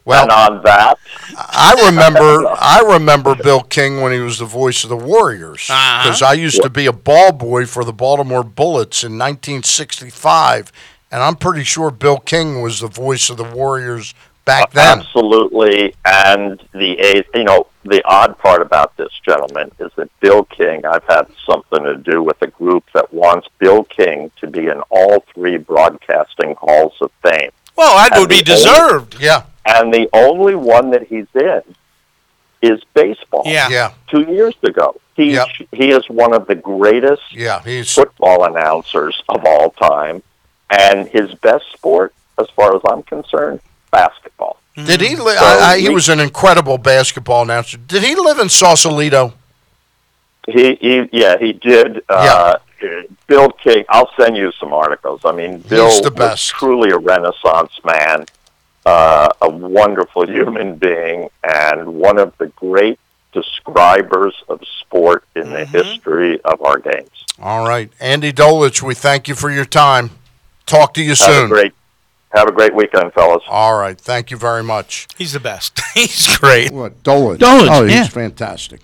Well, and on that, I remember I remember Bill King when he was the voice of the Warriors Uh-huh. because I used to be a ball boy for the Baltimore Bullets in 1965, and I'm pretty sure Bill King was the voice of the Warriors back then. Absolutely, and the A- you know the odd part about this gentleman is that Bill King. I've had something to do with a group that wants Bill King to be in all three broadcasting halls of fame, well, that And would be the only- deserved. Yeah, and the only one that he's in is baseball. Yeah. yeah, Two years ago, he Yep. he is one of the greatest yeah. He's football announcers of all time, and his best sport, as far as I'm concerned, basketball. did he? Li- So I, I, he we- was an incredible basketball announcer. Did he live in Sausalito? He, he yeah, he did. Uh, Bill King, I'll send you some articles. I mean, Bill the was truly a Renaissance man, uh, a wonderful human being, and one of the great describers of sport in the history of our games. All right, Andy Dolich. We thank you for your time. Talk to you Have soon. a great, have a great weekend, fellas. All right, thank you very much. He's the best. He's great. What Dolich? Dolich, oh, he's yeah. fantastic.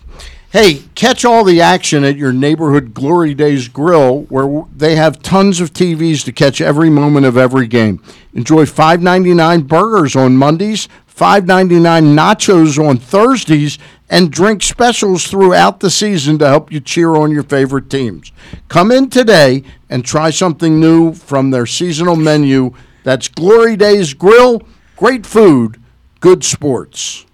Hey, catch all the action at your neighborhood Glory Days Grill, where they have tons of TVs to catch every moment of every game. Enjoy five ninety nine burgers on Mondays, five ninety nine nachos on Thursdays, and drink specials throughout the season to help you cheer on your favorite teams. Come in today and try something new from their seasonal menu. That's Glory Days Grill. Great food, good sports.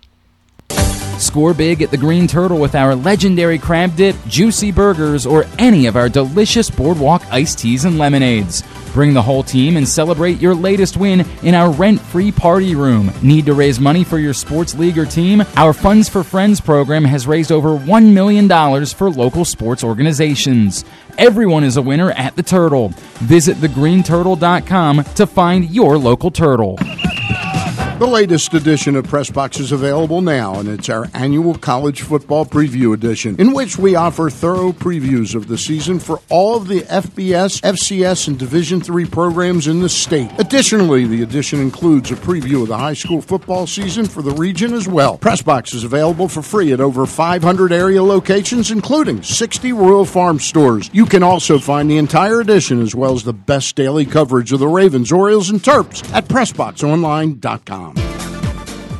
Score big at the Green Turtle with our legendary crab dip, juicy burgers, or any of our delicious boardwalk iced teas and lemonades. Bring the whole team and celebrate your latest win in our rent free party room. Need to raise money for your sports league or team? Our Funds for Friends program has raised over $1 million for local sports organizations. Everyone is a winner at the Turtle. Visit thegreenturtle.com to find your local turtle. The latest edition of Pressbox is available now, and it's our annual college football preview edition, in which we offer thorough previews of the season for all of the FBS, FCS, and Division III programs in the state. Additionally, the edition includes a preview of the high school football season for the region as well. Pressbox is available for free at over 500 area locations, including 60 Royal Farm stores. You can also find the entire edition as well as the best daily coverage of the Ravens, Orioles, and Terps at PressBoxOnline.com com.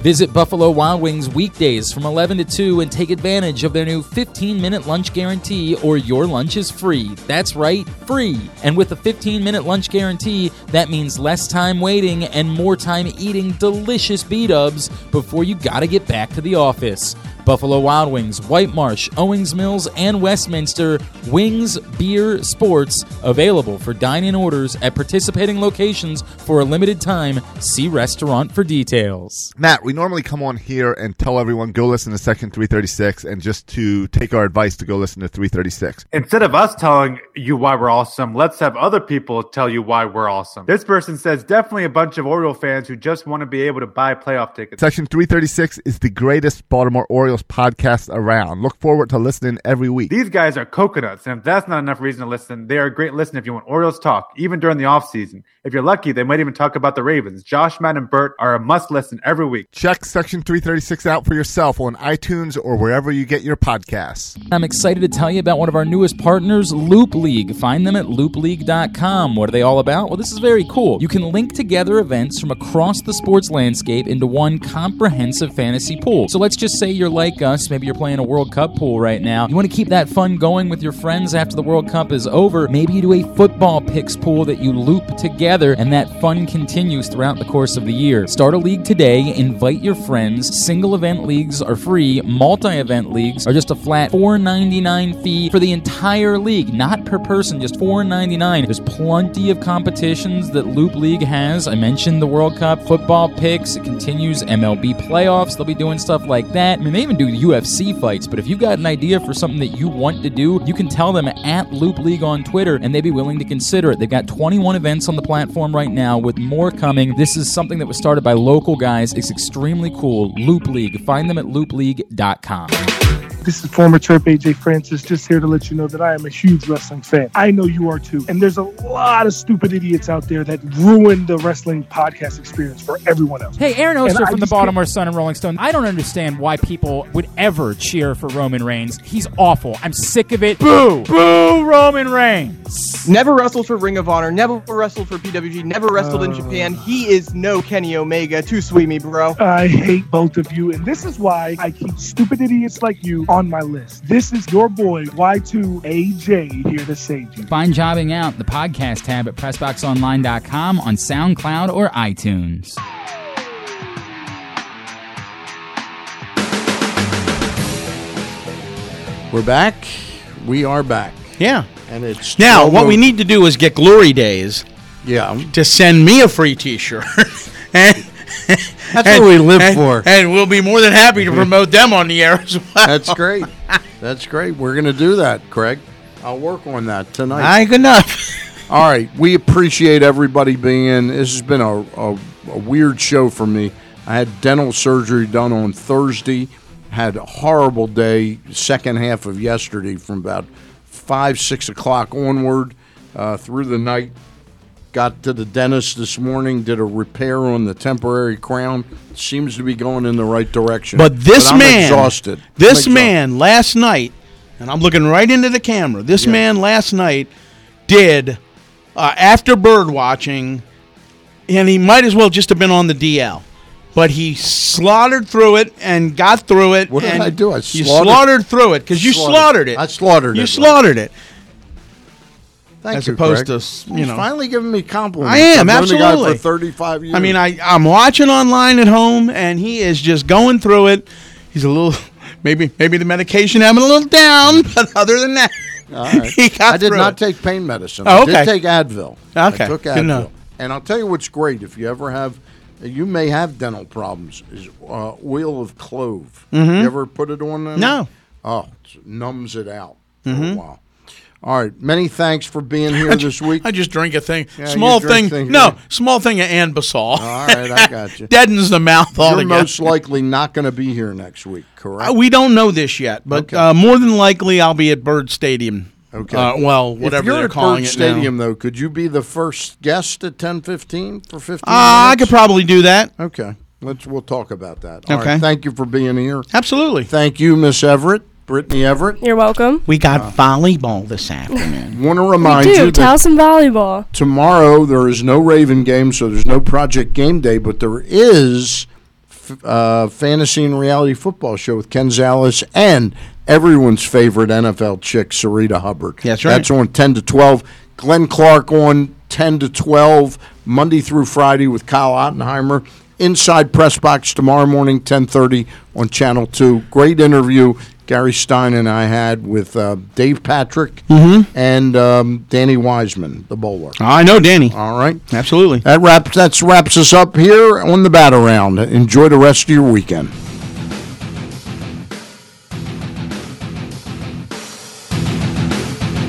Visit Buffalo Wild Wings weekdays from 11 to 2 and take advantage of their new 15 minute lunch guarantee or your lunch is free. That's right, free. And with a 15 minute lunch guarantee, that means less time waiting and more time eating delicious B dubs before you gotta get back to the office. Buffalo Wild Wings, White Marsh, Owings Mills, and Westminster. Wings, beer, sports available for dine in orders at participating locations for a limited time. See restaurant for details. Matt, we normally come on here and tell everyone go listen to Section 336 and just to take our advice to go listen to 336. Instead of us telling you why we're awesome, let's have other people tell you why we're awesome. This person says definitely a bunch of Oriole fans who just want to be able to buy playoff tickets. Section 336 is the greatest Baltimore Orioles podcast around. Look forward to listening every week. These guys are coconuts, and if that's not enough reason to listen, they are a great listen if you want Orioles talk, even during the offseason. If you're lucky, they might even talk about the Ravens. Josh, Matt, and Bert are a must listen every week. Check Section 336 out for yourself on iTunes or wherever you get your podcasts. I'm excited to tell you about one of our newest partners, Loop League. Find them at loopleague.com. What are they all about? Well, this is very cool. You can link together events from across the sports landscape into one comprehensive fantasy pool. So let's just say you're like us, maybe you're playing a World Cup pool right now. You want to keep that fun going with your friends after the World Cup is over. Maybe you do a football picks pool that you loop together and that fun continues throughout the course of the year. Start a league today, invite your friends. Single event leagues are free, multi event leagues are just a flat $4.99 fee for the entire league, not per person, just $4.99. There's plenty of competitions that Loop League has. I mentioned the World Cup, football picks, it continues MLB playoffs. They'll be doing stuff like that. I mean, they even do UFC fights, but if you've got an idea for something that you want to do, you can tell them at Loop League on Twitter and they'd be willing to consider it. They've got 21 events on the platform right now with more coming. This is something that was started by local guys. It's extremely cool. Loop League. Find them at loopleague.com. This is former Terp AJ Francis, just here to let you know that I am a huge wrestling fan. I know you are too. And there's a lot of stupid idiots out there that ruin the wrestling podcast experience for everyone else. Hey, Aaron And Oster I from the just Baltimore Sun and Rolling Stone. I don't understand why people would ever cheer for Roman Reigns. He's awful. I'm sick of it. Boo! Boo! Roman Reigns. Never wrestled for Ring of Honor, never wrestled for PWG, never wrestled in uh. Japan. He is no Kenny Omega. Too sweet me, bro. I hate both of you, and this is why I keep stupid idiots like you on my list. This is your boy Y2AJ here to save you. Find Jobbing Out, the podcast tab at PressBoxOnline.com on SoundCloud or iTunes. We're back. We are back. Yeah. And it's Now, what we need to do is get Glory Days. Yeah. To send me a free T-shirt. and, That's what we live and- for. And we'll be more than happy to promote them on the air as well. That's great. That's great. We're going to do that, Craig. I'll work on that tonight. Aye, good enough. All right. We appreciate everybody being in. This has been a, a, a weird show for me. I had dental surgery done on Thursday. Had a horrible day, second half of yesterday from about 5, 6 o'clock onward uh, through the night. Got to the dentist this morning, did a repair on the temporary crown. Seems to be going in the right direction. But this I'm man, exhausted. This exhausted. man last night, and I'm looking right into the camera. This man last night did uh, after bird watching, and he might as well just have been on the DL. But he slaughtered through it and got through it. What did I do? I you slaughtered- slaughtered through it because you Slaughtered. slaughtered it. I slaughtered you it. slaughtered it. Thank as you, opposed Craig. to you He's know finally giving me compliments. I am I've known the guy absolutely for 35 years. I mean, I I'm watching online at home, and he is just going through it. He's a little maybe maybe the medication having a little down, but other than that, All right. he got I did through not it. take pain medicine. Oh, I okay. did take Advil. Okay, I took good Advil. enough. And I'll tell you what's great if you ever have, you may have dental problems. Is uh, oil of clove. Mhm. You ever put it on? No. Oh, it numbs it out for Mhm. a while. All right. Many thanks for being here this week. I just drink a thing, Yeah, small thing. things, no, yeah. small thing of Anbesol. All right, I got you. Deadens the mouth You're altogether. most likely not going to be here next week, correct? Uh, we don't know this yet, but Okay. uh, more than likely I'll be at Byrd Stadium. Okay. Uh, well, whatever if you're they're at calling Byrd it Stadium, now. though, could you be the first guest at ten fifteen for fifteen? Uh, I could probably do that. Okay, let's we'll talk about that. All Okay. right, Thank you for being here. Absolutely. Thank you, Miss Everett, Brittany Everett. You're welcome. We got volleyball this afternoon. Want to We remind do. you Tell that some volleyball. tomorrow there is no Raven game, so there's no Project Game Day, but there is f- uh, fantasy and reality football show with Ken Zales and everyone's favorite NFL chick, Sarita Hubbard. That's right. That's on 10 to 12. Glenn Clark on 10 to 12, Monday through Friday with Kyle Ottenheimer. Inside Press Box tomorrow morning, 1030 on Channel 2. Great interview Gary Stein and I had with uh, Dave Patrick Mhm. and um, Danny Wiseman, the bowler. I know Danny. All right. Absolutely. That wraps, that wraps us up here on the Bat Around. Enjoy the rest of your weekend.